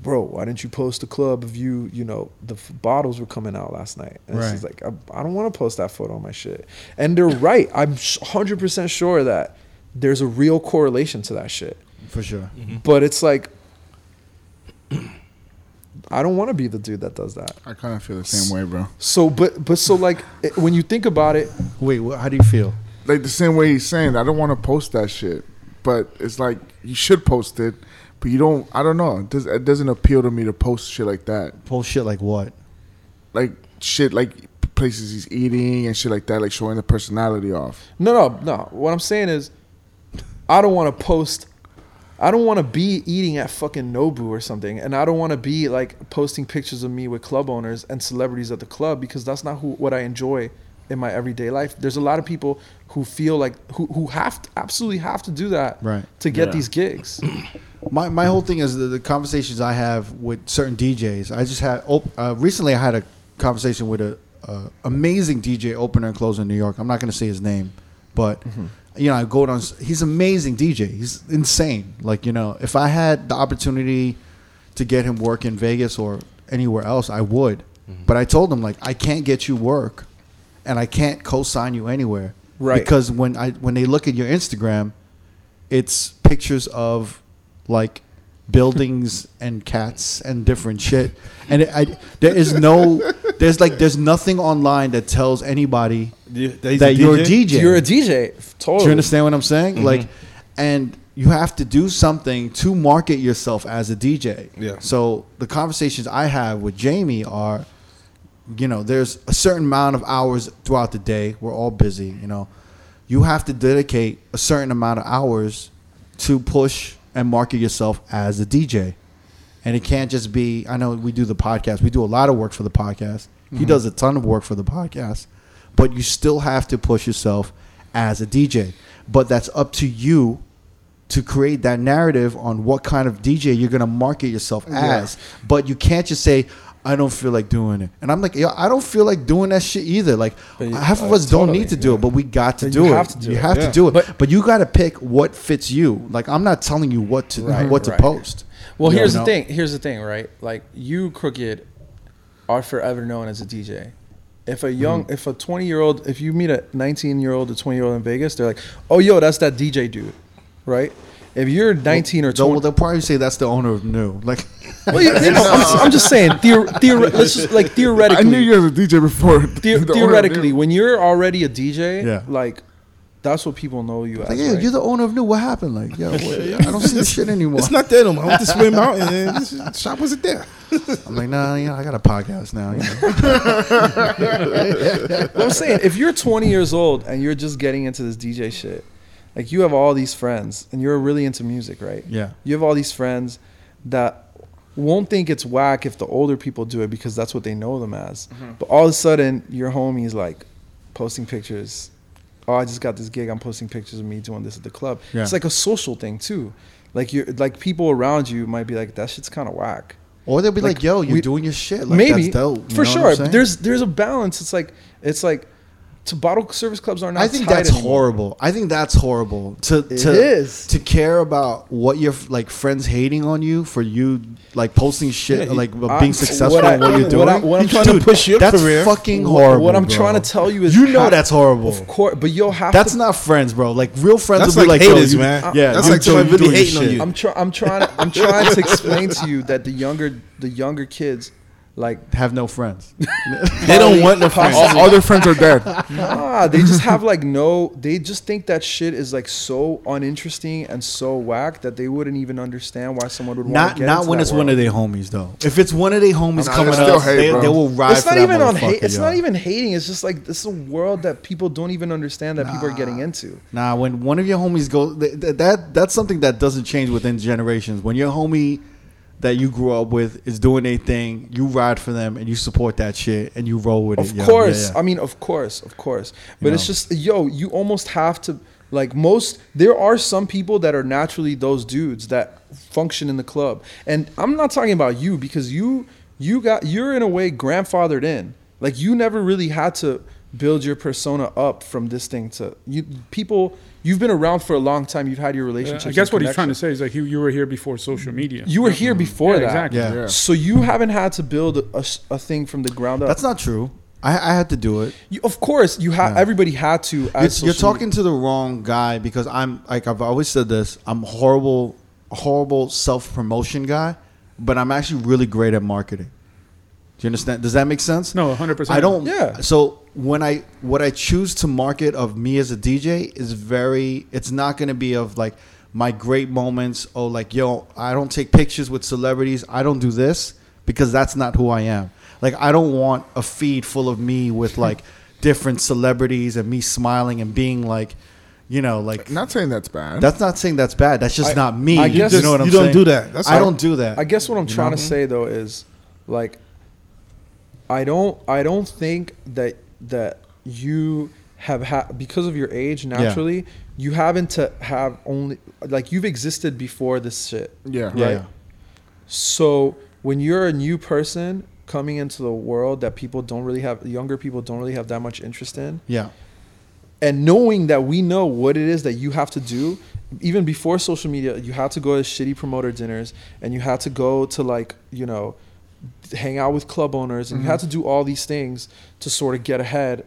bro, why didn't you post a club of you, you know, the f- bottles were coming out last night? And it's just like, I, I don't want to post that photo on my shit. And they're right. I'm 100% sure that there's a real correlation to that shit. For sure. Mm-hmm. But it's like, I don't want to be the dude that does that. I kind of feel the same way, bro. So, but, but so like, it, when you think about it, Wait, wh- how do you feel? Like the same way he's saying, I don't want to post that shit, but it's like you should post it, but you don't. I don't know. It, does, it doesn't appeal to me to post shit like that. Post shit like what? Like shit, like places he's eating and shit like that, like showing the personality off. No, no, no. What I'm saying is, I don't want to post. I don't want to be eating at fucking Nobu or something, and I don't want to be like posting pictures of me with club owners and celebrities at the club because that's not who what I enjoy in my everyday life. There's a lot of people who feel like who who have to, absolutely have to do that Right. to get Yeah. these gigs. My my whole thing is the, the conversations I have with certain DJs. I just had op- uh, recently. I had a conversation with a uh, amazing DJ opener and closer in New York. I'm not going to say his name, but you know, I go on. He's amazing DJ. He's insane. Like you know, if I had the opportunity to get him work in Vegas or anywhere else, I would. But I told him like I can't get you work, and I can't co-sign you anywhere. Right. Because when I when they look at your Instagram, it's pictures of like buildings and cats and different shit and it, I, there is no there's like there's nothing online that tells anybody that you're a DJ. You're a DJ, totally. Do you understand what I'm saying? Like, and you have to do something to market yourself as a DJ. Yeah. So the conversations I have with Jamie are, you know, there's a certain amount of hours throughout the day. We're all busy. You know, you have to dedicate a certain amount of hours to push and market yourself as a DJ. And it can't just be. I know we do the podcast. We do a lot of work for the podcast. He mm-hmm. does a ton of work for the podcast, but you still have to push yourself as a DJ. But that's up to you to create that narrative on what kind of DJ you're gonna market yourself as. But you can't just say, "I don't feel like doing it," and I'm like, "Yo, I don't feel like doing that shit either." Like you- half of uh, us don't need to do yeah. it, but we got to do you it. have to do you it, have yeah. to do it. But- But, you got to pick what fits you. Like I'm not telling you what to Right, what to right. post. Well, You here's know? the thing. Here's the thing, right? Like you, crooked, are forever known as a DJ. If a young, Mm-hmm. if a 20 year old, if you meet a 19 year old or 20 year old in Vegas, they're like, "Oh, yo, that's that DJ dude," right? If you're 19 or They'll, 20, they'll probably say that's the owner of New. Like, well, you, you know, I'm, just, I'm just saying, theor- theor- let's just like I knew you as a DJ before. the- the theoretically, when you're already a DJ, Yeah. like that's what people know you as. like, yeah, right? you're the owner of New. What happened? Like, yeah, what, I don't see this shit anymore. It's not there no more. I went to Swim Mountain and this shop wasn't there. I'm like, nah, you know, I got a podcast now. You know? What I'm saying, if you're 20 years old and you're just getting into this DJ shit, like you have all these friends and you're really into music, right? Yeah. You have all these friends that won't think it's whack if the older people do it because that's what they know them as. Mm-hmm. But all of a sudden, your homie's like posting pictures. Oh, I just got this gig. I'm posting pictures of me doing this at the club. Yeah. It's like a social thing too. Like you're like people around you might be like that shit's kind of whack. Or they'll be like, Like, yo, you're we- doing your shit. Like, Maybe that's dope. For sure. There's there's a balance. It's like it's like to bottle service clubs are not. I think tight that's anymore. horrible. I think that's horrible to It to is. to care about what your like friends hating on you for you like posting shit Yeah, like I- being successful what I- in what you're what doing. I- what I'm Dude, trying to push your that's career. fucking horrible. What I'm bro. trying to tell you is you know ha- that's horrible. Of course, but you'll have That's to. not friends, bro. Like real friends That's will be like like, haters, you- man. Yeah, That's like yo, somebody you really doing hating on shit. you. I'm trying. I'm trying. I'm trying to explain to you that the younger the younger kids like Have no friends. They don't want no friends. All, all their friends are dead. nah, they just have like no. They just think that shit is like so uninteresting and so whack that they wouldn't even understand why someone would want not get not into when that it's one of their homies though. If it's one of their homies Nah, coming up, hate, they, they will ride It's for not that even on hate. It's yo. not even hating. It's just like this is a world that people don't even understand that people are getting into. Nah, when one of your homies go, th- th- that that's something that doesn't change within generations. When your homie that you grew up with is doing a thing, you ride for them and you support that shit and you roll with Of it. Of course, Yeah, yeah. I mean, of course, of course. But You it's know. just, yo, you almost have to like most. There are some people that are naturally those dudes that function in the club, and I'm not talking about you because you you got you're in a way grandfathered in. Like you never really had to build your persona up from this thing to you people. You've been around for a long time. You've had your relationships. I guess and what he's trying to say is like you, you were here before social media. You were here before Yeah, that, exactly. Yeah. Yeah. So you haven't had to build a thing from the ground up. that's not true. I, I had to do it. You, of course, you have. Yeah. Everybody had to. You're, you're social talking to the wrong guy because I'm like I've always said this. I'm horrible, horrible self promotion guy, but I'm actually really great at marketing. Do you understand? Does that make sense? No, 100%. I don't. Yeah. So when I what I choose to market of me as a DJ is very. It's not going to be of like my great moments. Oh, like yo, I don't take pictures with celebrities. I don't do this because that's not who I am. Like I don't want a feed full of me with like different celebrities and me smiling and being like, you know, like. Not saying that's bad. That's not saying that's bad. That's just I- not me. I you, guess- you know what I'm you saying? don't do that. That's I don't do that. I guess what I'm You trying know? to say though is, like, I don't, I don't think that that you have had because of your age naturally, you haven't to have only like you've existed before this shit. yeah. Yeah. right? So when you're a new person coming into the world that people don't really have, younger people don't really have that much interest in, Yeah. and knowing that we know what it is that you have to do even before social media you had to go to shitty promoter dinners and you had to go to like you know hang out with club owners and you mm-hmm. had to do all these things to sort of get ahead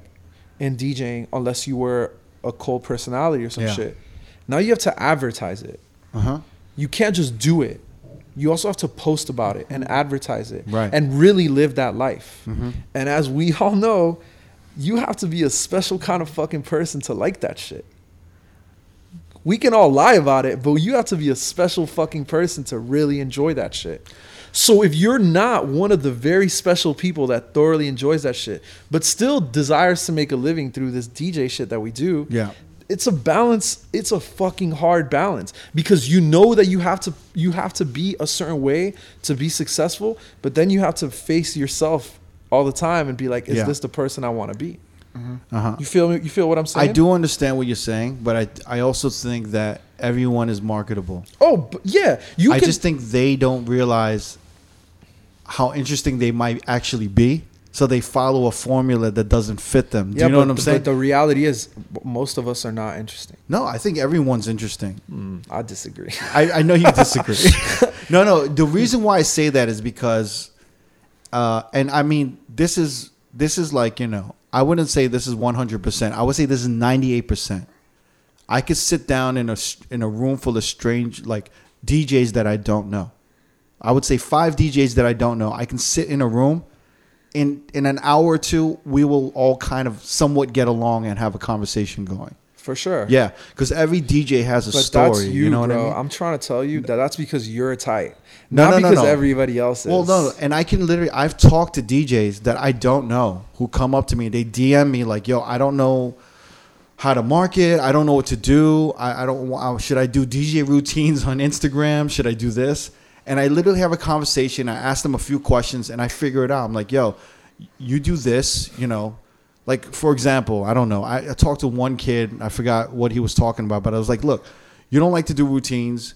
in DJing unless you were a cold personality or some Yeah. shit now you have to advertise it Uh huh. you can't just do it you also have to post about it and advertise it Right. and really live that life Mhm. and as we all know, you have to be a special kind of fucking person to like that shit. We can all lie about it, but you have to be a special fucking person to really enjoy that shit. So if you're not one of the very special people that thoroughly enjoys that shit, but still desires to make a living through this DJ shit that we do, Yeah. it's a balance it's a fucking hard balance because you know that you have to you have to be a certain way to be successful but then you have to face yourself all the time and be like is Yeah. this the person i want to be Uh huh. you feel me you feel what i'm saying? I do understand what you're saying, but I I also think that everyone is marketable. oh but yeah you I can just think they don't realize how interesting they might actually be, so they follow a formula that doesn't fit them. Do yeah, you know but, what I'm saying? but the reality is most of us are not interesting no, I think everyone's interesting. i disagree I, I know you disagree. no, no. The reason why I say that is because, uh, and I mean, this is this is like you know, I wouldn't say this is one hundred percent. I would say this is ninety eight percent. I could sit down in a in a room full of strange like DJs that I don't know. I would say five DJs that I don't know. I can sit in a room. In, in an hour or two, we will all kind of somewhat get along and have a conversation going. for sure Yeah, because every DJ has a but story. that's you, you know bro. what I mean? I'm trying to tell you that that's because you're tight, No, not no, no, because no. everybody else is. Well, no, and I can literally. I've talked to DJs that I don't know who come up to me. They DM me like, "Yo, I don't know how to market. I don't know what to do. I, I don't. Should I do DJ routines on Instagram? Should I do this?" And I literally have a conversation. I ask them a few questions, and I figure it out. I'm like, "Yo, you do this. You know." Like for example, I don't know. I, I talked to one kid. I forgot what he was talking about, but I was like, "Look, you don't like to do routines.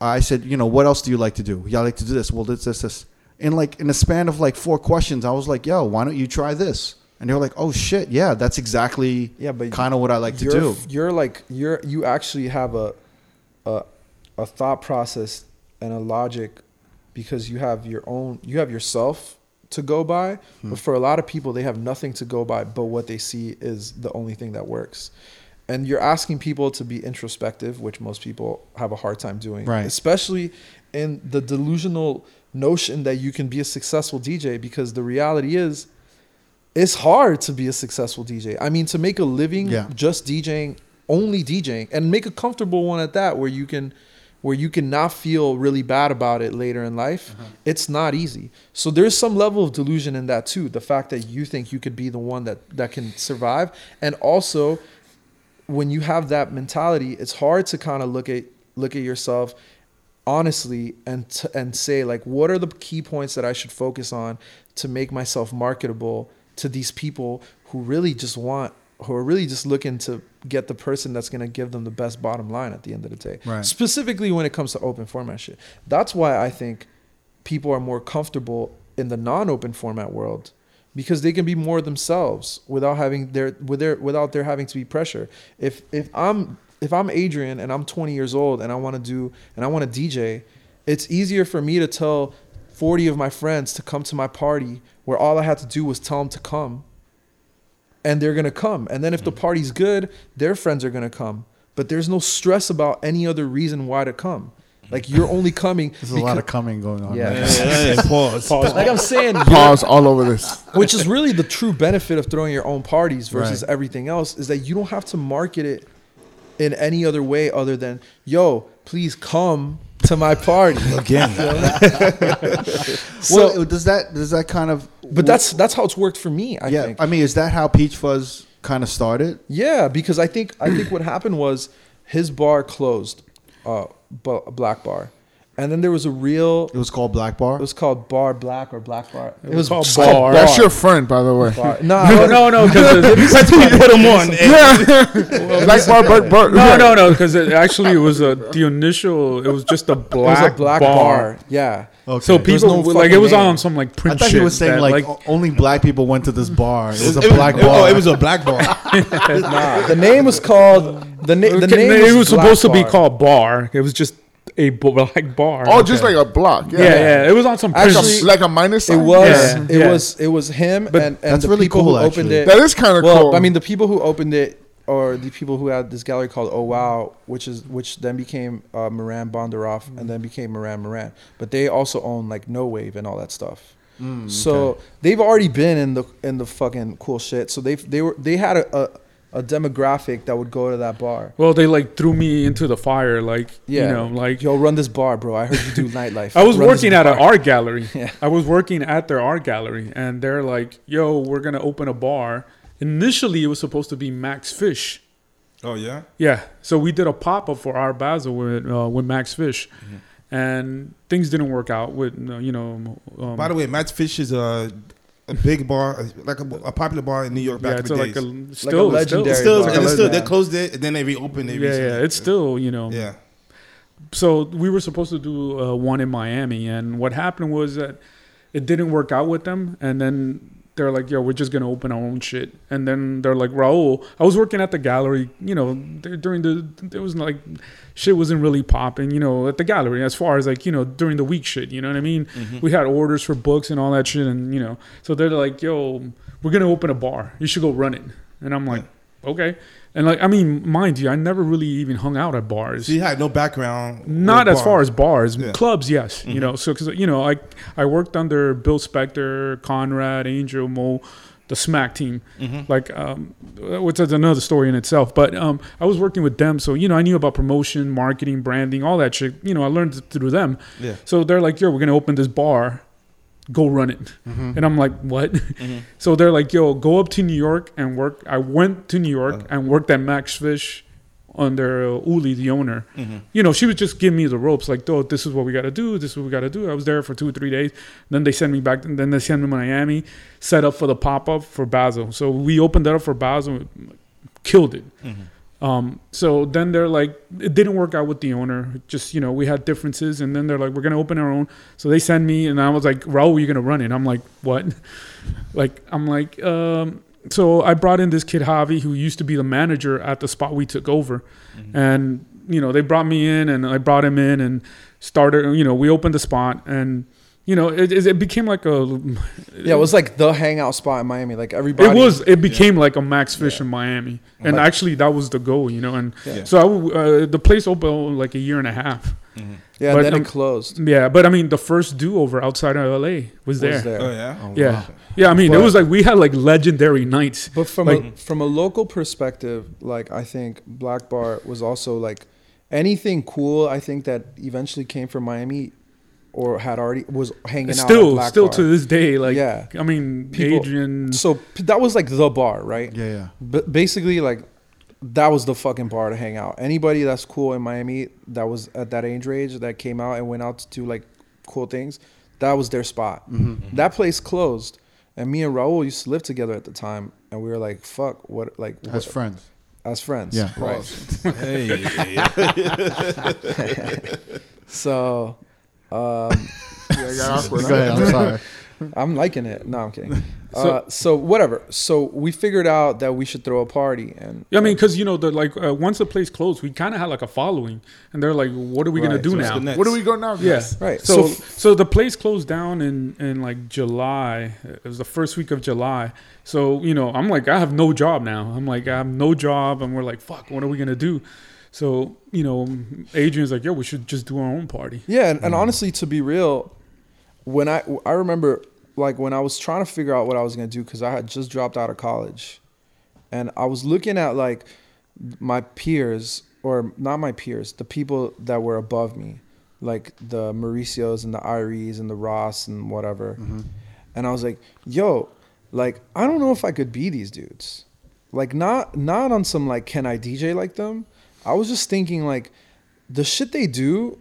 I said, you know, what else do you like to do? Yeah, I like to do this. Well, this, this, this. In like in a span of like four questions, I was like, yo, why don't you try this? And they were like, oh shit, yeah, that's exactly Yeah, but kind of what I like to do. You're like you're you actually have a a a thought process and a logic because you have your own you have yourself to go by. Hmm. But for a lot of people, they have nothing to go by, but what they see is the only thing that works. And you're asking people to be introspective, which most people have a hard time doing, Right. especially in the delusional notion that you can be a successful DJ because the reality is it's hard to be a successful DJ. I mean, to make a living Yeah. just DJing, only DJing, and make a comfortable one at that, where you can, where you can not feel really bad about it later in life. It's not easy. So there's some level of delusion in that too. The fact that you think you could be the one that that can survive, and also when you have that mentality, it's hard to kind of look at look at yourself honestly and t- and say like what are the key points that I should focus on to make myself marketable to these people who really just want who are really just looking to get the person that's going to give them the best bottom line at the end of the day. Right. Specifically when it comes to open format shit. That's why I think people are more comfortable in the non-open format world because they can be more themselves without having their with their without there having to be pressure. If if I'm if I'm Adrian and I'm 20 years old and I want to do and I want to DJ, it's easier for me to tell 40 of my friends to come to my party where all I had to do was tell them to come and they're going to come. And then if the mm-hmm. party's good, their friends are going to come. But there's no stress about any other reason why to come. Like you're only coming There's a lot of coming going on. Yeah. right? Yeah, yeah, pause. like I'm saying, Pause all over this. which is really the true benefit of throwing your own parties versus Right. everything else is that you don't have to market it in any other way other than yo please come to my party Again. so well, does that does that kind of? But that's that's how it's worked for me i yeah. think I mean, is that how Peach Fuzz kind of started? yeah because i think i think what happened was his bar closed uh black bar and then there was a real It was called Black Bar. it was called bar black or black bar it, was called just Bar. That's your friend, by the way. bar. no No, no, no, because Let's put them on. Yeah. Black bar, Burt, Burt. no, no, no, because it actually it was a the initial. It was just a it was black, a black bar. bar, yeah Okay. So people no like it was name. on some like print. I thought shit. he was saying that, like, o- only black people went to this bar. It was a It was- black oh, bar. it was a black bar. nah the name was called the, na- the Okay, name it was was supposed to be called bar. It was just a b- black bar. Oh, just like a block. Yeah. yeah, yeah, It was on some print. Like a- Actually, like a minus It was. Yeah, it yeah. was. It was him But and, and that's the really people cool, who opened actually. it. That is kind of well, cool. I mean, the people who opened it, or the people who had this gallery called Oh Wow, which is which then became uh, Moran Bondaroff, and then became Moran Moran. But they also own like No Wave and all that stuff. Mm, So they've already been in the in the fucking cool shit. So they they were they had a, a a demographic that would go to that bar. well, they like threw me into the fire. Like Yeah, you know, like yo, run this bar, bro. I heard you do nightlife. I was Run working at an art gallery. Yeah. I was working at their art gallery, and they're like, "Yo, we're gonna open a bar." Initially, it was supposed to be Max Fish. Oh yeah. Yeah, so we did a pop up for our Basel with uh, with Max Fish, and things didn't work out with uh, you know. Um, By the way, Matt Fish is a a big bar, like a, a popular bar in New York back yeah, in it's the like days. a still legendary it's still, it's still, bar. and it's still, they closed it and then they reopened it. yeah, recently. yeah, it's still you know. Yeah. So we were supposed to do uh, one in Miami, and what happened was that it didn't work out with them, and then they're like, "Yo, we're just gonna open our own shit," and then they're like, "Raul, I was working at the gallery, you know, during the there was like shit wasn't really popping, you know, at the gallery as far as like you know during the week shit, you know what I mean? Mm-hmm. We had orders for books and all that shit, and you know, so they're like, "Yo, we're gonna open a bar. You should go run it," and I'm like, "Okay." And like, I mean, mind you, I never really even hung out at bars. So you had no background. Not as far as bars, Yeah. clubs, yes. You know, so because you know, I I worked under Bill Spector, Conrad, Angel, Mo, the Smack team. Like, um, which is another story in itself. But um, I was working with them, so you know, I knew about promotion, marketing, branding, all that shit. You know, I learned through them. Yeah. So they're like, "Yo, we're gonna open this bar. Go run it." Mm-hmm. And I'm like, "What?" Mm-hmm. so they're like, "Yo, go up to New York and work." I went to New York uh. and worked at Max Fish under uh, Uli, the owner. Mm-hmm. You know, she was just giving me the ropes, like, "Oh, this is what we got to do. This is what we got to do." I was there for two or three days. Then they sent me back. And then they sent me to Miami, set up for the pop up for Basel. So we opened that up for Basel, killed it. Um, so then they're like, it didn't work out with the owner. Just you know, we had differences, and then they're like, we're gonna open our own. So they send me, and I was like, Raul, you're gonna run it. I'm like, what? like, I'm like, um. So I brought in this kid Javi, who used to be the manager at the spot we took over, and you know, they brought me in, and I brought him in, and started. You know, we opened the spot, and you know, it, it it became like a. Yeah, it was like the hangout spot in Miami. Like everybody. It was. It became like a Max Fish in Miami, and Like- actually that was the goal, you know. And Yeah. so I w uh, the place opened like a year and a half, Yeah, But, then um, it closed. Yeah, but I mean, the first Do-Over outside of LA was there. Was there. Oh yeah. Yeah, yeah. I mean, it was like we had like legendary nights. But from Like- a, from a local perspective, like I think Black Bar was also like anything cool. I think that eventually came from Miami, or had already was hanging out. Still, still Bar. to this day, like Yeah. I mean, People- Adrian. So that was like the bar, right? Yeah, yeah. But basically, like that was the fucking bar to hang out. Anybody that's cool in Miami that was at that age range that came out and went out to do like cool things, that was their spot. Mm-hmm. Mm-hmm. That place closed, and me and Raul used to live together at the time, and we were like, "Fuck, what?" Like As what- friends. as friends, Yeah. right? Hey. So, um, Yeah, it got awkward. Go ahead. I'm sorry. I'm liking it. No, I'm kidding. So- uh, so whatever. So we figured out that we should throw a party, and yeah, I mean, because you know, the like uh, once the place closed, we kind of had like a following, and they're like, "What are we gonna do so now?" it's the next. Where do we go now? Yeah, guys? Right. So, So- so, the place closed down in in like July. It was the first week of July. So you know, I'm like, I have no job now. I'm like, I have no job, and we're like, fuck, what are we gonna do? So you know, Adrian's like, yo, we should just do our own party. Yeah, and, and mm-hmm. honestly, to be real, when I I remember like when I was trying to figure out what I was gonna do because I had just dropped out of college, and I was looking at like my peers or not my peers, the people that were above me, like the Mauricios and the Iries and the Ross and whatever, mm-hmm. and I was like, yo, like I don't know if I could be these dudes, like not not on some like can I DJ like them. I was just thinking like the shit they do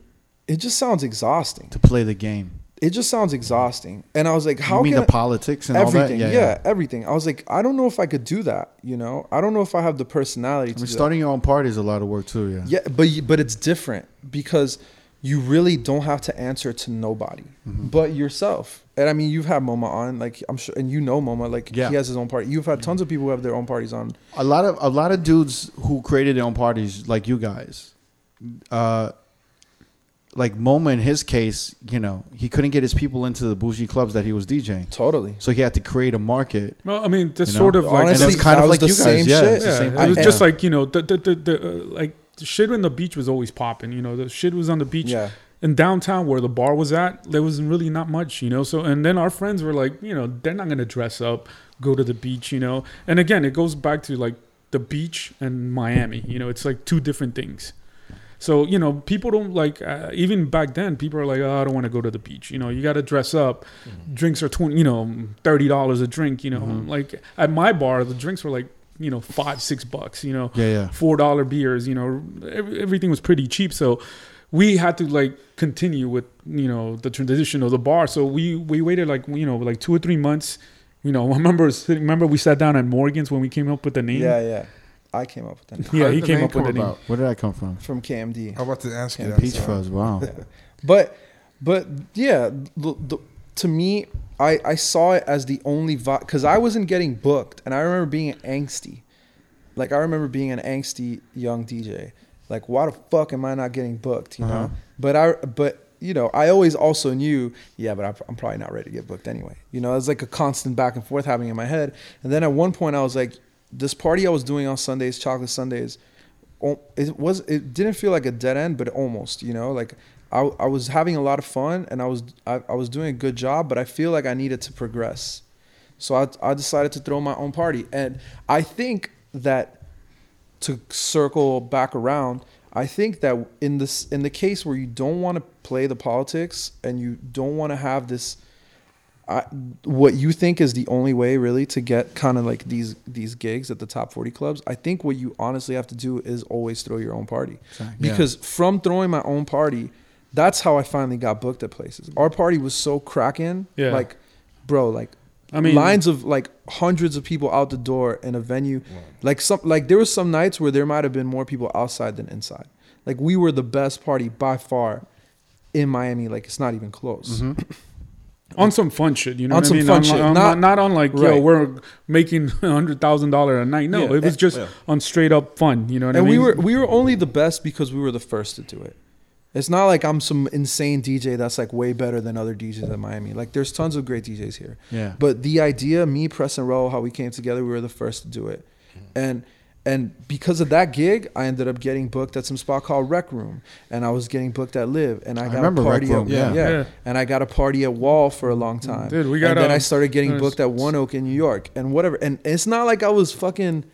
it just sounds exhausting. To play the game. It just sounds exhausting. And I was like, how you mean can the politics and everything? all that? yeah, everything. I was like, I don't know if I could do that. You know, I don't know if I have the personality I to mean, starting your own party is a lot of work too. Yeah. Yeah, but but it's different because you really don't have to answer to nobody Mm-hmm. but yourself. And I mean, you've had Moma on, like I'm sure, and you know Moma, like Yeah. he has his own party. You've had tons of people who have their own parties on. a lot of a lot of dudes who created their own parties like you guys uh like Moma in his case you know he couldn't get his people into the bougie clubs that he was DJing Totally. so he had to create a market Well, I mean, this You know? sort of like Honestly, and that's kind that of was like the you guys same yeah shit. yeah, same it was thing. just like you know the the the, the uh, like the shit on the beach was always popping. You know, the shit was on the beach. Yeah. in downtown where the bar was at, there was really not much, you know. So and then our friends were like, you know, they're not gonna dress up, go to the beach, you know. And again, it goes back to like the beach and Miami. You know, it's like two different things. So you know, people don't like. Uh, even back then, people are like, "Oh, I don't want to go to the beach." You know, you got to dress up. Drinks are twenty, you know, thirty dollars a drink. You know, like at my bar, the drinks were like, you know, five, six bucks. You know, yeah yeah four dollar beers. You know, every, everything was pretty cheap. So we had to like continue with you know the tradition of the bar. So we we waited like you know like two or three months. You know, I remember remember we sat down at Morgan's when we came up with the name. Yeah, yeah. I came up with that yeah, he came name up with the name. about? where did that come from from KMD. I'm about to ask you Yeah, that. peach so. fuzz wow But but yeah, the, the, to me, I I saw it as the only because I wasn't getting booked, and I remember being angsty. Like I remember being an angsty young DJ. Like why the fuck am I not getting booked? You know. Uh-huh. But I but you know I always also knew yeah, but I'm, I'm probably not ready to get booked anyway. You know, it's like a constant back and forth happening in my head. And then at one point I was like, this party I was doing on Sundays, chocolate Sundays, it was it didn't feel like a dead end, but almost, you know, like I, I was having a lot of fun and I was I, I was doing a good job, but I feel like I needed to progress. So I I decided to throw my own party. And I think that to circle back around, I think that in this in the case where you don't want to play the politics and you don't want to have this I, what you think is the only way really to get kind of like these these gigs at the top 40 clubs i think what you honestly have to do is always throw your own party Yeah. because from throwing my own party that's how i finally got booked at places our party was so cracking Yeah. like bro like I mean, lines of like hundreds of people out the door in a venue like some like there was some nights where there might have been more people outside than inside like we were the best party by far in miami like it's not even close mm-hmm. on some fun shit, you know On what some I mean? fun on, shit, on- not- not on like yo, we're making a hundred thousand dollar a night. No, Yeah. it was just on straight up fun. You know what and I mean? And we were we were only the best because we were the first to do it. It's not like I'm some insane DJ that's like way better than other DJs in Miami. Like there's tons of great DJs here. yeah But the idea, me, Press and Raul, how we came together, we were the first to do it. Mm-hmm. And And because of that gig, I ended up getting booked at some spot called Rec Room, and I was getting booked at LIV, and I I got remember a Rec party Room, at yeah. yeah. Yeah. and I got a party at Wall for a long mm-hmm. time. Dude, we got and then a- I um, started getting booked at 1 OAK in New York and whatever. And it's not like I was fucking,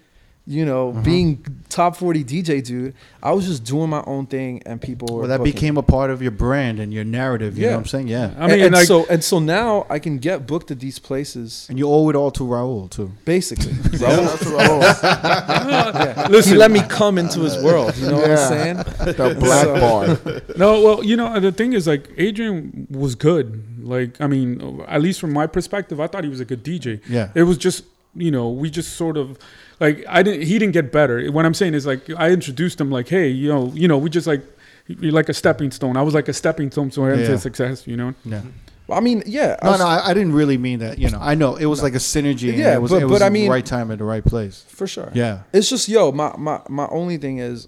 you know, Mm-hmm. being top 40 DJ dude. I was just doing my own thing and people were Well, that booking became a part of your brand and your narrative. You know what I'm saying? Yeah. I mean, and, and like, so and so now I can get booked at these places And you owe it all to Raul too. basically. That's what I yeah. Listen. he let me come into his world. You know what I'm saying? the black So- bar. No, well, you know, the thing is, like, Adrian was good. Like, I mean, at least from my perspective, I thought he was a good DJ. Yeah. It was just, you know, we just sort of, like, I didn't. He didn't get better. What I'm saying is, like, I introduced him, like, hey, you know, you know, we just like, you're like a stepping stone. I was like a stepping stone to him Yeah. to success. You know. Yeah. Well, I mean, yeah. I No, was- no, I, I didn't really mean that. You know, I know it was like a synergy. Yeah, it was, but- it was but I the mean- right time at the right place. for sure. Yeah. It's just yo, my my my only thing is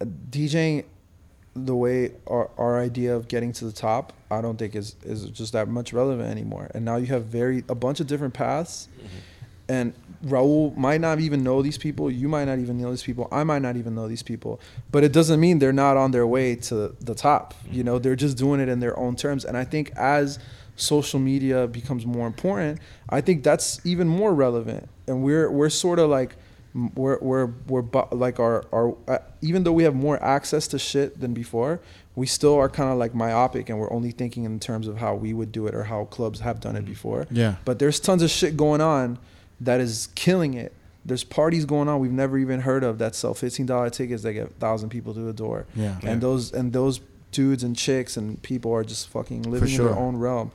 uh, DJing the way our, our idea of getting to the top, I don't think is is just that much relevant anymore. And now you have very a bunch of different paths and Raul might not even know these people, you might not even know these people, I might not even know these people, but it doesn't mean they're not on their way to the top. You know, they're just doing it in their own terms. And I think as social media becomes more important, I think that's even more relevant. And we're we're sort of like we're we're we're bu- like our our uh, even though we have more access to shit than before, we still are kind of like myopic and we're only thinking in terms of how we would do it or how clubs have done it before. Yeah. But there's tons of shit going on that is killing it. There's parties going on we've never even heard of that sell fifteen dollar tickets that get thousand people to the door. Yeah. And those and those dudes and chicks and people are just fucking living in their own realm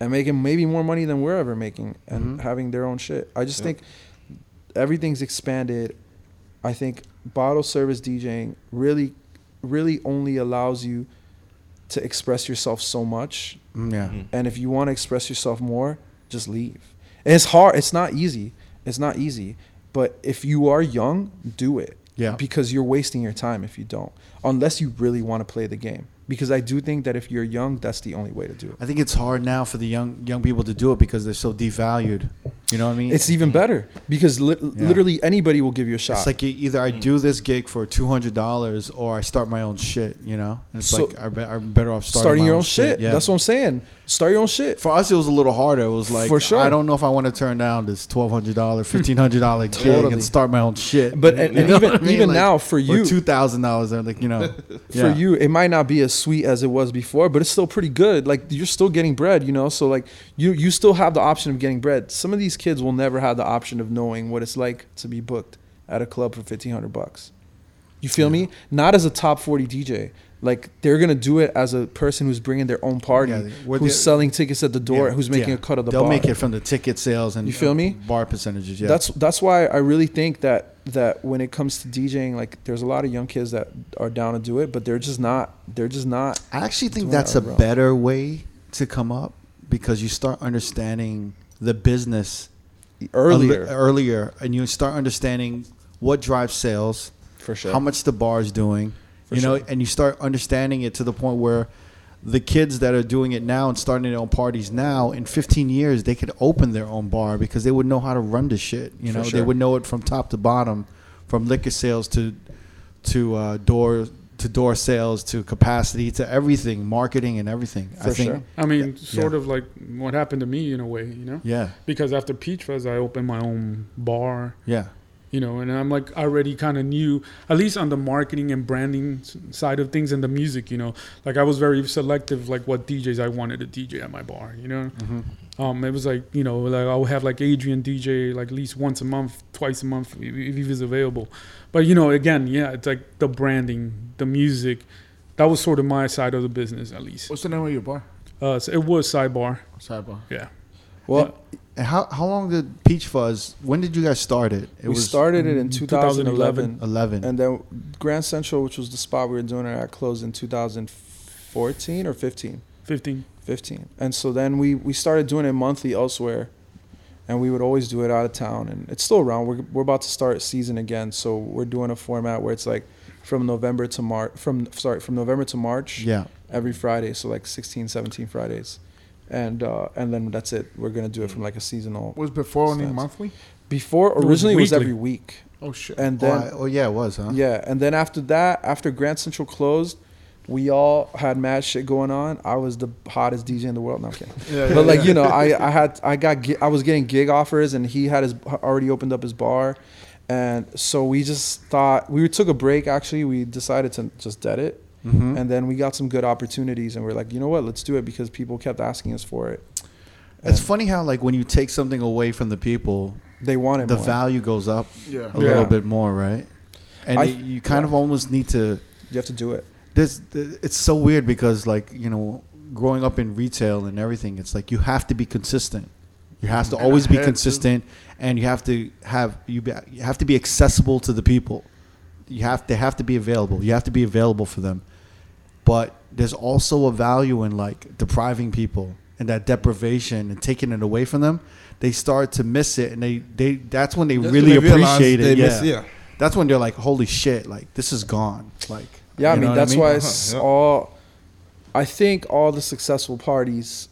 and making maybe more money than we're ever making and Mhm. having their own shit. I just think everything's expanded. I think bottle service DJing really, really only allows you to express yourself so much. Mm, Yeah. And if you want to express yourself more, just leave. And it's hard. It's not easy. It's not easy. But if you are young, do it. Yeah. Because you're wasting your time if you don't, unless you really want to play the game. Because I do think that if you're young, that's the only way to do it. I think it's hard now for the young young people to do it because they're so devalued. You know what I mean? It's even better because li- literally anybody will give you a shot. It's like either I do this gig for two hundred dollars or I start my own shit. You know, and it's So- like I be- I'm better off starting, starting my your own shit. Yeah, That's what I'm saying. Start your own shit. for us it was a little harder. It was like For sure. I don't know if I want to turn down this twelve hundred dollar, fifteen hundred dollar gig Totally. and start my own shit. But and, and even I mean? even Like, now for or you, two thousand dollars. Like you know, for you, it might not be as sweet as it was before, but it's still pretty good. Like you're still getting bread, you know. So like you you still have the option of getting bread. Some of these kids will never have the option of knowing what it's like to be booked at a club for fifteen hundred bucks. You feel me? Not as a top forty DJ. Like they're gonna do it as a person who's bringing their own party, Yeah, who's selling tickets at the door, Yeah, who's making yeah. a cut of the They'll bar. make it from the ticket sales and You feel uh, me? bar percentages. Yeah, That's that's why I really think that that when it comes to DJing, like there's a lot of young kids that are down to do it, but they're just not. They're just not. I actually think that's a that, bro. better way to come up because you start understanding the business a li- Earlier, earlier, and you start understanding what drives sales, for sure. how much the bar is doing, For you know, sure. and you start understanding it to the point where the kids that are doing it now and starting their own parties now, in 15 years, they could open their own bar because they would know how to run the shit. You know, they would know it from top to bottom, from liquor sales to to uh, door to door sales to capacity to everything, marketing and everything. I think, sure. I mean, Yeah. sort Yeah. of like what happened to me in a way, you know. yeah, Because after Peach Fuzz, I opened my own bar. yeah, you know and i'm like already kind of knew at least on the marketing and branding side of things and the music you know. Like i was very selective like what djs i wanted to dj at my bar you know? Mm-hmm. um it was like you know like i would have like adrian dj like at least once a month twice a month if, if he was available. But you know again yeah it's like the branding the music that was sort of my side of the business at least. What's the name of your bar? uh so it was sidebar. Sidebar. yeah. Well, And how how long did Peach Fuzz? When did you guys start it? It we started it in mm, 2011. 2011, 11. and then Grand Central, which was the spot we were doing it at, closed in 2014 or 15. 15 15 and so then we we started doing it monthly elsewhere and we would always do it out of town and it's still around we're, we're about to start season again so we're doing a format where it's like from november to march from sorry from november to march yeah, every friday so like 16 17 fridays and uh and then that's it we're gonna do it from like a seasonal Was before only Sense. monthly? before was originally it was weekly. every week Oh shit. and Oh, then I- oh yeah, it was, huh? yeah, and then after that, after Grand Central closed, we all had mad shit going on. I was the hottest DJ in the world. No, I'm kidding. Yeah, but like you know, I I had I got I was getting gig offers, and he had his already opened up his bar, and so we just thought we took a break. Actually, we decided to just dead it, Mhm. and then we got some good opportunities, and we're like, you know what, let's do it because people kept asking us for it. It's funny how like when you take something away from the people, They want it. the more. value goes up yeah. a Yeah. little bit more, right? And I- it- you kind of almost need to. You have to do it. This it's so weird because like you know, growing up in retail and everything, it's like you have to be consistent. You have to And always be ahead, too. consistent, and you have to have you be, you have to be accessible to the people. You have they have to be available. You have to be available for them. But there's also a value in like depriving people and that deprivation and taking it away from them. They start to miss it, and they, they that's when they That's really when they appreciate it. Yeah. miss- yeah. that's when they're like, "Holy shit! Like this is gone." Like Yeah, I you know mean what that's why Uh-huh, it's yeah. all. I think all the successful parties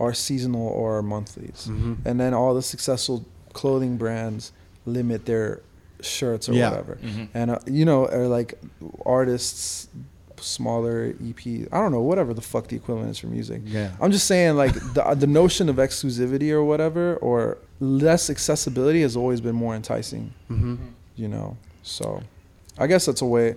are seasonal or monthlies, Mhm. and then all the successful clothing brands limit their shirts or Yeah. whatever, and uh, you know, or like artists, smaller EP. I don't know, whatever the fuck the equivalent is for music. Yeah. I'm just saying, like the the notion of exclusivity or whatever, or less accessibility has always been more enticing Mm-hmm. you know. So, I guess that's a way.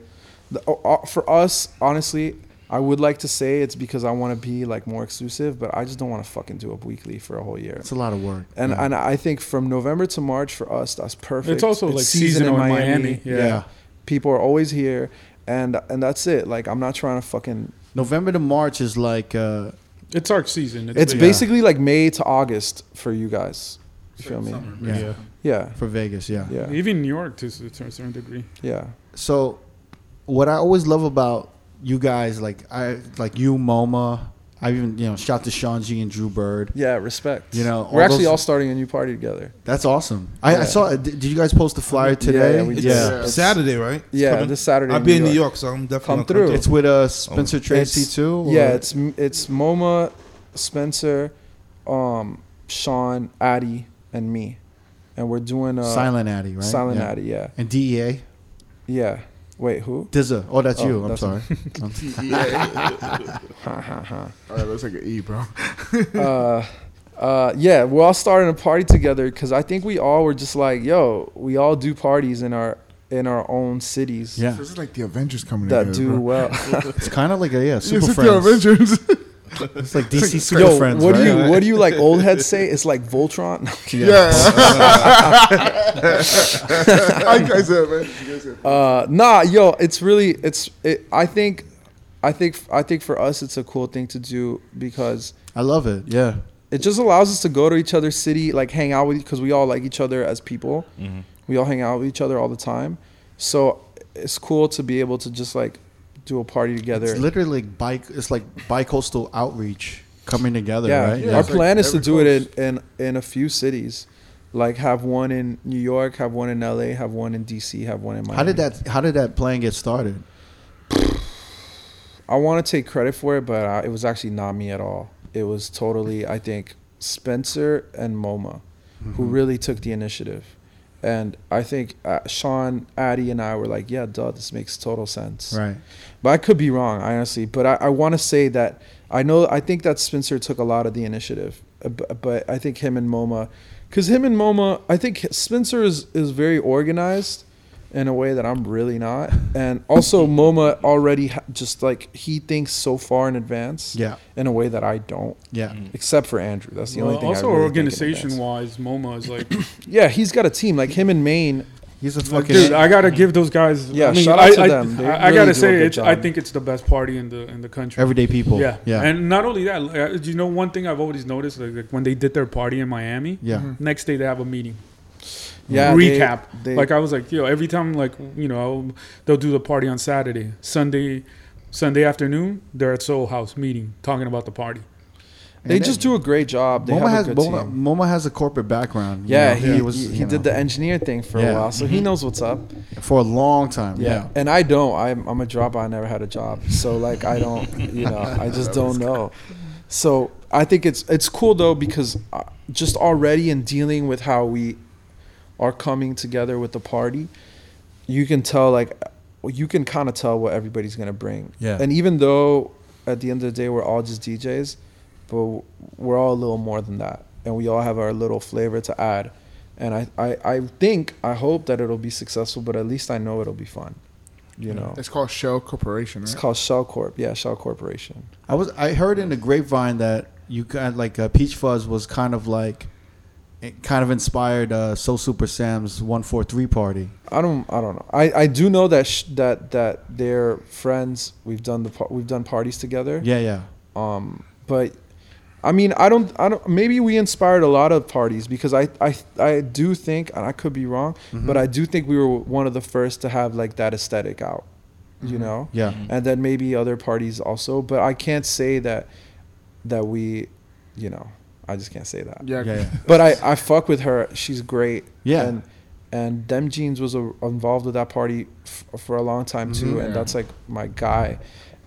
The, uh, uh, for us, honestly, I would like to say it's because I want to be like more exclusive, but I just don't want to fucking do a weekly for a whole year. It's a lot of work. And yeah. and I think from November to March for us, that's perfect. It's also like season in Miami. Yeah. Yeah. people are always here, and and that's it. Like I'm not trying to fucking. November to March is like uh, It's our season. It's big. basically like May to August for you guys. You feel me? yeah, yeah. Yeah, for Vegas. Yeah. yeah, Even New York to, s- to a certain degree. yeah. So, what I always love about you guys, like I like you, MoMA. I even you know shout to Sean G and Drew Bird. Yeah, respect. You know, all we're actually those- all starting a new party together. That's awesome. I, Yeah. I saw. Did did you guys post the flyer today? yeah, we did. yeah. Yeah. Saturday, right? It's Yeah, coming? this Saturday. I'll be in New New York. York, so I'm definitely Come gonna through. It's with uh, Spencer Tracy It's- too. or- Yeah, it's it's MoMA, Spencer, um, Sean, Addy, and me, and we're doing uh, Silent Addy, right? Silent yeah. Addy. Yeah, And DEA. yeah. Wait, who? Dizza. Oh, that's Oh, you. I'm that's sorry. Yeah. oh, that looks like an E, bro. uh, uh, yeah, we're all starting a party together because I think we all were just like, yo, we all do parties in our in our own cities yeah. This is like the Avengers coming that together, do bro. well. It's kind of like a yeah, Yeah, super it's like the friends. Avengers. It's like DC super Yo, friends. what do you what do you like old heads say? It's like Voltron. yeah. How you guys said, man? You guys said- Uh, nah, yo, it's really it's. It, I think, I think, I think for us, it's a cool thing to do because I love it. Yeah. it just allows us to go to each other's city, like hang out with, because we all like each other as people. We all hang out with each other all the time, so it's cool to be able to just like do a party together. It's literally like bike. It's like bi-coastal outreach coming together, yeah, right? Yeah, our it's like plan is to every do it in, in in a few cities, like have one in New York, have one in LA, have one in DC, have one in Miami. How did that? How did that plan get started? I want to take credit for it, but uh, it was actually not me at all. It was totally, I think, Spencer and MoMA who Mm-hmm. really took the initiative. And I think uh, Sean, Addy, and I were like, yeah, duh, this makes total sense. Right. But I could be wrong, honestly. But I, I want to say that I know, I think that Spencer took a lot of the initiative. Uh, But, but I think him and MoMA, because him and MoMA, I think Spencer is, is very organized in a way that I'm really not. And also, MoMA already ha- just like he thinks so far in advance Yeah. in a way that I don't, Yeah. Mm-hmm. except for Andrew. That's the Well, only thing. also, I really think in organization wise, MoMA is like, Yeah, he's got a team like him and Maine. He's a fucking. dude. I gotta mm-hmm. give those guys. Yeah, I mean, shout out I, to I, them. They I, I really gotta say, good it's, I think it's the best party in the in the country. everyday people. Yeah, Yeah. And not only that, like, you know, one thing I've always noticed, like, like when they did their party in Miami, yeah. Mm-hmm. next day they have a meeting. Yeah, recap. they- like I was like, yo, every time like you know they'll do the party on Saturday, Sunday, Sunday afternoon they're at Soho House meeting talking about the party. They And just then- do a great job. They MoMA have has a good MoMA, team. MoMA has a corporate background. you Yeah, know, he, he, was. he you did know, the engineer thing for Yeah. a while, so he knows what's up. for a long time. Yeah. and I don't. I'm, I'm a dropout. I never had a job, so like I don't. You know, I just don't know. So I think it's it's cool though because uh, just already in dealing with how we are coming together with the party, you can tell like you can kind of tell what everybody's gonna bring. Yeah. And even though at the end of the day we're all just DJs, but we're all a little more than that, and we all have our little flavor to add. And I, I, I think I hope that it'll be successful, but at least I know it'll be fun. You know, It's called Shell Corporation, it's called Shell Corp. Yeah, Shell Corporation. I was I heard in the grapevine that you got like uh, Peach Fuzz was kind of like it kind of inspired uh, So Super Sam's one four three party. I don't I don't know. I, I do know that sh- that that they're friends. We've done the par- we've done parties together. Yeah, yeah. Um, but I mean, I don't I don't. Maybe we inspired a lot of parties because I I I do think, and I could be wrong, Mm-hmm. but I do think we were one of the first to have like that aesthetic out. You Mm-hmm. know. Yeah. And then maybe other parties also, but I can't say that that we, you know, I just can't say that. Yeah, Yeah, yeah. But I, I fuck with her. She's great. Yeah. And and Dem Jeans was a, involved with that party f- for a long time too, Mm-hmm. Mhm. and that's like my guy.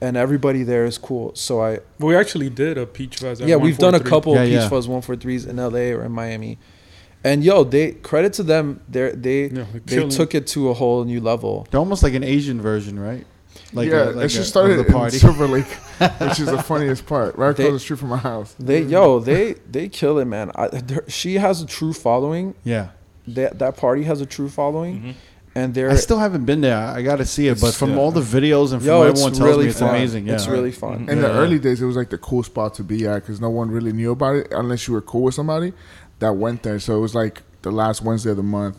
And everybody there is cool. So I We actually did a peach fuzz. yeah, we've done a couple Yeah, of Peach yeah. Fuzz one four threes in L.A. or in Miami, and yo, they credit to them. They they Yeah, they're they took it to a whole new level. They're almost like an Asian version, right? Like yeah, a, like that a- just of started the in party. Silver Lake, which is the funniest part. Right They- across the street from my house. They yo they they kill it, man. I, she has a true following. yeah. That that party has a true following, mm-hmm. and they're I still haven't been there. I got to see it, but from yeah. all the videos and from yo, it's everyone tells really me, it's fun. amazing. Yeah. It's really fun. Mm-hmm. In the Yeah. early days, it was like the cool spot to be at because no one really knew about it unless you were cool with somebody that went there. So it was like the last Wednesday of the month,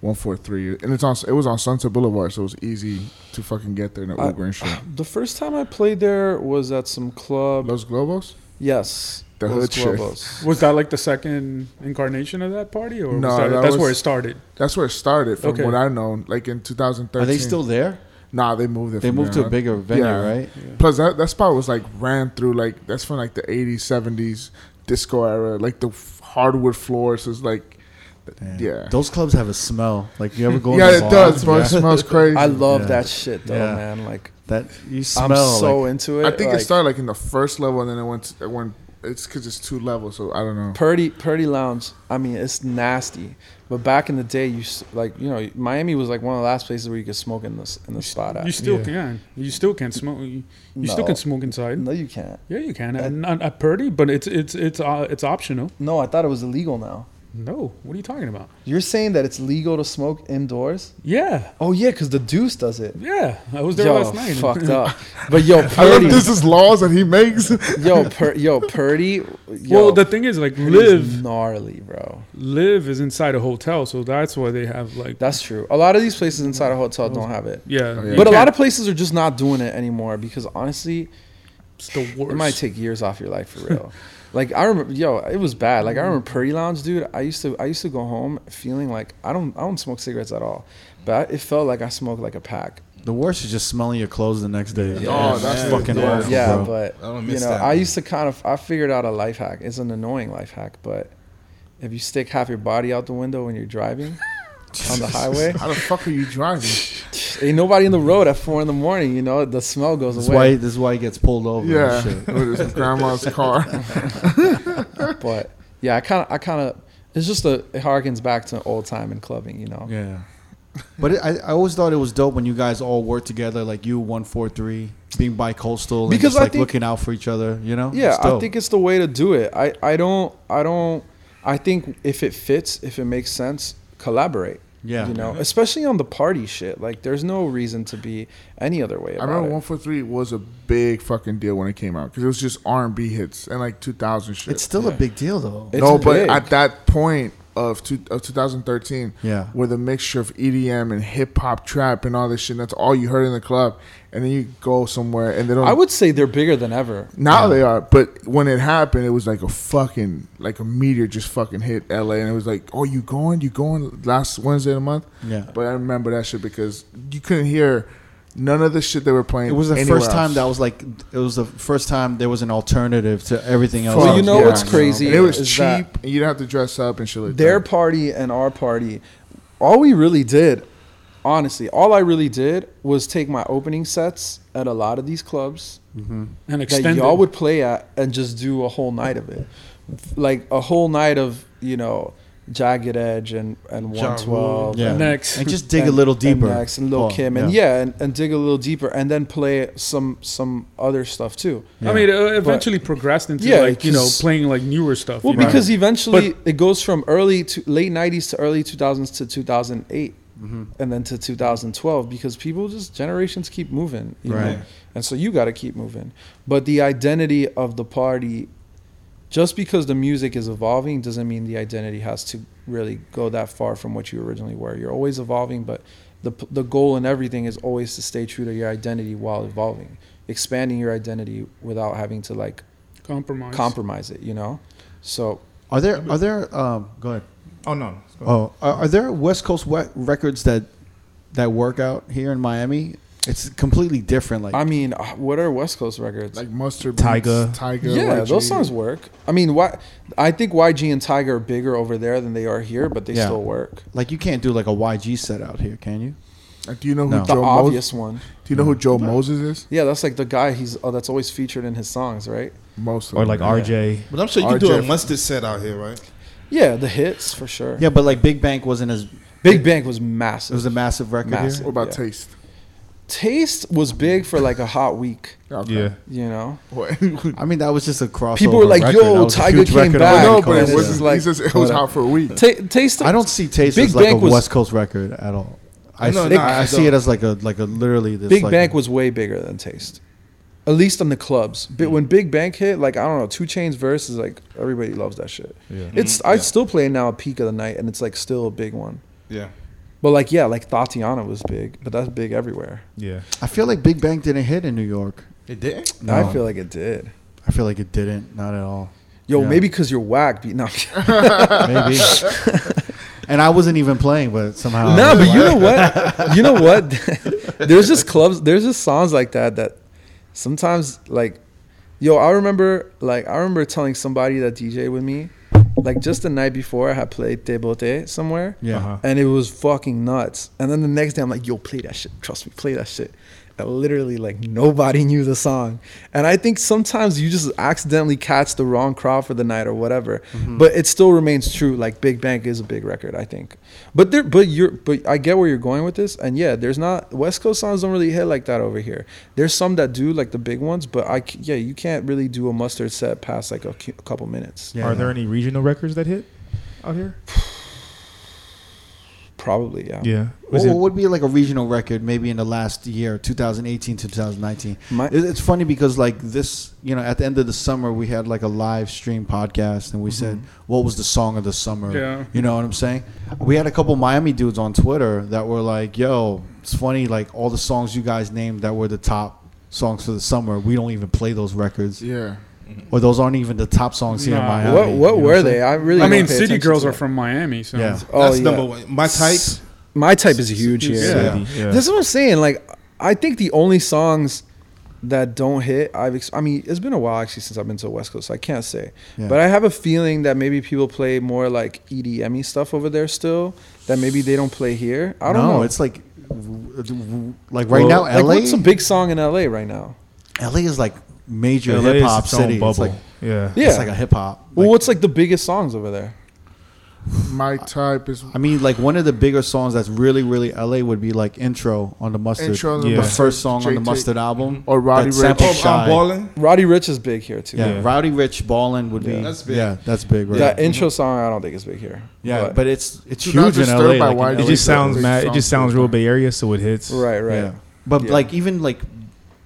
one four three, and it's on. It was on Sunset Boulevard, so it was easy to fucking get there in an I- Uber and shit. The first time I played there was at some club. Los Globos. Yes, The Los hood shit. Globos. Was that like the second incarnation of that party, or No, was that, that that's was- where it started? That's where it started, from Okay. what I know. Like in 2013. Are they still there? Nah, they moved it. They from moved to a bigger venue, Yeah. right? Plus, that, that spot was like ran through like that's from like the 80s, 70s disco era. Like the f- hardwood floors is like, Damn. yeah, Those clubs have a smell. Like you ever go? in yeah, the it bar? does, bro. Yeah. It smells crazy. I love Yeah. that shit though, Yeah. man. Like That you smell. I'm so like, into it. I think like, it started like in the first level, and then it went. To, it went. It's because it's two levels, so I don't know. Purdy Purdy Lounge. I mean, it's nasty. But back in the day, you s- like you know Miami was like one of the last places where you could smoke in the in the spot. At. You still Yeah. can. You still can smoke. You, you still No. can smoke inside. No, you can't. Yeah, you can. And not at Purdy, but it's it's it's uh, it's optional. No, I thought it was illegal now. No, what are you talking about? You're saying that it's legal to smoke indoors? Yeah, Oh yeah, because the Deuce does it. yeah. I was there Yo, last night. fucked up. But yo, I love Purdy, this is laws that he makes. yo, Pur- yo, Purdy. Yo, well, the thing is, like, Purdy's live gnarly, bro. live is inside a hotel, so that's why they have like That's true. A lot of these places inside a hotel don't have it. yeah. Oh, yeah. But a lot of places are just not doing it anymore because honestly, it's the worst. it might take years off your life for real. like I remember, yo, it was bad. Like I mm-hmm. remember Purdy Lounge, dude. I used to, I used to go home feeling like I don't, I don't smoke cigarettes at all, but I, it felt like I smoked like a pack. the worst is just smelling your clothes the next day. Yeah. Oh, that's It's the fucking worst. awful, yeah, bro. but I you know, that, I used to kind of, I figured out a life hack. It's an annoying life hack, but if you stick half your body out the window when you're driving on the highway, How the fuck are you driving? ain't nobody in the road at four in the morning. You know, the smell goes This away. why this is why he gets pulled over. Yeah, and shit. with his grandma's car. but yeah, I kind of, I kind of, it's just a, it harkens back to old time and clubbing, you know. Yeah. But it, I, I always thought it was dope when you guys all worked together, like you one four three, being bi-coastal, and Because just I like think- looking out for each other. You know? Yeah, I think it's the way to do it. I, I don't, I don't, I think if it fits, if it makes sense, collaborate. Yeah. You know, mm-hmm. especially on the party shit. Like, there's no reason to be any other way I about remember it. one four three was a big fucking deal when it came out because it was just R and B hits and like two thousand shit. It's still a big deal though. It's no, but at that point of two, of 2013, Yeah. with a mixture of EDM and hip hop, trap, and all this shit, that's all you heard in the club, and then you go somewhere and they don't. I would say they're bigger than ever. now they are, but when it happened, it was like a fucking like a meteor just fucking hit LA, and it was like, oh, you going? You going last Wednesday of the month? Yeah. But I remember that shit because you couldn't hear none of the shit they were playing. It was the anywhere first time that was like it was the first time there was an alternative to everything else. Well, you that know was what's going on, crazy And it was is cheap, and you didn't have to dress up and shit like Their that. party and our party, all we really did, honestly, all I really did was take my opening sets at a lot of these clubs mm-hmm. and that extended. y'all would play at and just do a whole night of it. Like a whole night of, you know, Jagged Edge and and 112. Yeah. and- Next. and just dig a and- little and deeper. Next and Lil Paul, Kim and yeah, and, and dig a little deeper and then play some some other stuff too. Yeah. I mean, it eventually progressed into Yeah, like you know, playing like newer stuff. Well, you know? because eventually it goes from early to late '90s to early 2000s to 2008, Mm-hmm. and then to 2012 because people just generations keep moving, you know? Right. and so you got to keep moving. But the identity of the party, just because the music is evolving, doesn't mean the identity has to really go that far from what you originally were. You're always evolving, but the the goal in everything is always to stay true to your identity while evolving, expanding your identity without having to like compromise. compromise it. You know, so. Are there are there um go ahead. Oh no. Go ahead. Oh, are, are there West Coast we- records that that work out here in Miami? It's completely different. Like I mean, uh, what are West Coast records? Like mustard, Tyga, Tyga. yeah, YG. those songs work. I mean, why? I think YG and Tyga are bigger over there than they are here, but they Yeah. still work. like you can't do like a YG set out here, can you? Like, do you know who No. The Joe obvious Moses? one. Do you know who Joe Moses is? Yeah, that's like the guy. He's oh, that's always featured in his songs, right? Most of or them, like yeah. RJ. But I'm sure you can do a RJ. mustard set out here, right? Yeah, the hits for sure. Yeah, but like Big Bank wasn't as Big Bank was massive. it was a massive record Massive. here. What about Yeah. Taste? Taste was big for like a hot week. Okay. Yeah. You know, I mean, that was just a crossover. People were like, record. "Yo, That was a Tyga came record back." no, but it was. It's like- he says it was hot for a week. Ta- Taste. I don't see Taste Big as like Bank a was- West Coast record at all. I, No, see, no, I I see it as like a like a literally this Big like, Bank was way bigger than Taste. At least on the clubs. But when Big Bank hit, like I don't know, 2 Chainz verse is like everybody loves that shit. Yeah. It's mm-hmm. I still play it now at peak of the night, and it's like still a big one. Yeah. But like yeah, like Tatiana was big, but that's big everywhere. Yeah. I feel like Big Bank didn't hit in New York. It did. No, I feel like it did. I feel like it didn't. Not at all. Yo, Yeah. maybe because you're whack. Be- No, Maybe. and I wasn't even playing, but somehow. no, but you know what? You know what? there's just clubs. There's just songs like that that sometimes like, yo, I remember like I remember telling somebody that DJ with me, like just the night before I had played Te Boté somewhere. Yeah. Uh-huh. and it was fucking nuts. And then the next day, I'm like, "Yo, play that shit. Trust me, play that shit." And literally, like nobody knew the song. And I think sometimes you just accidentally catch the wrong crowd for the night or whatever. Mm-hmm. But it still remains true. Like Big Bank is a big record, I think. But there, but you're, but I get where you're going with this. And yeah, there's not West Coast songs don't really hit like that over here. There's some that do, like the big ones. But I yeah, you can't really do a mustard set past like a, cu- a couple minutes. Yeah, Are there any regional records that hit out here? Probably, yeah. Yeah. What, it- what would be like a regional record maybe in the last year, 2018 to 2019? My- It's funny because like this, you know, at the end of the summer we had like a live stream podcast and we mm-hmm. said what was the song of the summer. Yeah. You know what I'm saying? We had a couple Miami dudes on Twitter that were like, "Yo, it's funny like all the songs you guys named that were the top songs for the summer. We don't even play those records, Yeah. Mm-hmm. or those aren't even the top songs here in Nah. Miami." What You what know were I'm they? saying? I really. I don't mean, pay City attention Girls to are that. from Miami, so Yeah. Oh That's yeah. number one. My type. My type is huge here. Yeah. City, yeah. This is what I'm saying. Like, I think the only songs that don't hit, I've. Ex- I mean, it's been a while actually since I've been to the West Coast, so I can't say. Yeah. But I have a feeling that maybe people play more like EDM stuff over there still. That maybe they don't play here. I don't no, know. it's like like right now, like, LA. what's a big song in LA right now? LA is like major hip hop its own city. It's bubble. like yeah. Yeah. it's like a hip hop. well, like- what's like the biggest songs over there? My type is I mean, like one of the bigger songs that's really, really LA would be like intro on the mustard. intro. on the Yeah. the first song on the mustard album. Mm-hmm. or Roddy Rich. Ricch. sample- Oh, Shy. I'm balling. Roddy Ricch is big here too. Yeah, Yeah. Roddy Ricch Ballin would be. Yeah. That's big. Yeah, that's big, right? That mm-hmm. intro song, I don't think is big here. yeah, but, it's it's Do huge in disturb LA. by like, in LA. It just sounds mad. It just sounds real. Bay Area, so it hits. right, right. Yeah. But Yeah. like even like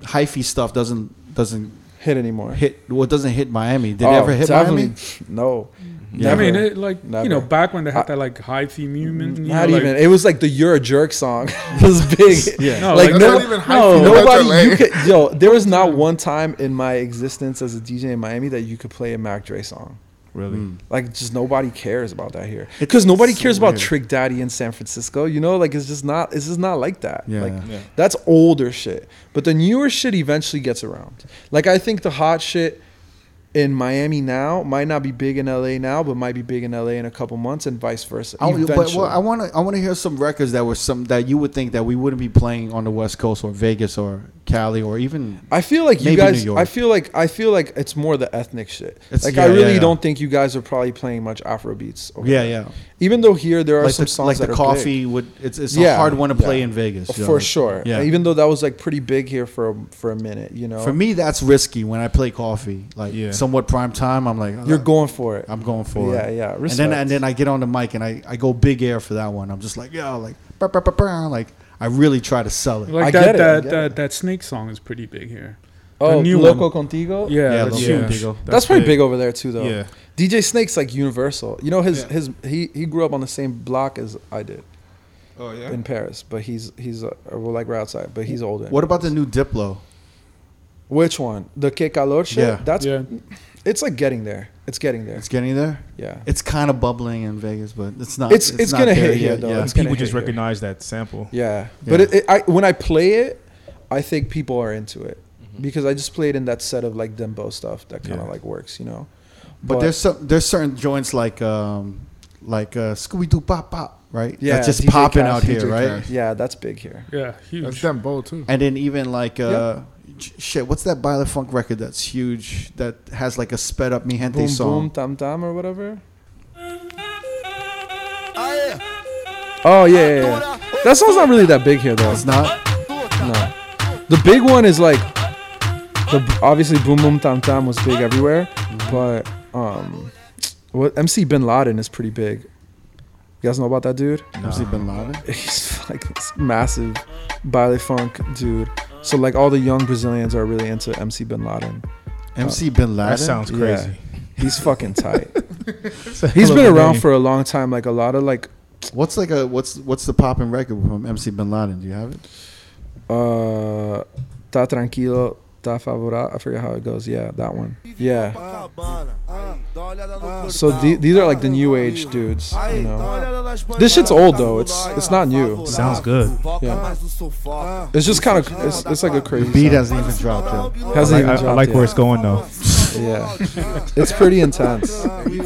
hyphy stuff doesn't doesn't Hit anymore. hit. Well, it doesn't hit Miami. Did Oh, it ever hit definitely- Miami? No. Mm-hmm. Yeah. I mean, it, like Never. you know, back when they had that like hyphy movement, you Not know, like- even. It was like the "You're a Jerk" song. was big. Yeah. No, like like, no, not even hype no, you, nobody. You could, yo, there was not one time in my existence as a DJ in Miami that you could play a Mac Dre song. Really. Mm. Like, just nobody cares about that here. Because nobody so cares about. Trick Daddy in San Francisco. You know, like it's just not. It's just not like that. Yeah. Like Yeah. that's older shit. But the newer shit eventually gets around. Like I think the hot shit in Miami now might not be big in LA now, but might be big in LA in a couple months, and vice versa. I, but well, I want to I want to hear some records that were some that you would think that we wouldn't be playing on the West Coast or Vegas or Cali or even I feel like you guys. New York. I feel like I feel like it's more the ethnic shit. It's- like yeah, I really yeah, yeah. don't think you guys are probably playing much Afro beats. yeah yeah Even though here there are like some the, songs like that the are coffee big. would it's it's Yeah, a hard one to play yeah. in Vegas you know, for like- sure. yeah Even though that was like pretty big here for for a minute, you know. for me that's risky when I play coffee like Yeah. somewhat prime time I'm like you're uh, going for it. I'm going for yeah, it yeah. Yeah. And then and then I get on the mic and I, I go big air for that one I'm just like yo like brr, brr, brr, brr, like I really try to sell it Like I that get it, that get that, it. that snake song is pretty big here. oh, the new Loco one. Contigo. Yeah, Yeah, that's Loco huge. Contigo. That's, pretty big. over there too, though. Yeah. DJ Snake's like universal. You know his Yeah. his he he grew up on the same block as I did Oh yeah. in Paris, but he's he's uh, well, like we're outside, but he's older. what about the new Diplo Which one? The Que Calor shit. Yeah. That's Yeah. it's like getting there. It's getting there. it's getting there Yeah. it's kind of bubbling in Vegas but it's not It's- it's not gonna there hit here, yet, though. yeah. It's People hit just here. recognize that sample. Yeah. Yeah. But it, it, I when I play it, I think people are into it Mm-hmm. because I just played it in that set of like Dembow stuff that kind of Yeah. like works, you know. But, there's some there's certain joints like um like uh Scooby Doo Pop Pop, right? Yeah, That's just DJ popping Kass, out here, DJ right? Kass. yeah, that's big here. Yeah, huge. That's them both too. And then even like uh sh- shit, what's that Baile Funk record that's huge that has like a sped up Mi Gente Boom song? boom tam tam or whatever. Aê, Oh yeah, yeah, yeah. That song's not really that big here though. It's not. No. The big one is like the obviously Boom Boom Tam Tam was big everywhere, but um, what MC Bin Laden is pretty big. You guys know about that dude? MC Bin Laden. He's like this massive baile funk dude. So like all the young Brazilians are really into MC Bin Laden. MC Bin Laden. That sounds Yeah. crazy. He's fucking tight. He's been around name. for a long time. Like a lot of like What's like a what's what's the popping record from MC Bin Laden? Do you have it? uh, Tá Tranquilo, Tá Favorável. I forget how it goes. Yeah, that one. Yeah. Copacabana. Ah, dá uma olhada no So the, these are like the new age dudes, you Aí, dá uma know. This shit's old, though. It's- it's not new. Sounds good. Yeah. mais no sufoco. It's just kind of it's, it's like a crazy. The beat song. hasn't even dropped yet. Hasn't like, even I, I like yet. where it's going though. Yeah, it's pretty intense. It,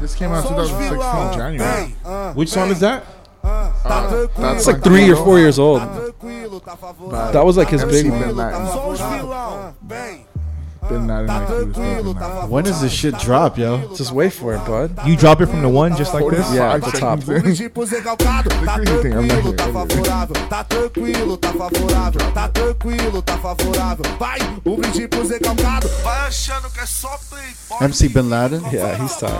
This came out 2016. January. Ah, Which song is that? Ah, tá tranquilo. It's like three or four years old. Tá tranquilo, tá favorável. That was like his Tá big one. Bin Laden. Só os vilão. Vem. Bin Laden Tá like he was tranquilo, talking tá about. When does this shit drop, yo? Just wait for it, bud. You drop it from the one just like this. Yeah, at the top. O Brigipo Zé Calcado, tá Look at everything, I'm not here. tá favorável, tá tranquilo, tá favorável, tá tranquilo, tá favorável. Vai, o Brigipo Zé Calcado, vai achando que é só playboy. MC Bin Laden. Yeah, he's tight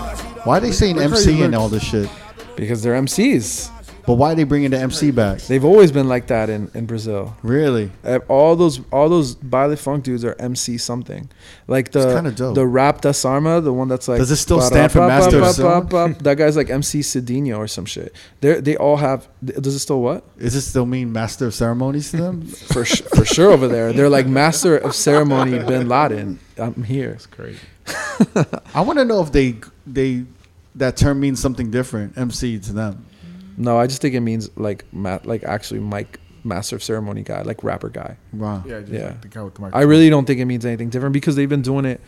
Why are they saying MC and all this shit? because they're MCs. But why are they bringing the MC back? They've always been like that in, in Brazil. Really? Uh, All those all those baile funk dudes are MC something. Like the the rap da Sarma, the one that's like Does it still stand for Master of That guy's like MC Cedinho or some shit. They they all have. Does it still what? Is it still mean master of ceremonies to them? For sh- for sure over there. They're like master of ceremony Bin Laden. I'm here. It's crazy. I want to know if they they that term means something different. MC to them. No, I just think it means like ma- like actually Mike master of ceremony guy, like rapper guy. Wow. Yeah, just Yeah. like the guy with the I really don't think it means anything different because they've been doing it.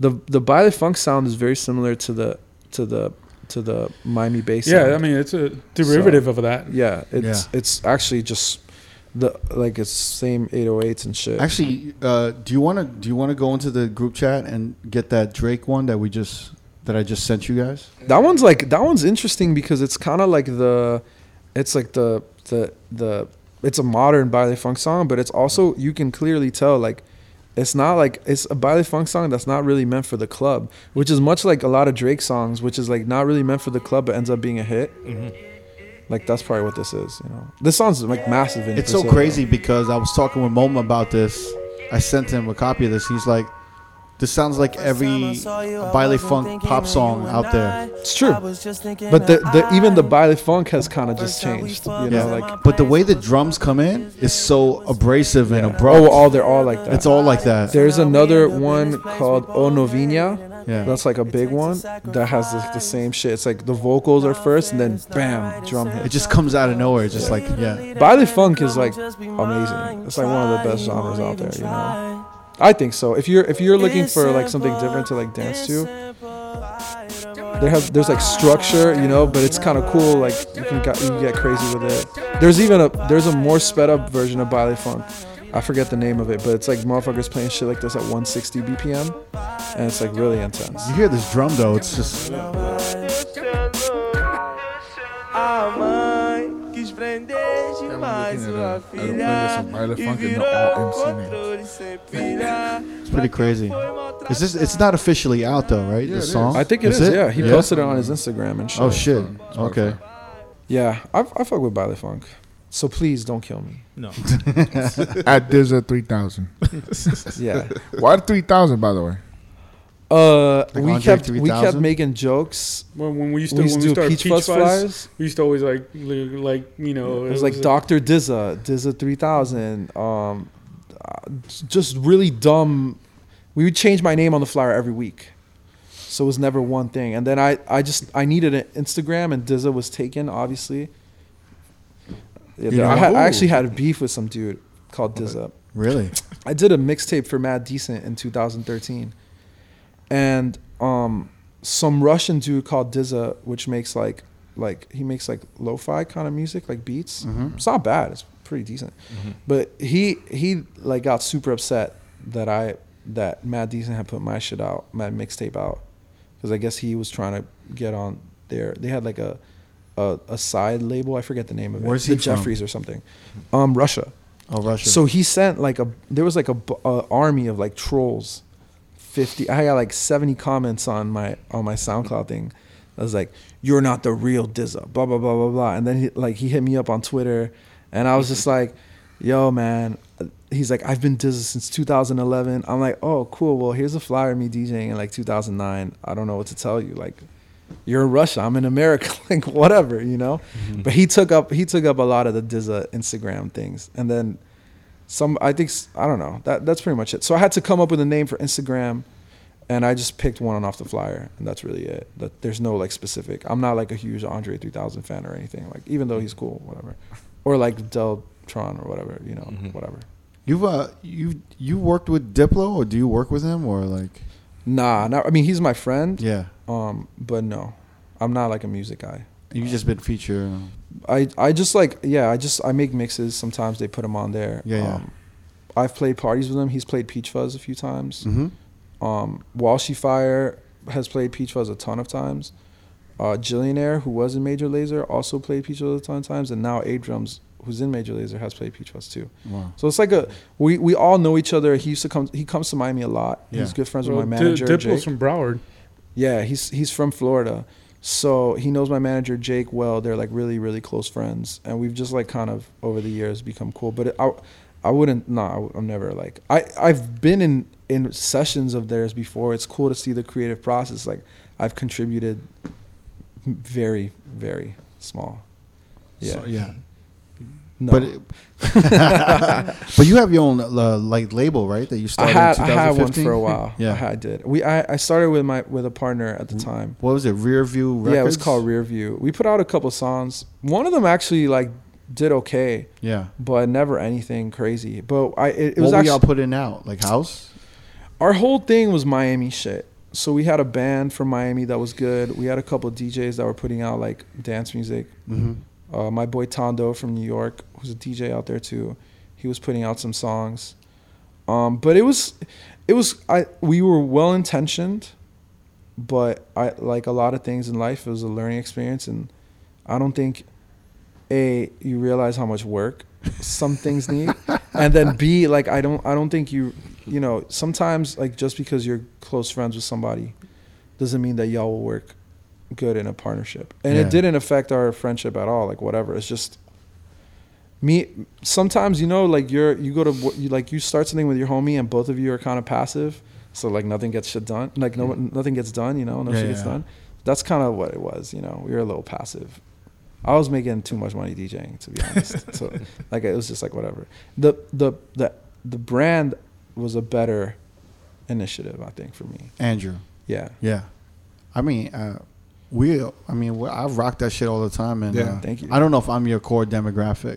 the The baile funk sound is very similar to the to the to the Miami bass. Yeah, sound. I mean it's a derivative of that. yeah, it's it's actually just the like it's same 808s and shit. Actually, uh, do you want to do you want to go into the group chat and get that Drake one that we just that I just sent you guys? That one's like that one's interesting because it's kind of like the, it's like the the the it's a modern baile funk song, but it's also you can clearly tell like it's not like it's a baile funk song that's not really meant for the club, which is much like a lot of Drake songs, which is like not really meant for the club but ends up being a hit. Mm-hmm. Like that's probably what this is, you know. This song's like massive. In It's so Brazil, crazy because I was talking with Moma about this. I sent him a copy of this. He's like, "This sounds like every baile funk pop song out there." It's true. But the, the even the baile funk has kind of just changed, you know. Yeah. Like But the way the drums come in is so abrasive and abrupt. oh, all they're all like that. it's all like that. There's another one called O oh Novinha. Yeah. That's like a big one that has the, the same shit. It's like the vocals are first and then bam, drum hit. It just comes out of nowhere. It's just like yeah. Baile funk is like amazing. It's like one of the best genres out there, you know. I think so. If you're if you're looking for like something different to like dance to, there have there's like structure, you know, but it's kind of cool. Like you can get you can get crazy with it. There's even a there's a more sped up version of Baile Funk. I forget the name of it, but it's like motherfuckers playing shit like this at 160 BPM, and it's like really intense. You hear this drum though? It's just demais looking sua at a- at a filha playlist of Baile e virou all MC names. controle sem pilha. it's pretty crazy. Is this? It's not officially out though, right? Yeah, the song. I think it is. Is it? Yeah, he Yeah. posted it on his Instagram and shit. Oh shit. Okay. Yeah, I, I fuck with Baile Funk. So please don't kill me. No. At Dizza 3000. Yeah. Why 3000, by the way? Uh, Like we Andre kept we kept making jokes. When, when we used to, We used when to we do started Peach Fuzz flyers. we used to always like like you know It was like Doctor Dizza, Dizza three thousand. Um, uh, just really dumb. We would change my name on the flyer every week, so it was never one thing. And then I, I just I needed an Instagram, and Dizza was taken, obviously. Yeah, You I, had, I actually had a beef with some dude called Dizza. Really? I did a mixtape for Mad Decent in 2013, and um, some Russian dude called Dizza, which makes like like he makes like lo-fi kind of music, like beats. Mhm. It's not bad. It's pretty decent. But he he like got super upset that I that Mad Decent had put my shit out, my mixtape out, because I guess he was trying to get on there. They had like a a, a side label. I forget the name of it. Where's the he from? Jeffree's or something. Um, Russia. Oh, Russia. So he sent like a there was like a, a army of like trolls. 50 I got like 70 comments on my on my SoundCloud thing. I was like, "You're not the real Dizza." Blah blah blah blah blah. And then he like he hit me up on Twitter and I was just like, "Yo, man." He's like, "I've been Dizza since 2011." I'm like, "Oh, cool. Well, here's a flyer of me DJing in like 2009. I don't know what to tell you. Like you're in Russia. I'm in America. like whatever, you know. Mm-hmm. But he took up he took up a lot of the Dizza Instagram things, and then some. I think I don't know. That that's pretty much it. So I had to come up with a name for Instagram, and I just picked one off the flyer, and that's really it. That there's no like specific. I'm not like a huge Andre 3000 fan or anything. Like even though he's cool, whatever, or like Deltron or whatever, you know, whatever. You've uh you you worked with Diplo or do you work with him or like Nah, not. I mean, he's my friend. yeah Um, but no, I'm not like a music guy. You've just been featured I I just like yeah I just I make mixes sometimes they put them on there Yeah, yeah. um, I've played parties with him he's played Peach Fuzz a few times mm-hmm. um Walshy Fire has played Peach Fuzz a ton of times uh Jillionaire who was in Major Lazer also played Peach Fuzz a ton of times and now Ape Drums who's in Major Lazer has played Peach Fuzz too wow so it's like a we we all know each other he used to come he comes to Miami a lot Yeah. he's good friends Well, with my Di- manager Diplo's Jake. from Broward. Yeah, he's he's from Florida. So he knows my manager Jake well. They're like really really close friends, and we've just like kind of over the years become cool. But it, I I wouldn't no I'm never like I I've been in in sessions of theirs before. It's cool to see the creative process. Like I've contributed very very small. Yeah. So, yeah No. but it, but you have your own uh, like label right that you I started had in I had one for a while. Yeah. I, had, I did. We I, I started with my with a partner at the time. what was it Rearview. Records? Yeah, it was called Rear View. We put out a couple songs. One of them actually like did okay, yeah but never anything crazy. But I it, it what was were actually y'all putting out like house our whole thing was Miami shit. So we had a band from Miami that was good. We had a couple of DJs that were putting out like dance music. mm-hmm. Uh, my boy Tondo from New York, who's a DJ out there too, he was putting out some songs. Um, but it was, it was I we were well intentioned, but I like a lot of things in life. It was a learning experience, and I don't think a you realize how much work some things need, and then b like I don't I don't think you you know sometimes like just because you're close friends with somebody doesn't mean that y'all will work good in a partnership. And Yeah. it didn't affect our friendship at all. Like whatever. It's just me. Sometimes you know, like you're you go to you like you start something with your homie, and both of you are kind of passive. So like nothing gets shit done. Like no nothing gets done. You know, no Yeah, shit gets yeah. done. That's kind of what it was. You know, we were a little passive. I was making too much money DJing, to be honest. so like it was just like whatever. The the the the brand was a better initiative, I think, for me. Andrew Yeah. yeah I mean uh, we I mean we- I rock that shit all the time and Yeah. uh, Thank you. I don't know if I'm your core demographic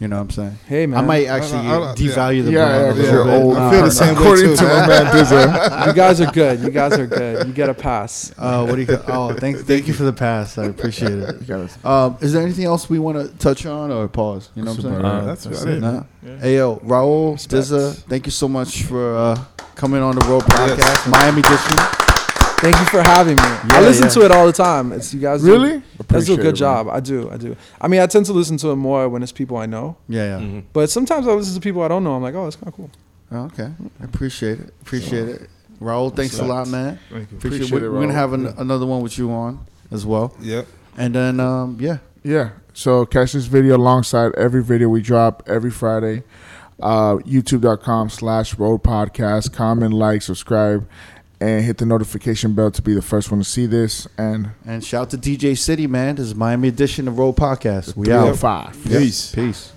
You know what I'm saying? Hey man, I might actually I- I- devalue the Yeah, brand yeah, a 'cause little you're old. I feel the same way According too, to my man. man Dizza. you guys are good. You guys are good. You get a pass. Uh, what do you? Oh, thank thank you for the pass. I appreciate it. Um, is there anything else we want to touch on or pause? You know what I'm saying? Uh, that's that's it. Nah. Hey yo, Raul, Dizza, thank you so much for uh, coming on the Road Podcast, Miami Edition. Thank you for having me. I listen yeah. to it all the time. It's you guys. do- Really? You guys do a good it, job. I do. I do. I mean, I tend to listen to it more when it's people I know. Yeah, yeah. But sometimes I listen to people I don't know. I'm like, oh, it's kind of cool. Oh, okay, I appreciate it. Appreciate it. Raul, thanks a lot, man. Thank you. Appreciate, Appreciate it. it, We're gonna have an, another one with you on as well, Yep. and then um, yeah, Yeah. So catch this video alongside every video we drop every Friday. Uh, YouTube.com slash road podcast. Comment, like, subscribe, and hit the notification bell to be the first one to see this. And and shout to DJcity, man. This is Miami Edition of Road Podcast. We three out. out five. Yep. Peace. Peace.